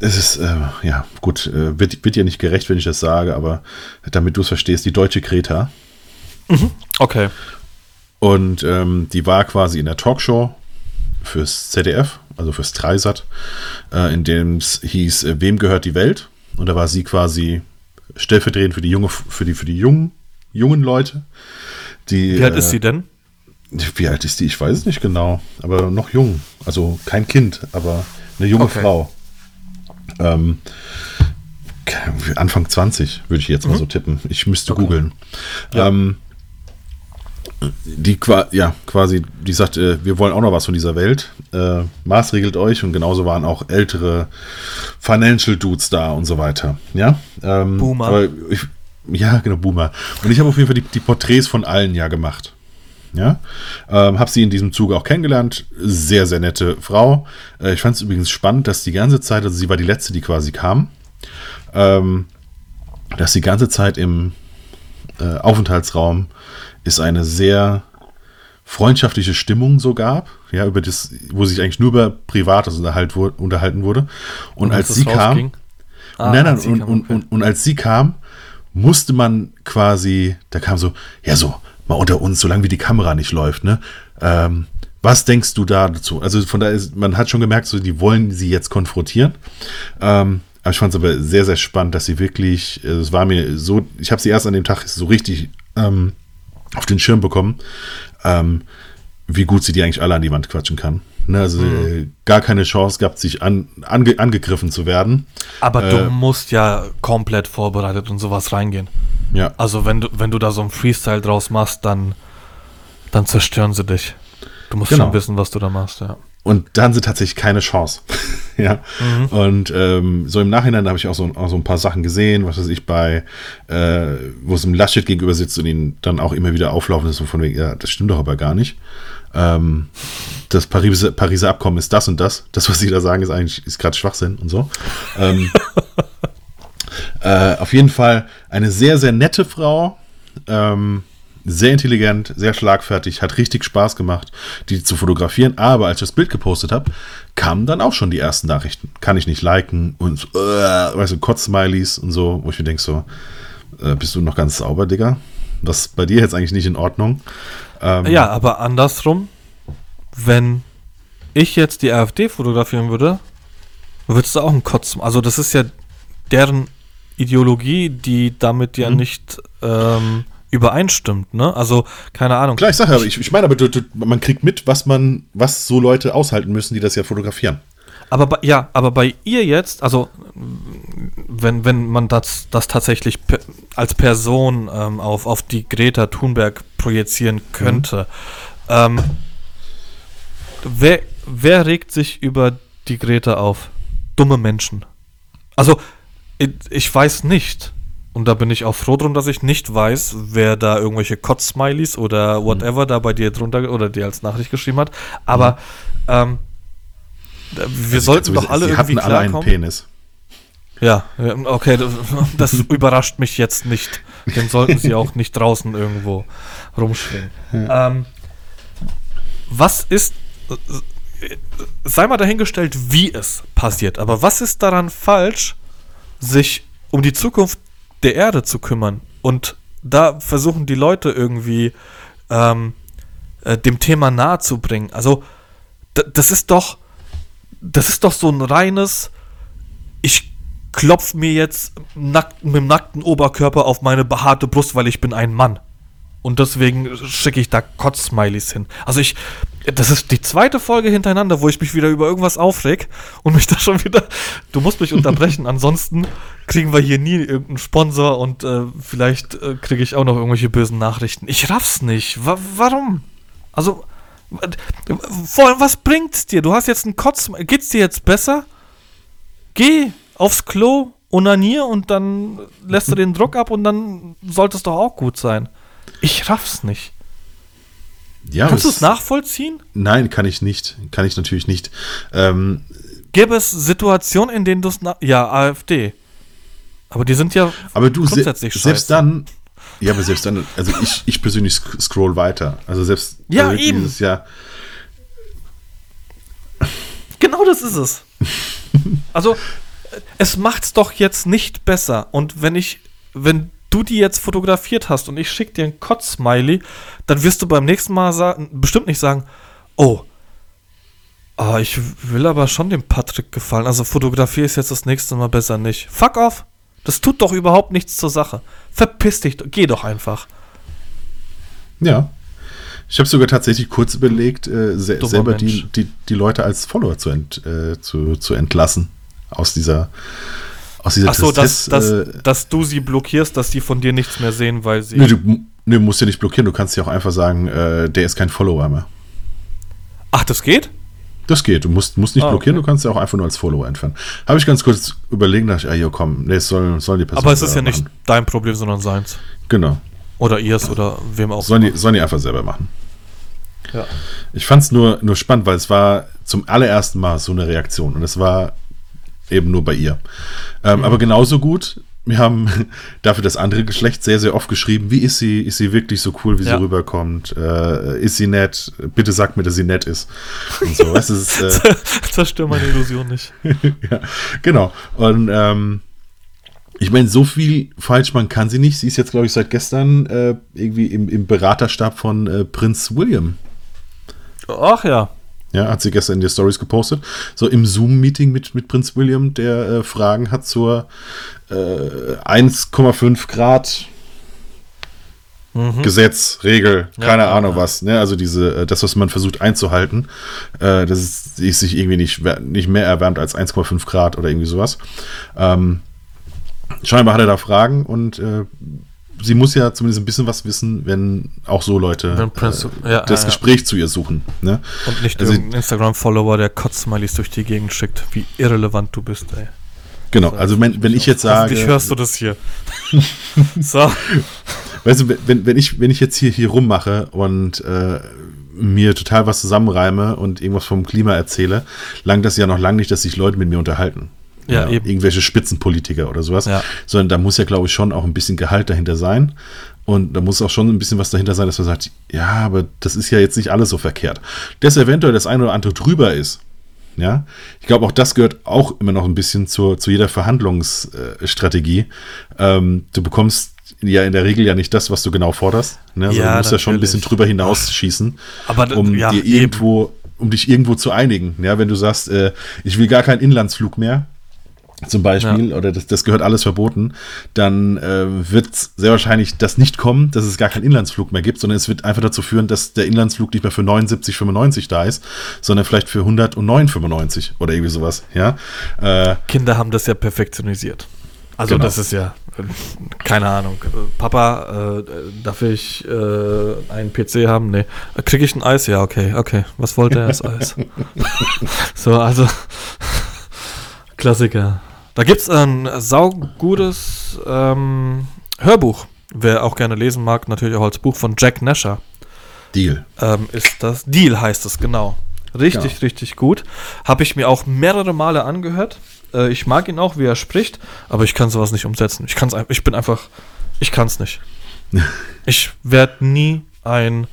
Es ist, äh, ja, gut, äh, wird, wird dir nicht gerecht, wenn ich das sage, aber damit du es verstehst, die deutsche Kreta. Mhm. Okay. Und ähm, die war quasi in der Talkshow fürs ZDF, also fürs Dreisat, äh, in dem es hieß, äh, wem gehört die Welt? Und da war sie quasi stellvertretend für die junge, für die, für die jungen, jungen Leute. Die, Wie alt äh, ist sie denn? Wie alt ist die? Ich weiß es nicht genau, aber noch jung. Also kein Kind, aber eine junge okay. Frau. Ähm, Anfang 20 würde ich jetzt mhm. mal so tippen. Ich müsste okay. googeln. Ja. Ähm, die ja, quasi, die sagt, äh, wir wollen auch noch was von dieser Welt. Äh, maßregelt euch und genauso waren auch ältere Financial Dudes da und so weiter. Ja. Ähm, Boomer. Ich, ja, genau, Boomer. Und ich habe auf jeden Fall die, die, Porträts von allen ja gemacht. Ja. Ähm, habe sie in diesem Zuge auch kennengelernt. Sehr, sehr nette Frau. Äh, ich fand es übrigens spannend, dass die ganze Zeit, also sie war die letzte, die quasi kam, ähm, dass die ganze Zeit im äh, Aufenthaltsraum es eine sehr freundschaftliche Stimmung so gab, ja, über das, wo sich eigentlich nur über Privates unterhalt, unterhalten wurde. Und, und als, als sie kam, ah, nein, nein, und, und, und, als sie kam, musste man quasi, da kam so, ja, so, mal unter uns, solange wie die Kamera nicht läuft, ne? Ähm, was denkst du da dazu? Also von daher ist, man hat schon gemerkt, so, die wollen sie jetzt konfrontieren. Ähm, aber ich fand es aber sehr, sehr spannend, dass sie wirklich, äh, es war mir so, ich habe sie erst an dem Tag so richtig ähm, auf den Schirm bekommen, ähm, wie gut sie die eigentlich alle an die Wand quatschen kann. Ne, also mhm. Äh, gar keine Chance gehabt, sich an, ange, angegriffen zu werden. Aber äh, du musst ja komplett vorbereitet und sowas reingehen. Ja. Also wenn du, wenn du da so ein Freestyle draus machst, dann, dann zerstören sie dich. Du musst genau. schon wissen, was du da machst, ja. Und da haben sie tatsächlich keine Chance. ja. Mhm. Und ähm, so im Nachhinein habe ich auch so, auch so ein paar Sachen gesehen, was weiß ich, bei, äh, wo es im Laschet gegenüber sitzt und ihn dann auch immer wieder auflaufen ist und von wegen, ja, das stimmt doch aber gar nicht. Ähm, das Pariser, Pariser Abkommen ist das und das. Das, was sie da sagen, ist eigentlich ist gerade Schwachsinn und so. ähm, äh, auf jeden Fall eine sehr, sehr nette Frau. Ähm, sehr intelligent, sehr schlagfertig, hat richtig Spaß gemacht, die zu fotografieren. Aber als ich das Bild gepostet habe, kamen dann auch schon die ersten Nachrichten. Kann ich nicht liken und äh, weißt du, Kotz-Smileys und so, wo ich mir denke, so, äh, bist du noch ganz sauber, Digga? Was bei dir jetzt eigentlich nicht in Ordnung. Ähm, ja, aber andersrum, wenn ich jetzt die AfD fotografieren würde, würdest du auch einen Kotz. Also, das ist ja deren Ideologie, die damit ja mhm. nicht ähm, übereinstimmt, ne? Also, keine Ahnung. Klar, ich sage aber, ich, ich meine aber, du, du, man kriegt mit, was man, was so Leute aushalten müssen, die das ja fotografieren. Aber bei, ja, aber bei ihr jetzt, also wenn, wenn man das, das tatsächlich pe als Person ähm, auf, auf die Greta Thunberg projizieren könnte, mhm. ähm, wer, wer regt sich über die Greta auf? Dumme Menschen. Also, ich, weiß nicht. Und da bin ich auch froh drum, dass ich nicht weiß, wer da irgendwelche Kotz-Smileys oder mhm. whatever mhm. da bei dir drunter oder dir als Nachricht geschrieben hat. Aber mhm. ähm, wir also sollten doch alle sie irgendwie hatten alle einen Penis. Ja, okay, das, das überrascht mich jetzt nicht. Den sollten sie auch nicht draußen irgendwo rumschwingen. Ja. Ähm, was ist, sei mal dahingestellt, wie es passiert, aber was ist daran falsch, sich um die Zukunft der Erde zu kümmern. Und da versuchen die Leute irgendwie ähm, äh, dem Thema nahe zu bringen. Also das ist doch, das ist doch so ein reines, ich klopf mir jetzt nackt, mit dem nackten Oberkörper auf meine behaarte Brust, weil ich bin ein Mann. Und deswegen schicke ich da Kotz-Smileys hin. Also ich, das ist die zweite Folge hintereinander, wo ich mich wieder über irgendwas aufreg und mich da schon wieder. Du musst mich unterbrechen, ansonsten kriegen wir hier nie irgendeinen Sponsor und äh, vielleicht äh, kriege ich auch noch irgendwelche bösen Nachrichten. Ich raff's nicht. Wa warum? Also, vor allem, was bringt's dir? Du hast jetzt einen Kotz. Geht's dir jetzt besser? Geh aufs Klo, onanier und dann lässt du den Druck ab und dann sollte es doch auch gut sein. Ich raff's nicht. Ja, Kannst du es nachvollziehen? Nein, kann ich nicht. Kann ich natürlich nicht. Ähm, Gäbe es Situationen, in denen du es. Ja, AfD. Aber die sind ja aber du, se grundsätzlich selbst scheiße. dann. Ja, aber selbst dann, also ich, ich persönlich sc- scroll weiter. Also selbst Ja, also eben. dieses Jahr. Genau das ist es. Also, äh, es macht's doch jetzt nicht besser. Und wenn ich, wenn du die jetzt fotografiert hast und ich schick dir ein Kotz-Smiley, dann wirst du beim nächsten Mal sagen, bestimmt nicht sagen, oh, ah, ich will aber schon dem Patrick gefallen. Also fotografiere ich jetzt das nächste Mal besser nicht. Fuck off. Das tut doch überhaupt nichts zur Sache. Verpiss dich, doch- geh doch einfach. Ja. Ich habe sogar tatsächlich kurz überlegt, äh, se Dummer selber die, die, die Leute als Follower zu, ent, äh, zu, zu entlassen. Aus dieser, aus dieser Ach so, dass, Tristesse, dass, äh, dass du sie blockierst, dass die von dir nichts mehr sehen, weil sie. Nee, du, nee, musst ja nicht blockieren. Du kannst ja auch einfach sagen, äh, der ist kein Follower mehr. Ach, das geht? Das geht. Du musst, musst nicht Ah, blockieren, okay. du kannst ja auch einfach nur als Follower entfernen. Habe ich ganz kurz überlegen, dachte ich, ah, jo, komm, nee, es soll, soll die Person Aber es ist ja selber nicht machen. dein Problem, sondern seins. Genau. Oder ihrs oder wem auch. Sollen die, sollen die einfach selber machen. Ja. Ich fand es nur, nur spannend, weil es war zum allerersten Mal so eine Reaktion und es war eben nur bei ihr. Ähm, Mhm. Aber genauso gut, wir haben dafür das andere Geschlecht sehr, sehr oft geschrieben, wie ist sie, ist sie wirklich so cool, wie Ja. sie rüberkommt, äh, ist sie nett, bitte sag mir, dass sie nett ist und so, es ist, äh, Zerstör meine Illusion nicht. ja, genau. Und ähm, ich meine, so viel falsch man kann sie nicht. Sie ist jetzt, glaube ich, seit gestern äh, irgendwie im, im Beraterstab von äh, Prinz William. Ach ja. Ja, hat sie gestern in die Stories gepostet. So im Zoom-Meeting mit, mit Prinz William, der äh, Fragen hat zur äh, 1,5 Grad Mhm. Gesetz, Regel, keine ja, Ahnung ja. was. Ne? Also diese, äh, das, was man versucht einzuhalten, äh, das ist, ist sich irgendwie nicht, nicht mehr erwärmt als 1,5 Grad oder irgendwie sowas. Ähm, scheinbar hat er da Fragen und äh, sie muss ja zumindest ein bisschen was wissen, wenn auch so Leute Prinz- äh, ja, das ja, ja. Gespräch zu ihr suchen. Ne? Und nicht Also- irgendein Instagram-Follower, der Kotz-Smileys durch die Gegend schickt. Wie irrelevant du bist, ey. Genau, also wenn, wenn ich jetzt sage, Hoffentlich hörst du das hier. so. weißt du, wenn, wenn, ich, wenn ich jetzt hier, hier rummache und äh, mir total was zusammenreime und irgendwas vom Klima erzähle, langt das ja noch lange nicht, dass sich Leute mit mir unterhalten. Ja, eben. Irgendwelche Spitzenpolitiker oder sowas. Ja. Sondern da muss ja, glaube ich, schon auch ein bisschen Gehalt dahinter sein. Und da muss auch schon ein bisschen was dahinter sein, dass man sagt, ja, aber das ist ja jetzt nicht alles so verkehrt. Dass eventuell das eine oder andere drüber ist, ja, ich glaube, auch das gehört auch immer noch ein bisschen zur, zu jeder Verhandlungsstrategie. Ähm, du bekommst ja in der Regel ja nicht das, was du genau forderst. Ne? Also Ja, du musst ja schon ein bisschen natürlich. drüber hinausschießen, Aber um ja, dir irgendwo, um dich irgendwo zu einigen. Ja, wenn du sagst, äh, ich will gar keinen Inlandsflug mehr, zum Beispiel, oder das, das gehört alles verboten, dann äh, wird sehr wahrscheinlich das nicht kommen, dass es gar keinen Inlandsflug mehr gibt, sondern es wird einfach dazu führen, dass der Inlandsflug nicht mehr für 79,95 da ist, sondern vielleicht für 109,95 oder irgendwie sowas, ja. Äh, Kinder haben das ja perfektionisiert. Also Genau. das ist ja, keine Ahnung. Äh, Papa, äh, darf ich äh, einen PC haben? Nee. Kriege ich ein Eis? Ja, okay, okay. Was wollte er als Eis? so, also Klassiker. Da gibt es ein saugutes ähm, Hörbuch. Wer auch gerne lesen mag, natürlich auch als Buch von Jack Nasher. Deal. ähm, ist das. Deal heißt es, genau. Richtig, Genau. richtig gut. Habe ich mir auch mehrere Male angehört. Äh, ich mag ihn auch, wie er spricht, aber ich kann sowas nicht umsetzen. Ich, kann's, ich bin einfach, ich kann es nicht. ich werde nie ein,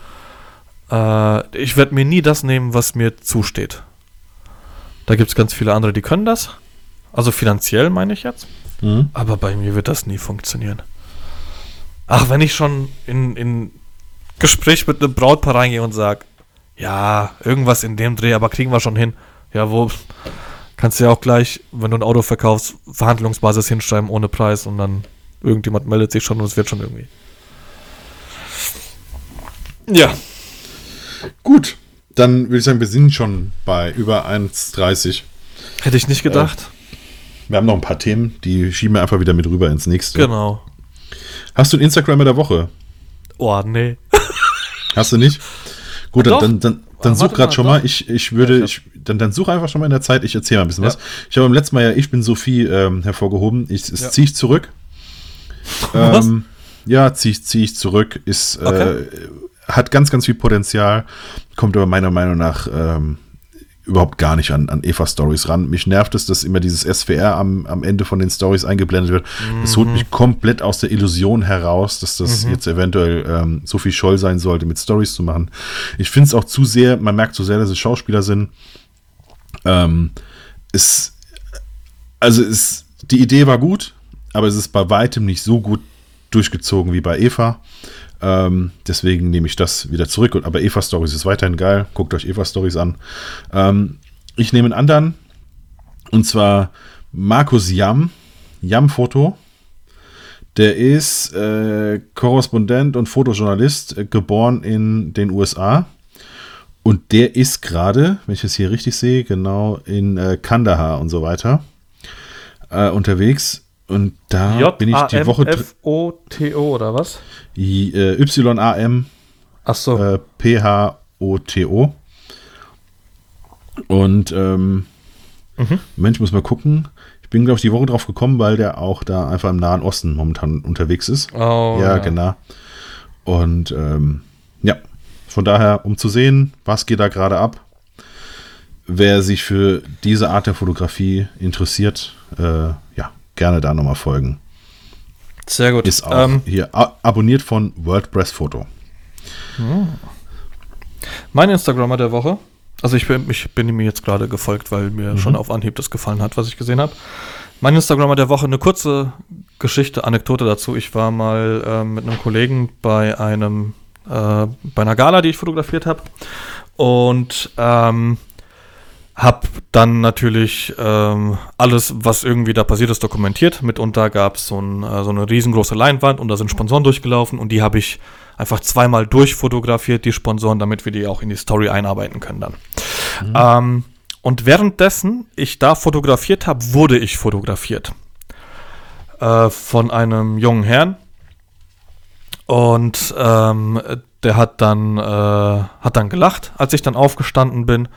äh, ich werde mir nie das nehmen, was mir zusteht. Da gibt es ganz viele andere, die können das. Also finanziell meine ich jetzt. Mhm. Aber bei mir wird das nie funktionieren. Ach, wenn ich schon in, in Gespräch mit einem Brautpaar reingehe und sage, Ja, irgendwas in dem Dreh, aber kriegen wir schon hin. Ja, wo kannst du ja auch gleich, wenn du ein Auto verkaufst, Verhandlungsbasis hinschreiben ohne Preis und dann irgendjemand meldet sich schon und es wird schon irgendwie. Ja. Gut, dann würde ich sagen, wir sind schon bei über 1,30. Hätte ich nicht gedacht. Wir haben noch ein paar Themen, die schieben wir einfach wieder mit rüber ins nächste. Genau. Hast du ein Instagram der Woche? Oh, nee. Hast du nicht? Gut, dann, dann, dann, dann such gerade schon mal. Ich, ich würde, ja, ich, dann, dann such einfach schon mal in der Zeit. Ich erzähle mal ein bisschen ja. was. Ich habe beim letzten Mal ja, ich bin Sophie ähm, hervorgehoben. Ich, ja. ziehe ich zurück. Ähm, ja, ziehe zieh ich zurück. Ist, äh, okay. äh, hat ganz, ganz viel Potenzial. Kommt aber meiner Meinung nach ähm, überhaupt gar nicht an, an Eva-Stories ran. Mich nervt es, dass immer dieses SWR am, am Ende von den Stories eingeblendet wird. Es mhm. holt mich komplett aus der Illusion heraus, dass das mhm. jetzt eventuell ähm, so viel Scholl sein sollte, mit Stories zu machen. Ich finde es auch zu sehr, man merkt zu so sehr, dass es Schauspieler sind. Ähm, es, also es, die Idee war gut, aber es ist bei weitem nicht so gut durchgezogen wie bei Eva. Ähm, deswegen nehme ich das wieder zurück. Aber Eva Stories ist weiterhin geil. Guckt euch Eva Stories an. Ähm, ich nehme einen anderen. Und zwar Markus Jam. Jam Foto. Der ist äh, Korrespondent und Fotojournalist, äh, geboren in den USA. Und der ist gerade, wenn ich es hier richtig sehe, genau in äh, Kandahar und so weiter äh, unterwegs. Und da J bin ich die Woche. F-O-T-O oder was? Y-A-M. Ach so. Äh, P-H-O-T-O. Und, ähm, mhm. Mensch, muss mal gucken. Ich bin, glaube ich, die Woche drauf gekommen, weil der auch da einfach im Nahen Osten momentan unterwegs ist. Oh, ja, ja. genau. Und, ähm, ja, von daher, um zu sehen, was geht da gerade ab, wer sich für diese Art der Fotografie interessiert, äh, gerne da nochmal folgen. Sehr gut. Ist auch ähm, hier abonniert von WordPress Foto. Hm. Mein Instagrammer der Woche. Also ich bin, ich bin ihm jetzt gerade gefolgt, weil mir mhm. schon auf Anhieb das gefallen hat, was ich gesehen habe. Mein Instagrammer der Woche, eine kurze Geschichte, Anekdote dazu. Ich war mal äh, mit einem Kollegen bei einem, äh, bei einer Gala, die ich fotografiert habe. Und ähm, hab dann natürlich ähm, alles, was irgendwie da passiert ist, dokumentiert. Mitunter gab es so, ein, äh, so eine riesengroße Leinwand und da sind Sponsoren durchgelaufen und die habe ich einfach zweimal durchfotografiert, die Sponsoren, damit wir die auch in die Story einarbeiten können dann. Mhm. Ähm, und währenddessen ich da fotografiert habe, wurde ich fotografiert. Äh, von einem jungen Herrn. Und ähm, der hat dann, äh, hat dann gelacht, als ich dann aufgestanden bin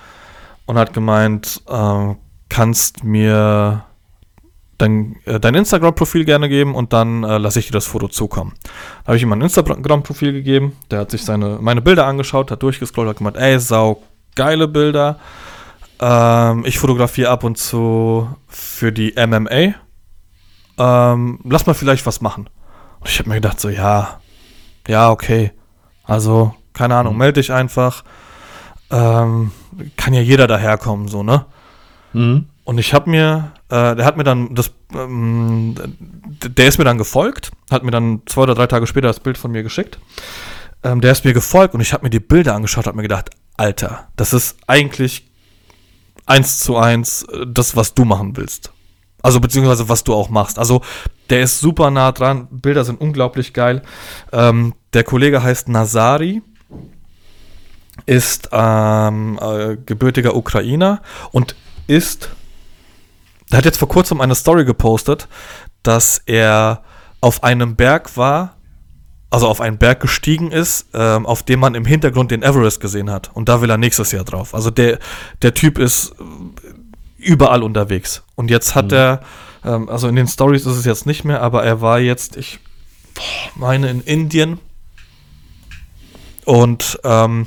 und hat gemeint, äh, kannst mir dein, äh, dein Instagram-Profil gerne geben und dann äh, lasse ich dir das Foto zukommen. Da habe ich ihm mein Instagram-Profil gegeben, der hat sich seine, meine Bilder angeschaut, hat durchgescrollt, hat gemeint, ey, sau geile Bilder. Ähm, ich fotografiere ab und zu für die MMA. Ähm, lass mal vielleicht was machen. Und ich habe mir gedacht, so, ja, ja, okay. Also, keine Ahnung, melde dich einfach ähm, kann ja jeder daherkommen, so, ne? Mhm. Und ich habe mir, äh, der hat mir dann das, ähm, der ist mir dann gefolgt, hat mir dann zwei oder drei Tage später das Bild von mir geschickt. Ähm, der ist mir gefolgt und ich habe mir die Bilder angeschaut, habe mir gedacht, Alter, das ist eigentlich eins zu eins äh, das, was du machen willst. Also beziehungsweise was du auch machst. Also der ist super nah dran, Bilder sind unglaublich geil. Ähm, der Kollege heißt Nazari ist ähm, äh, gebürtiger Ukrainer und ist, er hat jetzt vor kurzem eine Story gepostet, dass er auf einem Berg war, also auf einen Berg gestiegen ist, ähm, auf dem man im Hintergrund den Everest gesehen hat. Und da will er nächstes Jahr drauf. Also der, der Typ ist überall unterwegs. Und jetzt hat mhm. er, ähm, also in den Stories ist es jetzt nicht mehr, aber er war jetzt, ich meine, in Indien. Und ähm,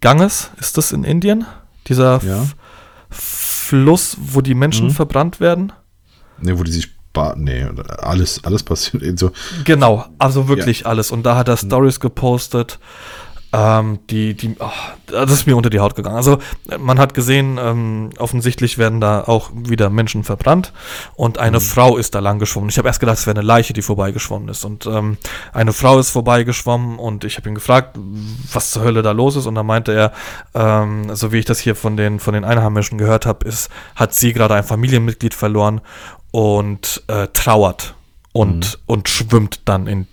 Ganges, ist das in Indien? Dieser ja. Fluss, wo die Menschen mhm. verbrannt werden? Ne, wo die sich nee, alles, alles passiert. So. Genau, also wirklich ja. alles. Und da hat er mhm. Stories gepostet. Ähm, die, die, oh, das ist mir unter die Haut gegangen. Also man hat gesehen, ähm, offensichtlich werden da auch wieder Menschen verbrannt und eine mhm. Frau ist da lang geschwommen. Ich habe erst gedacht, es wäre eine Leiche, die vorbeigeschwommen ist. Und ähm, eine Frau ist vorbeigeschwommen und ich habe ihn gefragt, was zur Hölle da los ist. Und da meinte er, ähm, so wie ich das hier von den, von den Einheimischen gehört habe, ist, hat sie gerade ein Familienmitglied verloren und äh, trauert und, mhm. und schwimmt dann in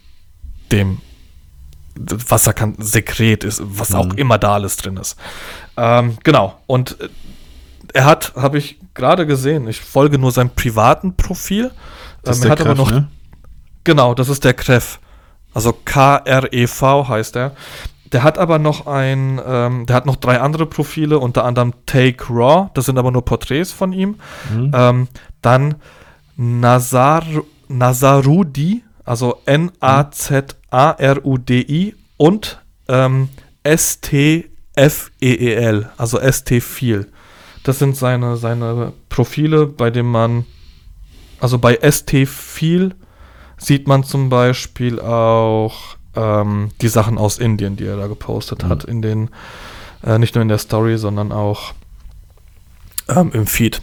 dem Wasser kann Sekret ist, was mhm. auch immer da alles drin ist. Ähm, genau. Und äh, er hat, habe ich gerade gesehen, ich folge nur seinem privaten Profil. Das ähm, er hat Kref, noch. Ne? Genau, das ist der Kref. Also K-R-E-V heißt er. Der hat aber noch ein, ähm, der hat noch drei andere Profile, unter anderem Take Raw, das sind aber nur Porträts von ihm. Mhm. Ähm, dann Nazar, Nazarudi, also N-A-Z-A-R-U-D-I und ähm, S-T-F-E-E-L, also S-T-Viel. Das sind seine, seine Profile, bei denen man, also bei ST-Viel sieht man zum Beispiel auch ähm, die Sachen aus Indien, die er da gepostet mhm. hat, in den, äh, nicht nur in der Story, sondern auch ähm, im Feed.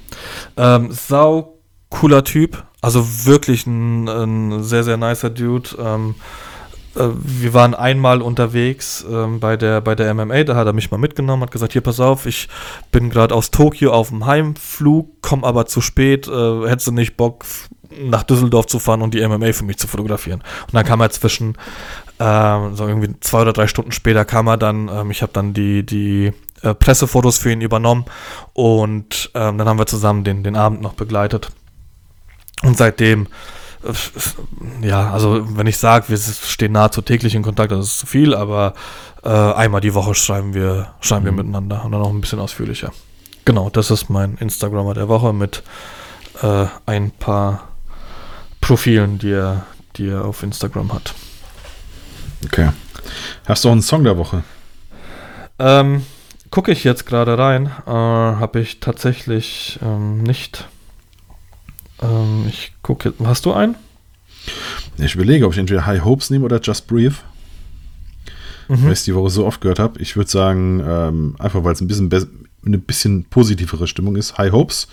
Ähm, sau cooler Typ, also wirklich ein, ein sehr, sehr nicer Dude. Ähm, äh, wir waren einmal unterwegs ähm, bei, der, bei der MMA, da hat er mich mal mitgenommen, hat gesagt, hier pass auf, ich bin gerade aus Tokio auf dem Heimflug, komm aber zu spät, äh, hättest du nicht Bock nach Düsseldorf zu fahren und die MMA für mich zu fotografieren. Und dann kam er zwischen, äh, so irgendwie zwei oder drei Stunden später kam er dann, ähm, ich habe dann die, die äh, Pressefotos für ihn übernommen und ähm, dann haben wir zusammen den, den Abend noch begleitet. Und seitdem, äh, ja, also wenn ich sage, wir stehen nahezu täglich in Kontakt, das ist zu viel, aber äh, einmal die Woche schreiben wir, schreiben mhm. wir miteinander und dann auch ein bisschen ausführlicher. Genau, das ist mein Instagrammer der Woche mit äh, ein paar Profilen, die er, die er auf Instagram hat. Okay. Hast du auch einen Song der Woche? Ähm, gucke ich jetzt gerade rein. Äh, Habe ich tatsächlich ähm, nicht. Ähm, ich gucke. Hast du einen? Ich überlege, ob ich entweder High Hopes nehme oder Just Breathe. Mhm. Weil ich die Woche so oft gehört habe. Ich würde sagen, ähm, einfach weil es ein bisschen eine bisschen positivere Stimmung ist. High Hopes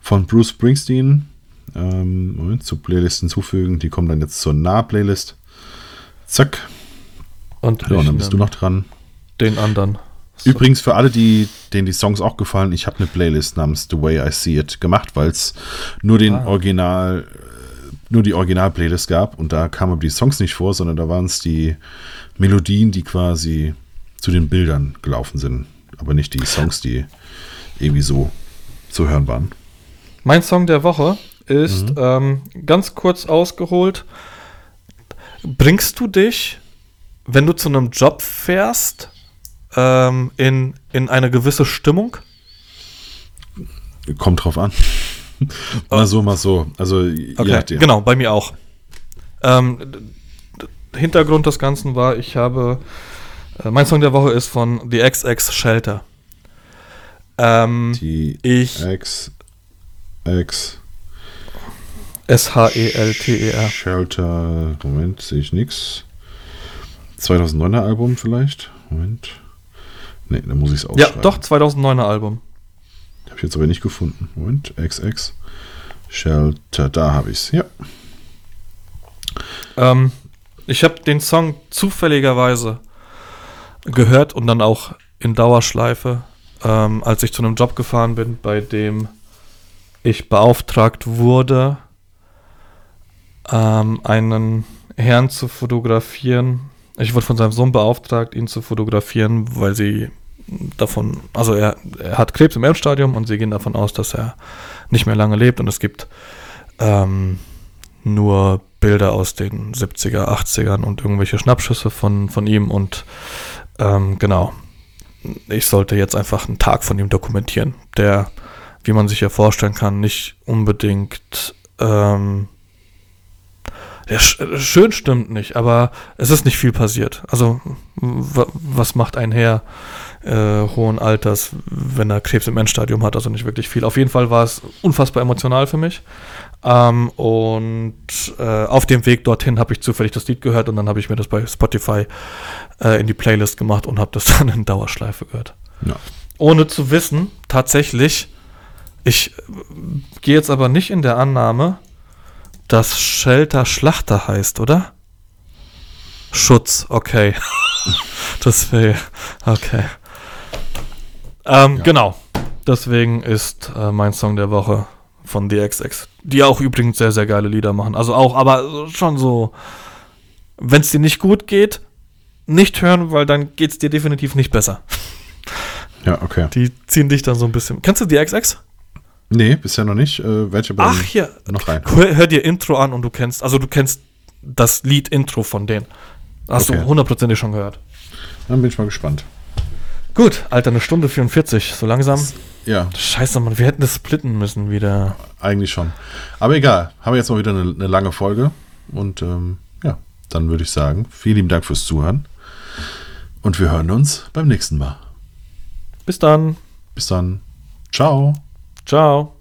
von Bruce Springsteen. Ähm, Moment, zur Playlist hinzufügen. Die kommen dann jetzt zur Nah-Playlist. Zack. Und, ja, und dann bist du noch dran. Den anderen. Übrigens für alle, die, denen die Songs auch gefallen, ich habe eine Playlist namens The Way I See It gemacht, weil es nur den ah. Original, nur die Original-Playlist gab und da kamen die Songs nicht vor, sondern da waren es die Melodien, die quasi zu den Bildern gelaufen sind, aber nicht die Songs, die irgendwie so zu hören waren. Mein Song der Woche ist mhm. ähm, ganz kurz ausgeholt. Bringst du dich, wenn du zu einem Job fährst, ähm, in, in eine gewisse Stimmung? Kommt drauf an. mal so, mal so. Also, okay, genau, bei mir auch. Ähm, Hintergrund des Ganzen war, ich habe. Äh, mein Song der Woche ist von The XX Shelter. Ähm, die ich. X. X. S-H-E-L-T-E-R. Shelter. Moment, sehe ich nichts. 2009er Album vielleicht. Moment. Nee, da muss ich es ausschreiben. Ja, doch, 2009er Album. Habe ich jetzt aber nicht gefunden. Moment, XX. Shelter, da habe ich es, ja. Ähm, ich habe den Song zufälligerweise gehört und dann auch in Dauerschleife, ähm, als ich zu einem Job gefahren bin, bei dem ich beauftragt wurde, ähm, einen Herrn zu fotografieren, ich wurde von seinem Sohn beauftragt, ihn zu fotografieren, weil sie davon, also er, er hat Krebs im Endstadium und sie gehen davon aus, dass er nicht mehr lange lebt. Und es gibt ähm, nur Bilder aus den 70er, 80ern und irgendwelche Schnappschüsse von, von ihm. Und ähm, genau, ich sollte jetzt einfach einen Tag von ihm dokumentieren, der, wie man sich ja vorstellen kann, nicht unbedingt ähm, Der sch schön stimmt nicht, aber es ist nicht viel passiert. Also, was macht ein Herr äh, hohen Alters, wenn er Krebs im Endstadium hat? Also nicht wirklich viel. Auf jeden Fall war es unfassbar emotional für mich. Ähm, und äh, auf dem Weg dorthin habe ich zufällig das Lied gehört und dann habe ich mir das bei Spotify äh, in die Playlist gemacht und habe das dann in Dauerschleife gehört. Ja. Ohne zu wissen, tatsächlich, ich äh, gehe jetzt aber nicht in der Annahme, dass Shelter Schlachter heißt, oder? Schutz, okay. das wäre, okay. Ähm, ja. Genau. Deswegen ist äh, mein Song der Woche von DXX. Die auch übrigens sehr, sehr geile Lieder machen. Also auch, aber schon so, wenn es dir nicht gut geht, nicht hören, weil dann geht es dir definitiv nicht besser. Ja, okay. Die ziehen dich dann so ein bisschen. Kennst du DXX? Nee, bisher noch nicht. Äh, welche Ach, hier. Noch rein. Hör, hör, dir Intro an und du kennst, also du kennst das Lied-Intro von denen. Hast okay. du hundertprozentig schon gehört. Dann bin ich mal gespannt. Gut, Alter, eine Stunde 44, so langsam. Ja. Scheiße, Mann, wir hätten das splitten müssen wieder. Eigentlich schon. Aber egal, haben wir jetzt mal wieder eine, eine lange Folge. Und ähm, ja, dann würde ich sagen, vielen lieben Dank fürs Zuhören. Und wir hören uns beim nächsten Mal. Bis dann. Bis dann. Ciao. Ciao.